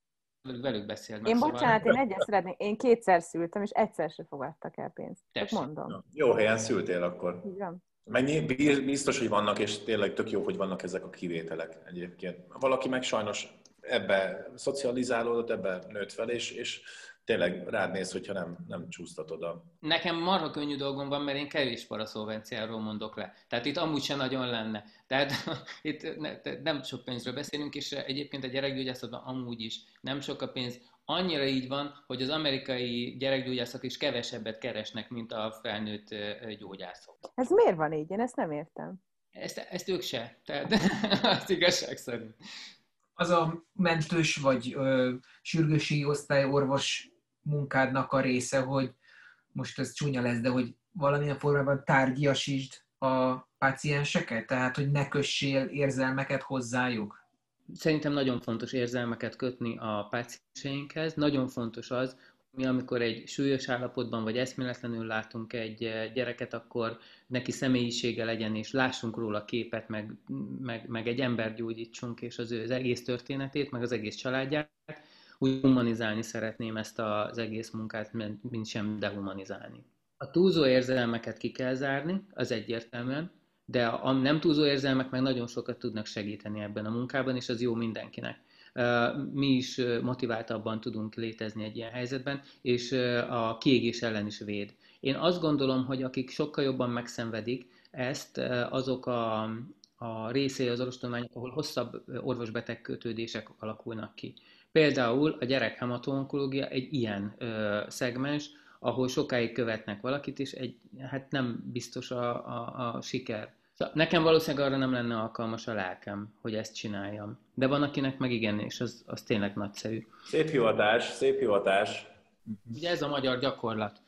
velük beszél meg. Én szóval... bocsánat, én egyet szeretnék, én kétszer szültem, és egyszer se fogadtak el pénzt. Csak mondom. Jó helyen szültél akkor. Igen. Mennyi, biztos, hogy vannak, és tényleg tök jó, hogy vannak ezek a kivételek egyébként. Valaki meg sajnos ebbe szocializálódott, ebbe nőtt fel, és, és tényleg rád néz, hogyha nem, nem csúsztatod a... Nekem marha könnyű dolgom van, mert én kevés paraszolvenciáról mondok le. Tehát itt amúgy sem nagyon lenne. Tehát itt ne, nem sok pénzről beszélünk, és egyébként a gyerekgyógyászatban amúgy is nem sok a pénz. Annyira így van, hogy az amerikai gyerekgyógyászok is kevesebbet keresnek, mint a felnőtt gyógyászok. Ez miért van így? Én ezt nem értem. Ezt, ezt ők se. Tehát az igazság szerint az a mentős vagy ö, sürgősségi osztályorvos munkádnak a része, hogy most ez csúnya lesz, de hogy valamilyen formában tárgyasítsd a pácienseket? Tehát, hogy ne kössél érzelmeket hozzájuk? Szerintem nagyon fontos érzelmeket kötni a pácienseinkhez. Nagyon fontos az, mi amikor egy súlyos állapotban vagy eszméletlenül látunk egy eh, gyereket, akkor neki személyisége legyen, és lássunk róla képet, meg, meg, meg egy ember gyógyítsunk, és az ő az egész történetét, meg az egész családját. Úgy humanizálni szeretném ezt az egész munkát, mint sem dehumanizálni. A túlzó érzelmeket ki kell zárni, az egyértelműen, de a nem túlzó érzelmek meg nagyon sokat tudnak segíteni ebben a munkában, és az jó mindenkinek mi is motiváltabban tudunk létezni egy ilyen helyzetben, és a kiégés ellen is véd. Én azt gondolom, hogy akik sokkal jobban megszenvedik ezt, azok a, a részei az orvostudományok, ahol hosszabb orvosbeteg kötődések alakulnak ki. Például a gyerekhematonkológia egy ilyen ö, szegmens, ahol sokáig követnek valakit, és egy, hát nem biztos a, a, a siker. Nekem valószínűleg arra nem lenne alkalmas a lelkem, hogy ezt csináljam. De van, akinek meg igen, és az, az tényleg nagyszerű. Szép hivatás, szép hivatás. Ugye ez a magyar gyakorlat.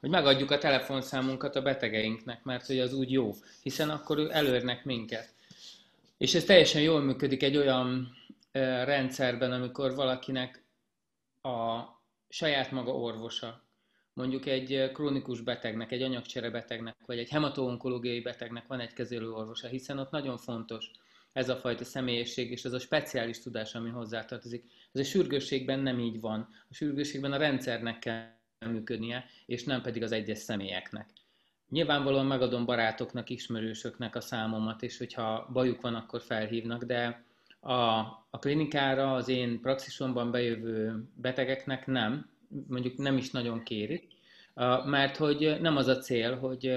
Hogy megadjuk a telefonszámunkat a betegeinknek, mert hogy az úgy jó, hiszen akkor előrnek minket. És ez teljesen jól működik egy olyan rendszerben, amikor valakinek a saját maga orvosa, mondjuk egy krónikus betegnek, egy anyagcsere betegnek, vagy egy hematoonkológiai betegnek van egy kezelőorvosa, hiszen ott nagyon fontos ez a fajta személyesség és ez a speciális tudás, ami hozzátartozik. Ez a sürgősségben nem így van. A sürgősségben a rendszernek kell működnie, és nem pedig az egyes személyeknek. Nyilvánvalóan megadom barátoknak, ismerősöknek a számomat, és hogyha bajuk van, akkor felhívnak, de a, a klinikára az én praxisomban bejövő betegeknek nem, mondjuk nem is nagyon kérik, mert hogy nem az a cél, hogy,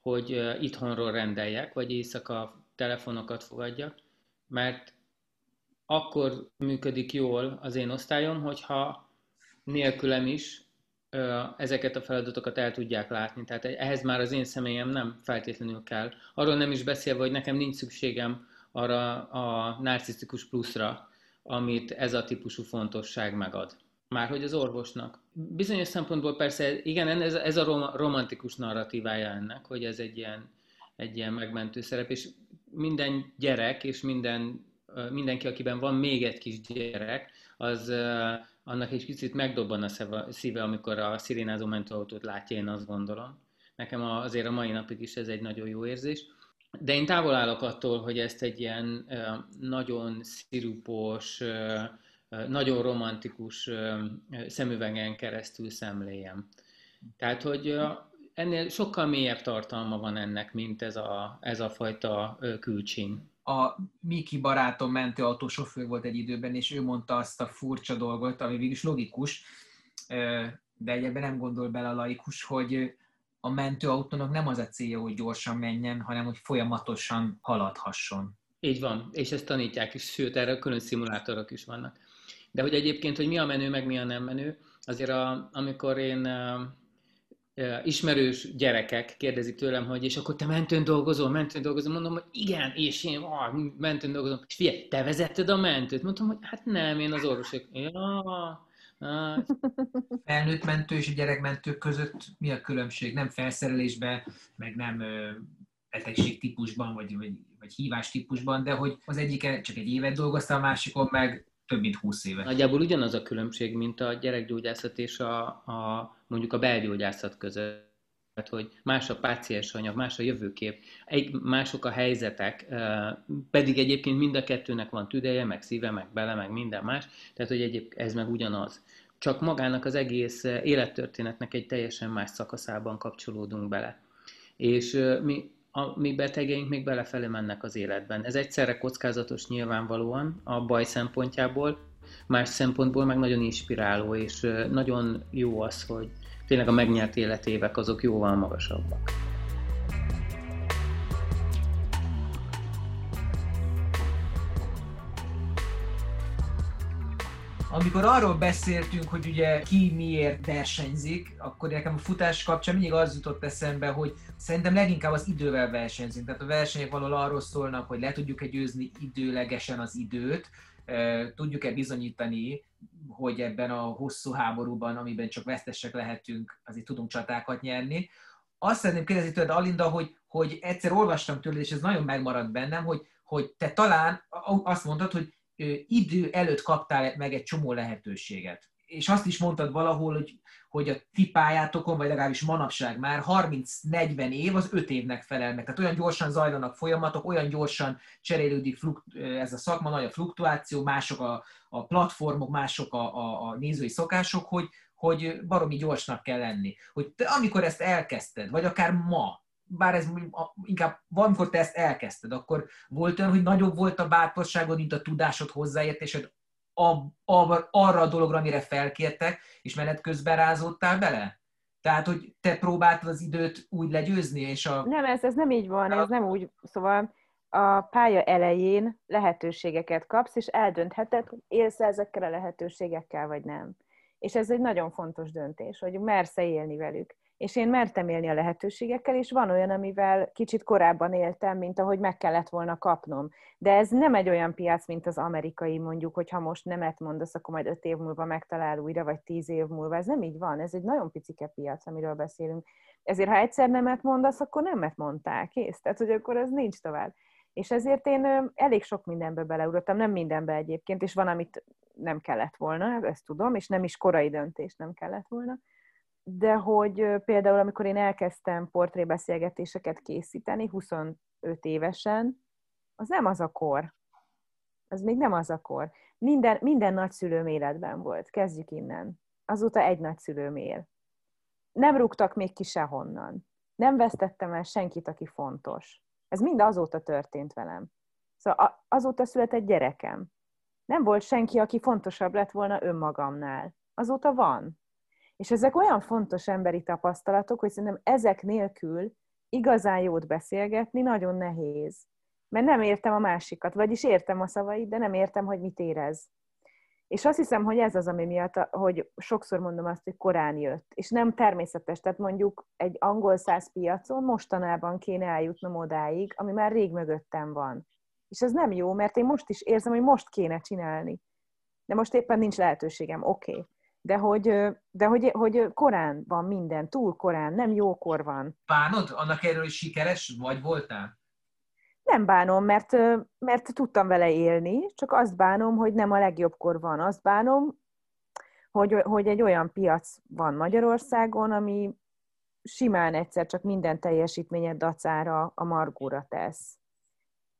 hogy itthonról rendeljek, vagy éjszaka telefonokat fogadjak, mert akkor működik jól az én osztályom, hogyha nélkülem is ezeket a feladatokat el tudják látni. Tehát ehhez már az én személyem nem feltétlenül kell. Arról nem is beszélve, hogy nekem nincs szükségem arra a narcisztikus pluszra, amit ez a típusú fontosság megad. Már hogy az orvosnak. Bizonyos szempontból persze, igen, ez, ez a romantikus narratívája ennek, hogy ez egy ilyen, egy ilyen megmentő szerep, és minden gyerek, és minden, mindenki, akiben van még egy kis gyerek, az annak egy picit megdobban a szíve, amikor a szirénázó mentőautót látja, én azt gondolom. Nekem azért a mai napig is ez egy nagyon jó érzés. De én távol állok attól, hogy ezt egy ilyen nagyon szirupos, nagyon romantikus szemüvegen keresztül szemléljem. Tehát, hogy ennél sokkal mélyebb tartalma van ennek, mint ez a, ez a fajta külcsín. A Miki barátom mentőautósofőr volt egy időben, és ő mondta azt a furcsa dolgot, ami végül is logikus, de egyébben nem gondol bele a laikus, hogy a mentőautónak nem az a célja, hogy gyorsan menjen, hanem hogy folyamatosan haladhasson. Így van, és ezt tanítják is, sőt, erre külön szimulátorok is vannak. De hogy egyébként, hogy mi a menő, meg mi a nem menő, azért a, amikor én ismerős gyerekek kérdezik tőlem, hogy és akkor te mentőn dolgozol, mentőn dolgozol, mondom, hogy igen, és én ah, mentőn dolgozom. És figyelj, te vezetted a mentőt? Mondtam, hogy hát nem, én az orvosok. Ja, Hát. Felnőtt mentő és gyerekmentő között mi a különbség? Nem felszerelésben, meg nem betegség típusban, vagy, vagy, vagy hívás típusban, de hogy az egyik csak egy évet dolgozta, a másikon meg több mint 20 éve. Nagyjából ugyanaz a különbség, mint a gyerekgyógyászat és a, a mondjuk a belgyógyászat között tehát, hogy más a páciens anyag, más a jövőkép, egy, mások a helyzetek, pedig egyébként mind a kettőnek van tüdeje, meg szíve, meg bele, meg minden más, tehát hogy egyébként ez meg ugyanaz. Csak magának az egész élettörténetnek egy teljesen más szakaszában kapcsolódunk bele. És mi, a mi betegeink még belefelé mennek az életben. Ez egyszerre kockázatos nyilvánvalóan a baj szempontjából, más szempontból meg nagyon inspiráló, és nagyon jó az, hogy, tényleg a megnyert életévek azok jóval magasabbak. Amikor arról beszéltünk, hogy ugye ki miért versenyzik, akkor nekem a futás kapcsán mindig az jutott eszembe, hogy szerintem leginkább az idővel versenyzünk. Tehát a versenyek valahol arról szólnak, hogy le tudjuk-e győzni időlegesen az időt, tudjuk-e bizonyítani, hogy ebben a hosszú háborúban, amiben csak vesztesek lehetünk, azért tudunk csatákat nyerni. Azt szeretném kérdezni tőled, Alinda, hogy, hogy egyszer olvastam tőled, és ez nagyon megmaradt bennem, hogy, hogy te talán azt mondtad, hogy idő előtt kaptál meg egy csomó lehetőséget. És azt is mondtad valahol, hogy hogy a ti pályátokon, vagy legalábbis manapság már 30-40 év az 5 évnek felel meg. Tehát olyan gyorsan zajlanak folyamatok, olyan gyorsan cserélődik ez a szakma, nagy a fluktuáció, mások a, a platformok, mások a, a, a nézői szokások, hogy, hogy baromi gyorsnak kell lenni. Hogy te, amikor ezt elkezdted, vagy akár ma, bár ez inkább valamikor te ezt elkezdted, akkor volt olyan, hogy nagyobb volt a bátorságod, mint a tudásod, hozzáértésed a, a, arra a dologra, amire felkértek, és menet közben rázódtál bele? Tehát, hogy te próbáltad az időt úgy legyőzni, és a... Nem, ez, ez nem így van, ez nem úgy, szóval a pálya elején lehetőségeket kapsz, és eldöntheted, hogy élsz ezekkel a lehetőségekkel, vagy nem. És ez egy nagyon fontos döntés, hogy mersz élni velük. És én mertem élni a lehetőségekkel, és van olyan, amivel kicsit korábban éltem, mint ahogy meg kellett volna kapnom. De ez nem egy olyan piac, mint az amerikai, mondjuk, hogy ha most nemet mondasz, akkor majd öt év múlva megtalál újra, vagy tíz év múlva. Ez nem így van, ez egy nagyon picike piac, amiről beszélünk. Ezért, ha egyszer nemet mondasz, akkor nemet mondtál, kész. Tehát, hogy akkor ez nincs tovább. És ezért én elég sok mindenbe beleugrottam, nem mindenbe egyébként, és van, amit nem kellett volna, ezt tudom, és nem is korai döntés nem kellett volna de hogy például amikor én elkezdtem portrébeszélgetéseket készíteni 25 évesen, az nem az a kor. Az még nem az a kor. Minden, minden nagyszülőm életben volt. Kezdjük innen. Azóta egy nagyszülőm él. Nem rúgtak még ki sehonnan. Nem vesztettem el senkit, aki fontos. Ez mind azóta történt velem. Szóval azóta született gyerekem. Nem volt senki, aki fontosabb lett volna önmagamnál. Azóta van. És ezek olyan fontos emberi tapasztalatok, hogy szerintem ezek nélkül igazán jót beszélgetni nagyon nehéz. Mert nem értem a másikat, vagyis értem a szavait, de nem értem, hogy mit érez. És azt hiszem, hogy ez az, ami miatt, hogy sokszor mondom azt, hogy korán jött. És nem természetes. Tehát mondjuk egy angol száz piacon mostanában kéne eljutnom odáig, ami már rég mögöttem van. És ez nem jó, mert én most is érzem, hogy most kéne csinálni. De most éppen nincs lehetőségem, oké. Okay de hogy, de hogy, hogy korán van minden, túl korán, nem jókor van. Bánod annak erről, hogy sikeres vagy voltál? Nem bánom, mert, mert tudtam vele élni, csak azt bánom, hogy nem a legjobbkor van. Azt bánom, hogy, hogy egy olyan piac van Magyarországon, ami simán egyszer csak minden teljesítményed dacára a margóra tesz.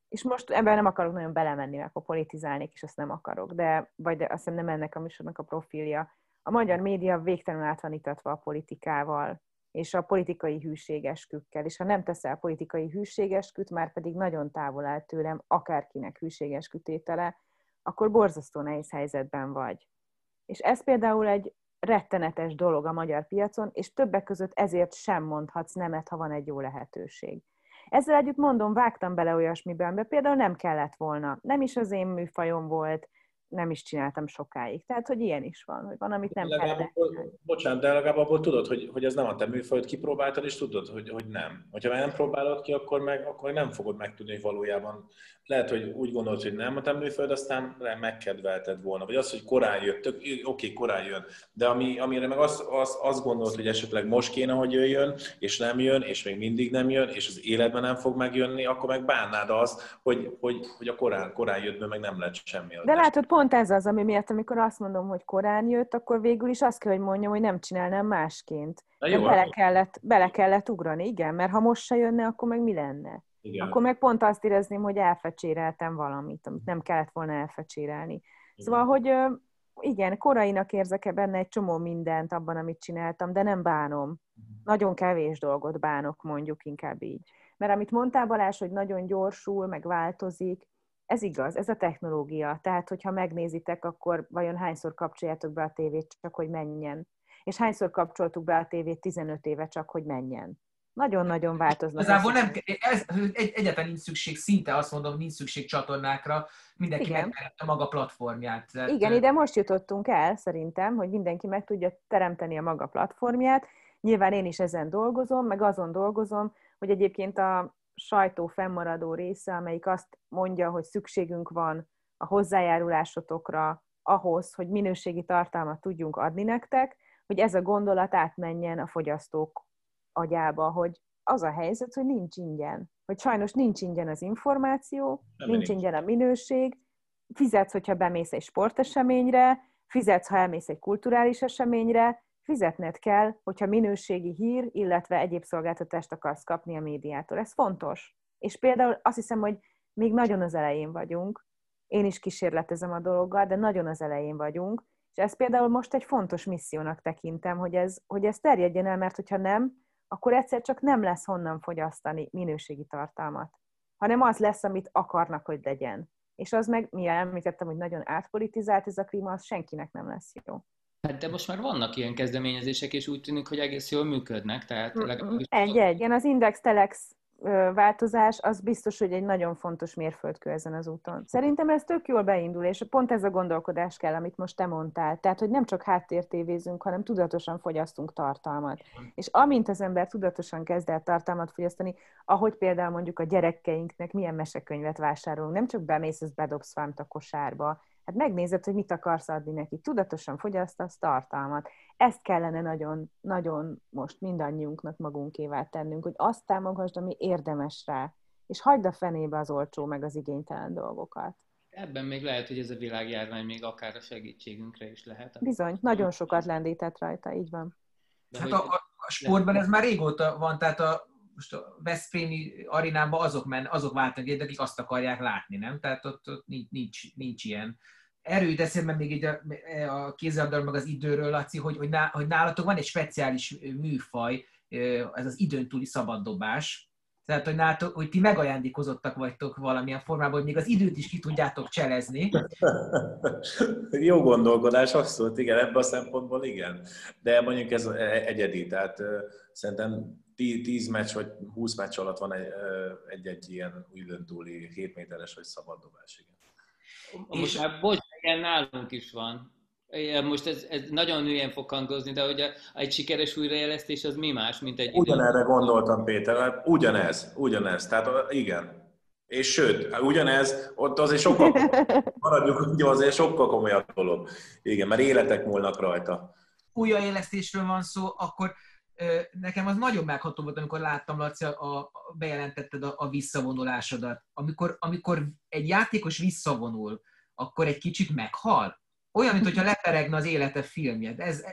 És most ebben nem akarok nagyon belemenni, mert akkor politizálnék, és azt nem akarok, de, vagy de azt hiszem nem ennek a műsornak a profilja a magyar média végtelenül át van itatva a politikával, és a politikai hűségeskükkel. És ha nem teszel politikai hűségesküt, már pedig nagyon távol áll tőlem akárkinek hűségeskütétele, akkor borzasztó nehéz helyzetben vagy. És ez például egy rettenetes dolog a magyar piacon, és többek között ezért sem mondhatsz nemet, ha van egy jó lehetőség. Ezzel együtt mondom, vágtam bele olyasmiben, de például nem kellett volna. Nem is az én műfajom volt, nem is csináltam sokáig. Tehát, hogy ilyen is van, hogy van, amit nem kell. Bocsánat, de legalább abból tudod, hogy, hogy ez nem a te műfajod, kipróbáltad, és tudod, hogy, hogy nem. Hogyha nem próbálod ki, akkor meg, akkor nem fogod megtudni, hogy valójában lehet, hogy úgy gondolod, hogy nem a te műfajod, aztán megkedvelted volna. Vagy az, hogy korán jött, oké, okay, korán jön, de ami, amire meg azt, azt, azt gondolod, hogy esetleg most kéne, hogy jöjjön, és nem jön, és még mindig nem jön, és az életben nem fog megjönni, akkor meg bánnád azt, hogy, hogy, hogy a korán, korán jött, meg nem lett semmi. De látod, pont ez az, ami miatt, amikor azt mondom, hogy korán jött, akkor végül is azt kell, hogy mondjam, hogy nem csinálnám másként. jó, bele, kellett, bele kellett ugrani, igen, mert ha most se jönne, akkor meg mi lenne? Igen. Akkor meg pont azt érezném, hogy elfecséreltem valamit, amit nem kellett volna elfecsérelni. Igen. Szóval, hogy igen, korainak érzek-e benne egy csomó mindent abban, amit csináltam, de nem bánom. Uh-huh. Nagyon kevés dolgot bánok, mondjuk inkább így. Mert amit mondtál Balázs, hogy nagyon gyorsul, meg változik, ez igaz, ez a technológia. Tehát, hogyha megnézitek, akkor vajon hányszor kapcsoljátok be a tévét, csak hogy menjen. És hányszor kapcsoltuk be a tévét 15 éve, csak hogy menjen. Nagyon-nagyon változnak. Igazából nem, ez, egy, egyáltalán nincs szükség, szinte azt mondom, nincs szükség csatornákra, mindenki megteremte maga platformját. Tehát, Igen, ide most jutottunk el szerintem, hogy mindenki meg tudja teremteni a maga platformját. Nyilván én is ezen dolgozom, meg azon dolgozom, hogy egyébként a sajtó fennmaradó része, amelyik azt mondja, hogy szükségünk van a hozzájárulásotokra ahhoz, hogy minőségi tartalmat tudjunk adni nektek, hogy ez a gondolat átmenjen a fogyasztók agyába, hogy az a helyzet, hogy nincs ingyen. Hogy sajnos nincs ingyen az információ, Nem nincs nincs. ingyen a minőség, fizetsz, hogyha bemész egy sporteseményre, fizetsz, ha elmész egy kulturális eseményre, fizetned kell, hogyha minőségi hír, illetve egyéb szolgáltatást akarsz kapni a médiától. Ez fontos. És például azt hiszem, hogy még nagyon az elején vagyunk, én is kísérletezem a dologgal, de nagyon az elején vagyunk, és ez például most egy fontos missziónak tekintem, hogy ez, hogy ez terjedjen el, mert hogyha nem, akkor egyszer csak nem lesz honnan fogyasztani minőségi tartalmat, hanem az lesz, amit akarnak, hogy legyen. És az meg, milyen említettem, hogy nagyon átpolitizált ez a klíma, az senkinek nem lesz jó. Hát de most már vannak ilyen kezdeményezések, és úgy tűnik, hogy egész jól működnek. Tehát legalábbis... Egy, egy. Igen, az Index Telex változás, az biztos, hogy egy nagyon fontos mérföldkő ezen az úton. Szerintem ez tök jól beindul, és pont ez a gondolkodás kell, amit most te mondtál. Tehát, hogy nem csak háttértévézünk, hanem tudatosan fogyasztunk tartalmat. És amint az ember tudatosan kezd el tartalmat fogyasztani, ahogy például mondjuk a gyerekeinknek milyen mesekönyvet vásárolunk, nem csak bemész, ezt bedobsz valamit a kosárba, hát megnézed, hogy mit akarsz adni neki. Tudatosan fogyasztasz tartalmat. Ezt kellene nagyon, nagyon most mindannyiunknak magunkévá tennünk, hogy azt támogasd, ami érdemes rá, és hagyd a fenébe az olcsó meg az igénytelen dolgokat. Ebben még lehet, hogy ez a világjárvány még akár a segítségünkre is lehet. Bizony, nagyon sokat lendített rajta, így van. De hát a, a sportban ez már régóta van, tehát a, most a Veszprémi arénában azok, men, azok váltak egyet, akik azt akarják látni, nem? Tehát ott, ott nincs, nincs, nincs ilyen. Jut eszembe még így a, a kézilabdáról, meg az időről, Laci, hogy, hogy, hogy nálatok van egy speciális műfaj, ez az időn túli szabaddobás, tehát, hogy, nálatok, hogy ti megajándékozottak vagytok valamilyen formában, hogy még az időt is ki tudjátok cselezni. Jó gondolkodás, abszolút, igen, ebben a szempontból igen. De mondjuk ez egyedi, tehát szerintem 10 meccs vagy 20 meccs alatt van egy-egy ilyen időn túli 7 méteres vagy szabaddobás, igen. Most már, bocs, igen, nálunk is van. Most ez, ez nagyon hülyen fog hangozni, de hogy a, egy sikeres újrajelesztés az mi más, mint egy... Ugyanerre idő... gondoltam, Péter, hát ugyanez, ugyanez, tehát igen. És sőt, ugyanez, ott azért sokkal, maradjuk, hogy azért sokkal komolyabb dolog. Igen, mert életek múlnak rajta. Újraélesztésről van szó, akkor nekem az nagyon megható volt, amikor láttam, Laci, a, a, bejelentetted a, a visszavonulásodat. Amikor, amikor egy játékos visszavonul, akkor egy kicsit meghal? Olyan, mintha leperegne az élete filmje. Ez,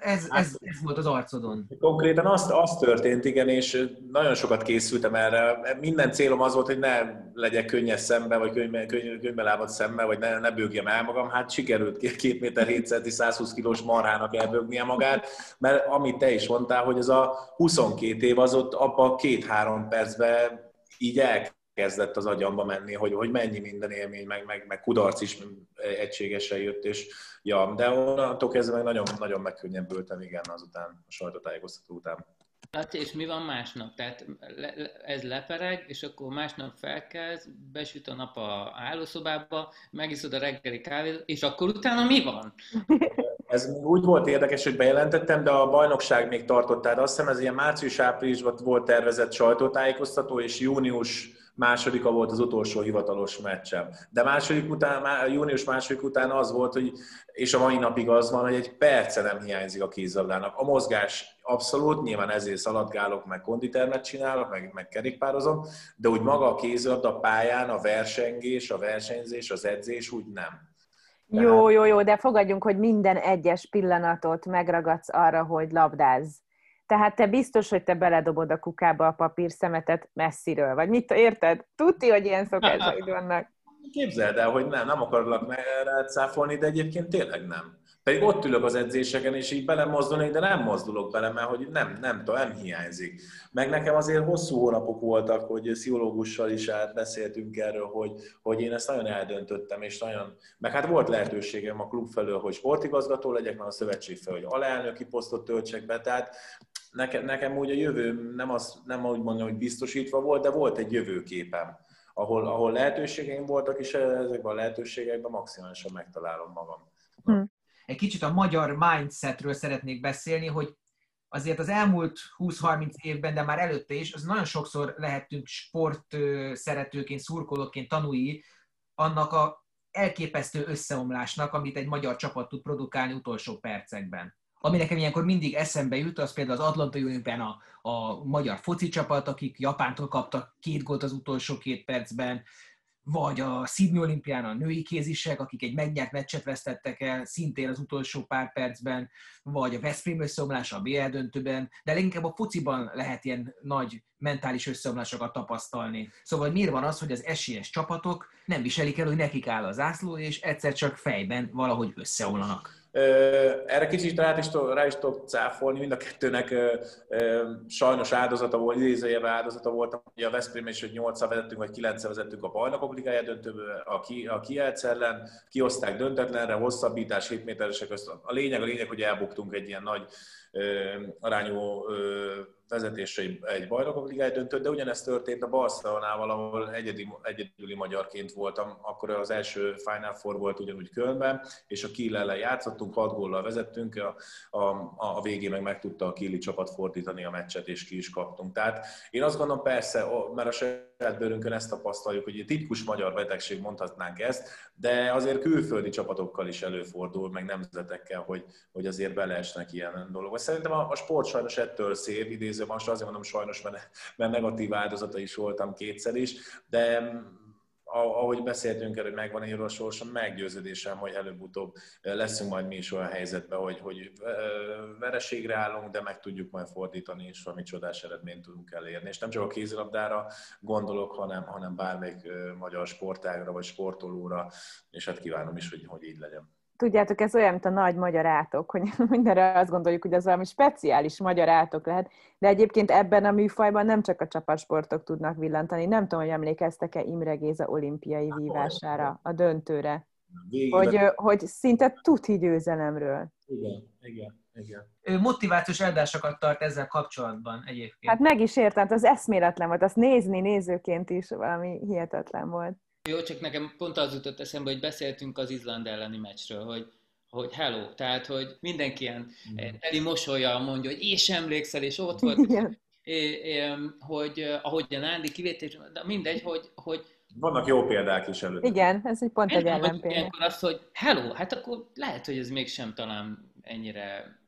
ez, ez, ez volt az arcodon. Konkrétan azt, az történt, igen, és nagyon sokat készültem erre. Minden célom az volt, hogy ne legyek könnyes szembe, vagy könnybe, könnybe lábad szembe, vagy ne, ne bőgjem el magam. Hát sikerült két méter 7 centi, 120 kilós marhának elbőgnie magát, mert amit te is mondtál, hogy ez a 22 év az ott abban két-három percben így el kezdett az agyamba menni, hogy, hogy mennyi minden élmény, meg, meg, meg kudarc is egységesen jött, és ja, de onnantól kezdve meg nagyon, nagyon megkönnyebbültem, igen, azután, a sajtótájékoztató után. Hát és mi van másnap? Tehát le, le, ez lepereg, és akkor másnap felkezd, besüt a nap a hálószobába, megiszod a reggeli kávét, és akkor utána mi van? Ez úgy volt érdekes, hogy bejelentettem, de a bajnokság még tartott. Tehát azt hiszem ez ilyen március-áprilisban volt tervezett sajtótájékoztató, és június másodika volt az utolsó hivatalos meccsem. De második után, június második után az volt, hogy, és a mai napig az van, hogy egy perce nem hiányzik a kézlabdának. A mozgás abszolút, nyilván ezért szaladgálok, meg konditermet csinálok, meg, meg kerékpározom, de úgy maga a kézlabda pályán, a versengés, a versenyzés, az edzés úgy nem. Tehát... Jó, jó, jó, de fogadjunk, hogy minden egyes pillanatot megragadsz arra, hogy labdáz. Tehát te biztos, hogy te beledobod a kukába a papír szemetet messziről, vagy mit érted? Tudti, hogy ilyen szokásaid vannak. Képzeld el, hogy nem, nem akarlak rád száfolni, de egyébként tényleg nem. Pedig ott ülök az edzéseken, és így belemozdulnék, de nem mozdulok bele, mert hogy nem, nem, tudom, nem hiányzik. Meg nekem azért hosszú hónapok voltak, hogy pszichológussal is beszéltünk erről, hogy, hogy én ezt nagyon eldöntöttem, és nagyon, meg hát volt lehetőségem a klub felől, hogy sportigazgató legyek, mert a szövetség felől, hogy alelnöki posztot töltsek be, tehát nekem, nekem úgy a jövő nem, az, nem úgy mondom, hogy biztosítva volt, de volt egy jövőképem, ahol, ahol lehetőségeim voltak, és ezekben a lehetőségekben maximálisan megtalálom magam. Hm. Egy kicsit a magyar mindsetről szeretnék beszélni, hogy azért az elmúlt 20-30 évben, de már előtte is, az nagyon sokszor lehetünk sport szeretőként, szurkolóként tanúi annak a elképesztő összeomlásnak, amit egy magyar csapat tud produkálni utolsó percekben. Ami nekem ilyenkor mindig eszembe jut, az például az Atlanta Olimpián a, a magyar foci csapat, akik Japántól kaptak két gólt az utolsó két percben, vagy a Sydney olimpián a női kézisek, akik egy megnyert meccset vesztettek el szintén az utolsó pár percben, vagy a Veszprém összeomlása a BL döntőben, de leginkább a fociban lehet ilyen nagy mentális összeomlásokat tapasztalni. Szóval miért van az, hogy az esélyes csapatok nem viselik el, hogy nekik áll az zászló, és egyszer csak fejben valahogy összeomlanak? Erre kicsit rá is, rá is tudok cáfolni, mind a kettőnek sajnos áldozata volt, idézőjebe áldozata volt, hogy a Veszprém is, hogy 8 vezettünk, vagy 9 vezettünk a bajnokok ligája döntőből, a, ki, a Kielc ellen, kioszták döntetlenre, hosszabbítás, 7 méteresek közt. A lényeg, a lényeg, hogy elbuktunk egy ilyen nagy arányú vezetésre egy, bajnokok ligáj döntött, de ugyanezt történt a Barcelonával, ahol egyedi, egyedüli magyarként voltam, akkor az első Final Four volt ugyanúgy Kölnben, és a Kiel ellen játszottunk, hat góllal vezettünk, a, a, a végén meg meg tudta a Kieli csapat fordítani a meccset, és ki is kaptunk. Tehát én azt gondolom persze, mert a saját bőrünkön ezt tapasztaljuk, hogy tipikus magyar betegség mondhatnánk ezt, de azért külföldi csapatokkal is előfordul, meg nemzetekkel, hogy, hogy azért beleesnek ilyen dolgok. Szerintem a, a sport sajnos ettől szép, idéző most azért mondom sajnos, mert, mert negatív áldozata is voltam kétszer is, de ahogy beszéltünk erről, hogy megvan írva a sorsom, meggyőződésem, hogy előbb-utóbb leszünk majd mi is olyan helyzetben, hogy, hogy vereségre állunk, de meg tudjuk majd fordítani, és valami csodás eredményt tudunk elérni. És nem csak a kézilabdára gondolok, hanem, hanem bármelyik magyar sportágra vagy sportolóra, és hát kívánom is, hogy, hogy így legyen tudjátok, ez olyan, mint a nagy magyar átok, hogy mindenre azt gondoljuk, hogy az valami speciális magyar átok lehet, de egyébként ebben a műfajban nem csak a csapatsportok tudnak villantani. Nem tudom, hogy emlékeztek-e Imre Géza olimpiai hát, vívására, a döntőre. Hogy, hogy szinte tuti győzelemről. Igen, igen. Igen. Ő motivációs eldásokat tart ezzel kapcsolatban egyébként. Hát meg is értem, az eszméletlen volt, azt nézni nézőként is valami hihetetlen volt. Jó, csak nekem pont az jutott eszembe, hogy beszéltünk az Izland elleni meccsről, hogy hogy hello, tehát, hogy mindenki ilyen mm. teli mosolya mondja, hogy és emlékszel, és ott volt, é, é, hogy ahogyan Ándi kivétés, de mindegy, hogy, hogy vannak jó példák is előtt. Igen, ez egy pont egy ellenpélda. Ilyenkor az, hogy hello, hát akkor lehet, hogy ez mégsem talán ennyire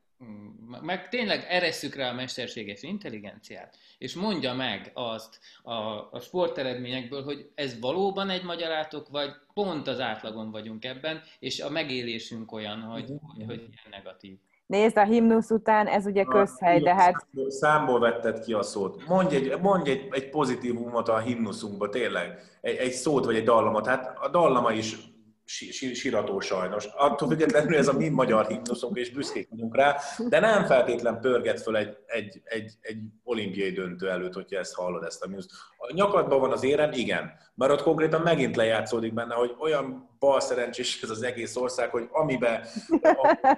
meg tényleg eresszük rá a mesterséges intelligenciát, és mondja meg azt a, a sporteredményekből, hogy ez valóban egy magyarátok, vagy pont az átlagon vagyunk ebben, és a megélésünk olyan, hogy, uh-huh. hogy, hogy ilyen negatív. Nézd, a himnusz után ez ugye közhely, de hát... Számból vetted ki a szót. Mondj egy, mondj egy, egy pozitívumot a himnuszunkba, tényleg. Egy, egy szót vagy egy dallamot. Hát a dallama is sírató sajnos. Attól függetlenül ez a mi magyar himnuszunk, és büszkék vagyunk rá, de nem feltétlen pörget föl egy, egy, egy, egy olimpiai döntő előtt, hogyha ezt hallod, ezt a műszt. A nyakadban van az érem, igen, mert ott konkrétan megint lejátszódik benne, hogy olyan bal szerencsés ez az egész ország, hogy amiben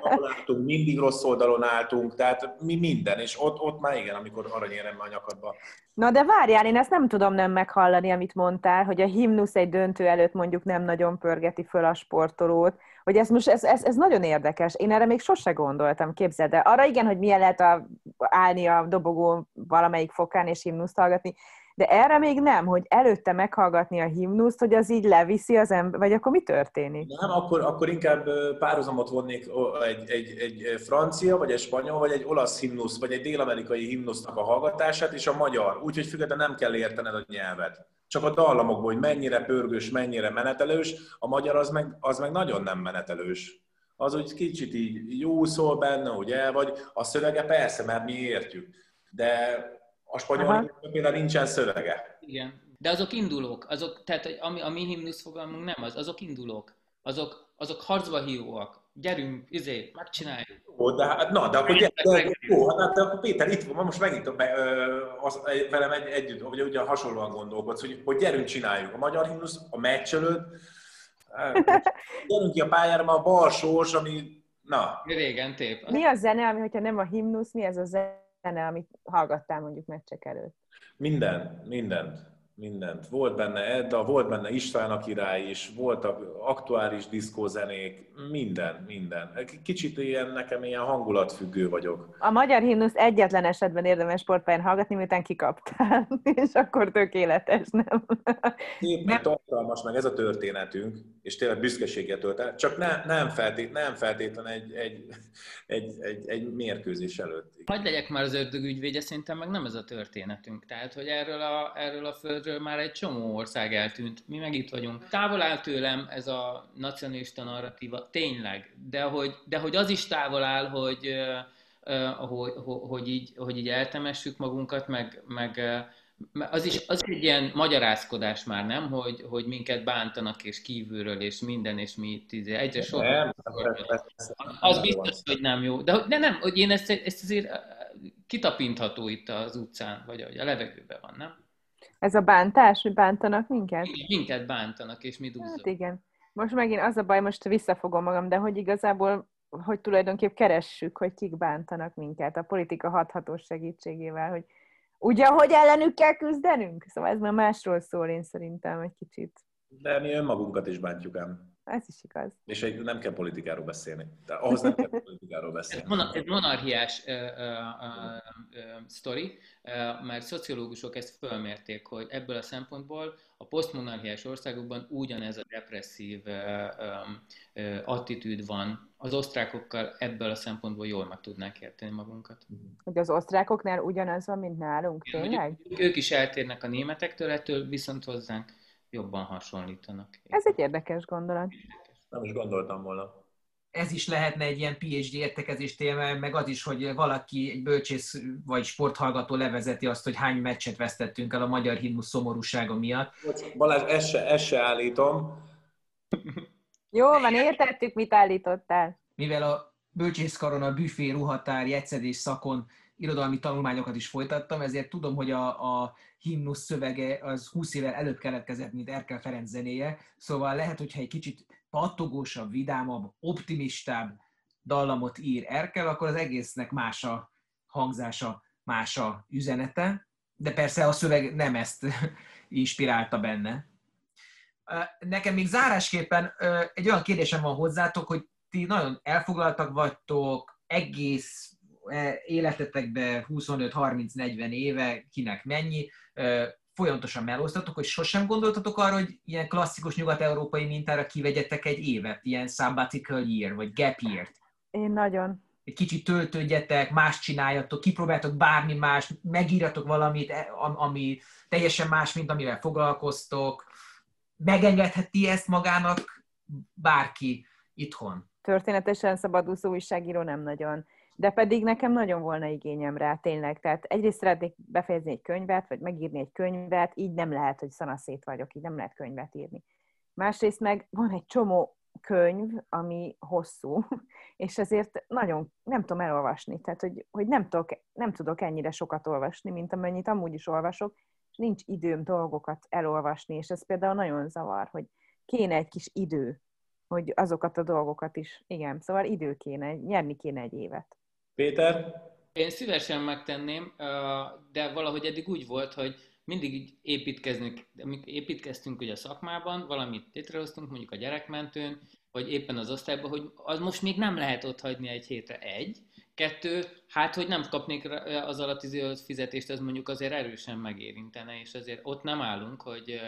ahol álltunk, mindig rossz oldalon álltunk, tehát mi minden, és ott, ott már igen, amikor aranyérem a nyakadba. Na de várjál, én ezt nem tudom nem meghallani, amit mondtál, hogy a himnusz egy döntő előtt mondjuk nem nagyon pörgeti föl a sportolót, hogy ez most, ez, ez, ez nagyon érdekes. Én erre még sose gondoltam, képzeld de Arra igen, hogy milyen lehet a, állni a dobogó valamelyik fokán és himnuszt hallgatni, de erre még nem, hogy előtte meghallgatni a himnuszt, hogy az így leviszi az ember, vagy akkor mi történik? Nem, akkor, akkor inkább párhuzamot vonnék egy, egy, egy francia, vagy egy spanyol, vagy egy olasz himnusz, vagy egy dél-amerikai himnusznak a hallgatását, és a magyar. Úgyhogy függetlenül nem kell értened a nyelvet. Csak a dallamokból, hogy mennyire pörgős, mennyire menetelős, a magyar az meg, az meg nagyon nem menetelős az úgy kicsit így jó szól benne, ugye, vagy a szövege persze, mert mi értjük. De a spanyol például nincsen szövege. Igen. De azok indulók, azok, tehát ami, a mi himnusz fogalmunk nem az, azok indulók. Azok, azok harcba hívóak. Gyerünk, izé, megcsináljuk. Ó, de, hát, na, de akkor, gyere, de, jó, hát, de akkor Péter itt van, most megint be, ö, az, velem egy, együtt, vagy ugye hasonlóan gondolkodsz, hogy, hogy gyerünk, csináljuk. A magyar himnusz, a meccs előtt, hát, gyerünk ki a pályára, már a bal sors, ami, na. Régen tép. Mi a zene, ami, hogyha nem a himnusz, mi ez a zene? Zene, amit hallgattál mondjuk meccsek előtt? Minden, mindent mindent. Volt benne Edda, volt benne István a király is, voltak aktuális diszkózenék, minden, minden. Kicsit ilyen, nekem ilyen hangulatfüggő vagyok. A magyar himnusz egyetlen esetben érdemes sportpályán hallgatni, miután kikaptál, és akkor tökéletes, nem? Szép, meg tartalmas, meg ez a történetünk, és tényleg büszkeséget tölt el, csak ne, nem, feltét, nem feltétlen egy, egy, egy, egy, egy mérkőzés előtt. Hogy legyek már az ördög ügyvédje, szerintem meg nem ez a történetünk. Tehát, hogy erről a, erről a föld földről már egy csomó ország eltűnt, mi meg itt vagyunk. Távol áll tőlem ez a nacionalista narratíva, tényleg, de hogy, de hogy az is távol áll, hogy, hogy, hogy, így, hogy így eltemessük magunkat, meg, meg az is, az egy ilyen magyarázkodás már, nem? Hogy, hogy minket bántanak és kívülről, és minden, és mi itt izé, egyre sokkal. Az biztos, hogy nem jó. De, de nem, hogy én ezt, ezt azért kitapintható itt az utcán, vagy a levegőben van, nem? Ez a bántás, hogy bántanak minket? Igen, minket bántanak, és mi duzzog. Hát igen. Most megint az a baj, most visszafogom magam, de hogy igazából hogy tulajdonképp keressük, hogy kik bántanak minket a politika hathatós segítségével, hogy ugye, hogy ellenük kell küzdenünk? Szóval ez már másról szól én szerintem egy kicsit. De mi önmagunkat is bántjuk ám. Ez is igaz. És egy, nem kell politikáról beszélni. De ahhoz nem kell politikáról beszélni. Ez monarchiás uh, uh, uh, sztori, uh, mert szociológusok ezt fölmérték, hogy ebből a szempontból a posztmonarchiás országokban ugyanez a depresszív uh, uh, attitűd van. Az osztrákokkal ebből a szempontból jól meg tudnák érteni magunkat. Hogy az osztrákoknál ugyanaz van, mint nálunk, tényleg? Ők is eltérnek a németektől, ettől viszont hozzánk jobban hasonlítanak. Ez egy érdekes gondolat. Nem is gondoltam volna. Ez is lehetne egy ilyen PhD értekezés téma, meg az is, hogy valaki, egy bölcsész vagy sporthallgató levezeti azt, hogy hány meccset vesztettünk el a magyar himnusz szomorúsága miatt. Balázs, ezt se, ezt se állítom. Jó van, értettük, mit állítottál. Mivel a bölcsészkaron a büfé, ruhatár, jegyszedés szakon irodalmi tanulmányokat is folytattam, ezért tudom, hogy a, a himnusz szövege az 20 évvel előbb keletkezett, mint Erkel Ferenc zenéje, szóval lehet, hogyha egy kicsit pattogósabb, vidámabb, optimistább dallamot ír Erkel, akkor az egésznek más a hangzása, más a üzenete, de persze a szöveg nem ezt inspirálta benne. Nekem még zárásképpen egy olyan kérdésem van hozzátok, hogy ti nagyon elfoglaltak vagytok, egész életetekbe 25-30-40 éve, kinek mennyi, folyamatosan melóztatok, hogy sosem gondoltatok arra, hogy ilyen klasszikus nyugat-európai mintára kivegyetek egy évet, ilyen sabbatical year, vagy gap year Én nagyon. Egy kicsit töltődjetek, más csináljatok, kipróbáltok bármi más, megírjatok valamit, e, ami teljesen más, mint amivel foglalkoztok. Megengedheti ezt magának bárki itthon? Történetesen szabadúszó újságíró nem nagyon de pedig nekem nagyon volna igényem rá, tényleg. Tehát egyrészt szeretnék befejezni egy könyvet, vagy megírni egy könyvet, így nem lehet, hogy szanaszét vagyok, így nem lehet könyvet írni. Másrészt meg van egy csomó könyv, ami hosszú, és ezért nagyon nem tudom elolvasni. Tehát, hogy, hogy nem, tudok, nem tudok ennyire sokat olvasni, mint amennyit amúgy is olvasok, és nincs időm dolgokat elolvasni, és ez például nagyon zavar, hogy kéne egy kis idő, hogy azokat a dolgokat is, igen, szóval idő kéne, nyerni kéne egy évet. Péter? Én szívesen megtenném, de valahogy eddig úgy volt, hogy mindig építkezünk, építkeztünk ugye a szakmában, valamit létrehoztunk, mondjuk a gyerekmentőn, vagy éppen az osztályban, hogy az most még nem lehet ott hagyni egy hétre egy. Kettő, hát hogy nem kapnék az alatt fizetést, ez mondjuk azért erősen megérintene, és azért ott nem állunk, hogy,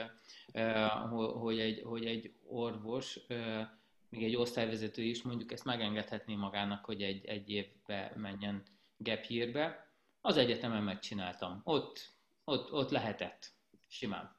hogy, egy, hogy egy orvos még egy osztályvezető is mondjuk ezt megengedhetné magának, hogy egy, egy évbe menjen gap yearbe. Az egyetemen megcsináltam. Ott, ott, ott lehetett. Simán.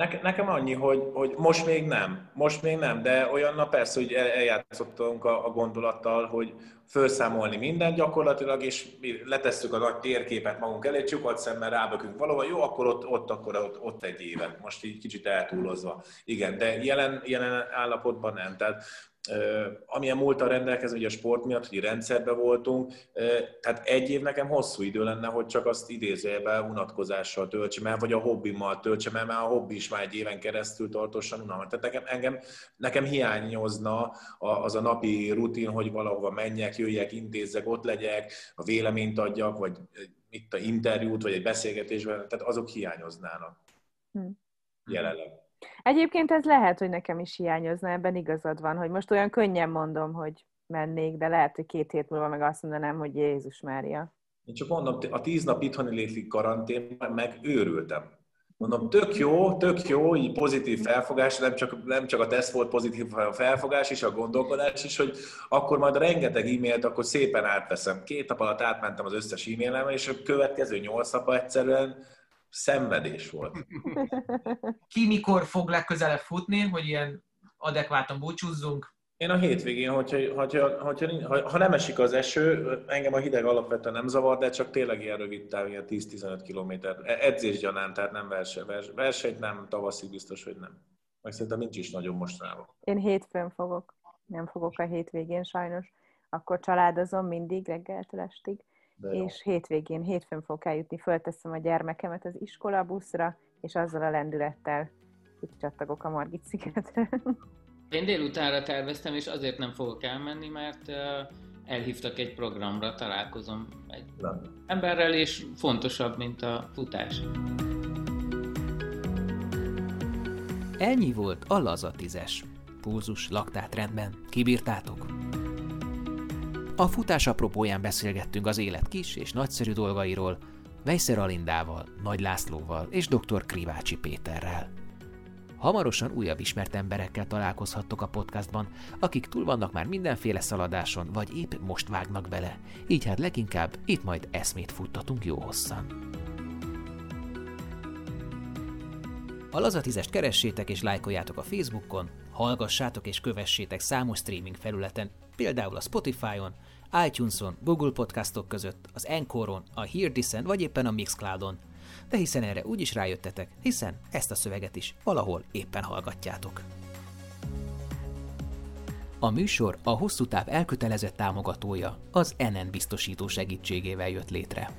Nekem, nekem annyi, hogy, hogy most még nem, most még nem, de olyan nap persze, hogy eljátszottunk a, a gondolattal, hogy felszámolni mindent gyakorlatilag, és letesszük a nagy térképet magunk elé, csukat szemmel rábökünk valahol, jó, akkor ott, ott, akkor ott, ott egy évet, most így kicsit eltúlozva. Igen, de jelen, jelen állapotban nem. Tehát amilyen múltal rendelkezünk, ugye a sport miatt, hogy rendszerbe voltunk, tehát egy év nekem hosszú idő lenne, hogy csak azt idézőjelben unatkozással töltsem el, vagy a hobbimmal töltsem el, mert a hobbi is már egy éven keresztül tartósan unalmas. Tehát nekem, engem, nekem hiányozna az a napi rutin, hogy valahova menjek, jöjjek, intézzek, ott legyek, a véleményt adjak, vagy itt a interjút, vagy egy beszélgetésben, tehát azok hiányoznának hm. jelenleg. Egyébként ez lehet, hogy nekem is hiányozna, ebben igazad van, hogy most olyan könnyen mondom, hogy mennék, de lehet, hogy két hét múlva meg azt mondanám, hogy Jézus Mária. Én csak mondom, a tíz nap itthoni létli karantén, meg őrültem. Mondom, tök jó, tök jó, így pozitív felfogás, nem csak, nem csak a teszt volt pozitív felfogás is, a gondolkodás is, hogy akkor majd rengeteg e-mailt akkor szépen átveszem. Két nap alatt átmentem az összes e-mailem, és a következő nyolc nap egyszerűen szenvedés volt. Ki mikor fog legközelebb futni, hogy ilyen adekvátan búcsúzzunk? Én a hétvégén, hogyha, hogyha, hogyha, ha, ha nem esik az eső, engem a hideg alapvetően nem zavar, de csak tényleg ilyen rövid táv, ilyen 10-15 kilométer. Edzés gyanán, tehát nem verseny. Versenyt nem, tavaszig biztos, hogy nem. Meg szerintem nincs is nagyon mostanában. Én hétfőn fogok. Nem fogok a hétvégén sajnos. Akkor családozom mindig reggeltől estig és hétvégén, hétfőn fogok eljutni, fölteszem a gyermekemet az iskolabuszra, és azzal a lendülettel itt csattagok a Margit szigetre. Én délutánra terveztem, és azért nem fogok elmenni, mert elhívtak egy programra, találkozom egy nem. emberrel, és fontosabb, mint a futás. Ennyi volt a laza tízes. Pulzus, laktát rendben, kibírtátok? A futás apropóján beszélgettünk az élet kis és nagyszerű dolgairól, Vejszer Alindával, Nagy Lászlóval és dr. Krivácsi Péterrel. Hamarosan újabb ismert emberekkel találkozhattok a podcastban, akik túl vannak már mindenféle szaladáson, vagy épp most vágnak bele. Így hát leginkább itt majd eszmét futtatunk jó hosszan. A Lazatizest keressétek és lájkoljátok a Facebookon, hallgassátok és kövessétek számos streaming felületen, például a Spotify-on, iTunes-on, Google Podcastok között, az Anchoron, a Heardisen vagy éppen a Mixcloudon. De hiszen erre úgy is rájöttetek, hiszen ezt a szöveget is valahol éppen hallgatjátok. A műsor a hosszú táv elkötelezett támogatója az NN biztosító segítségével jött létre.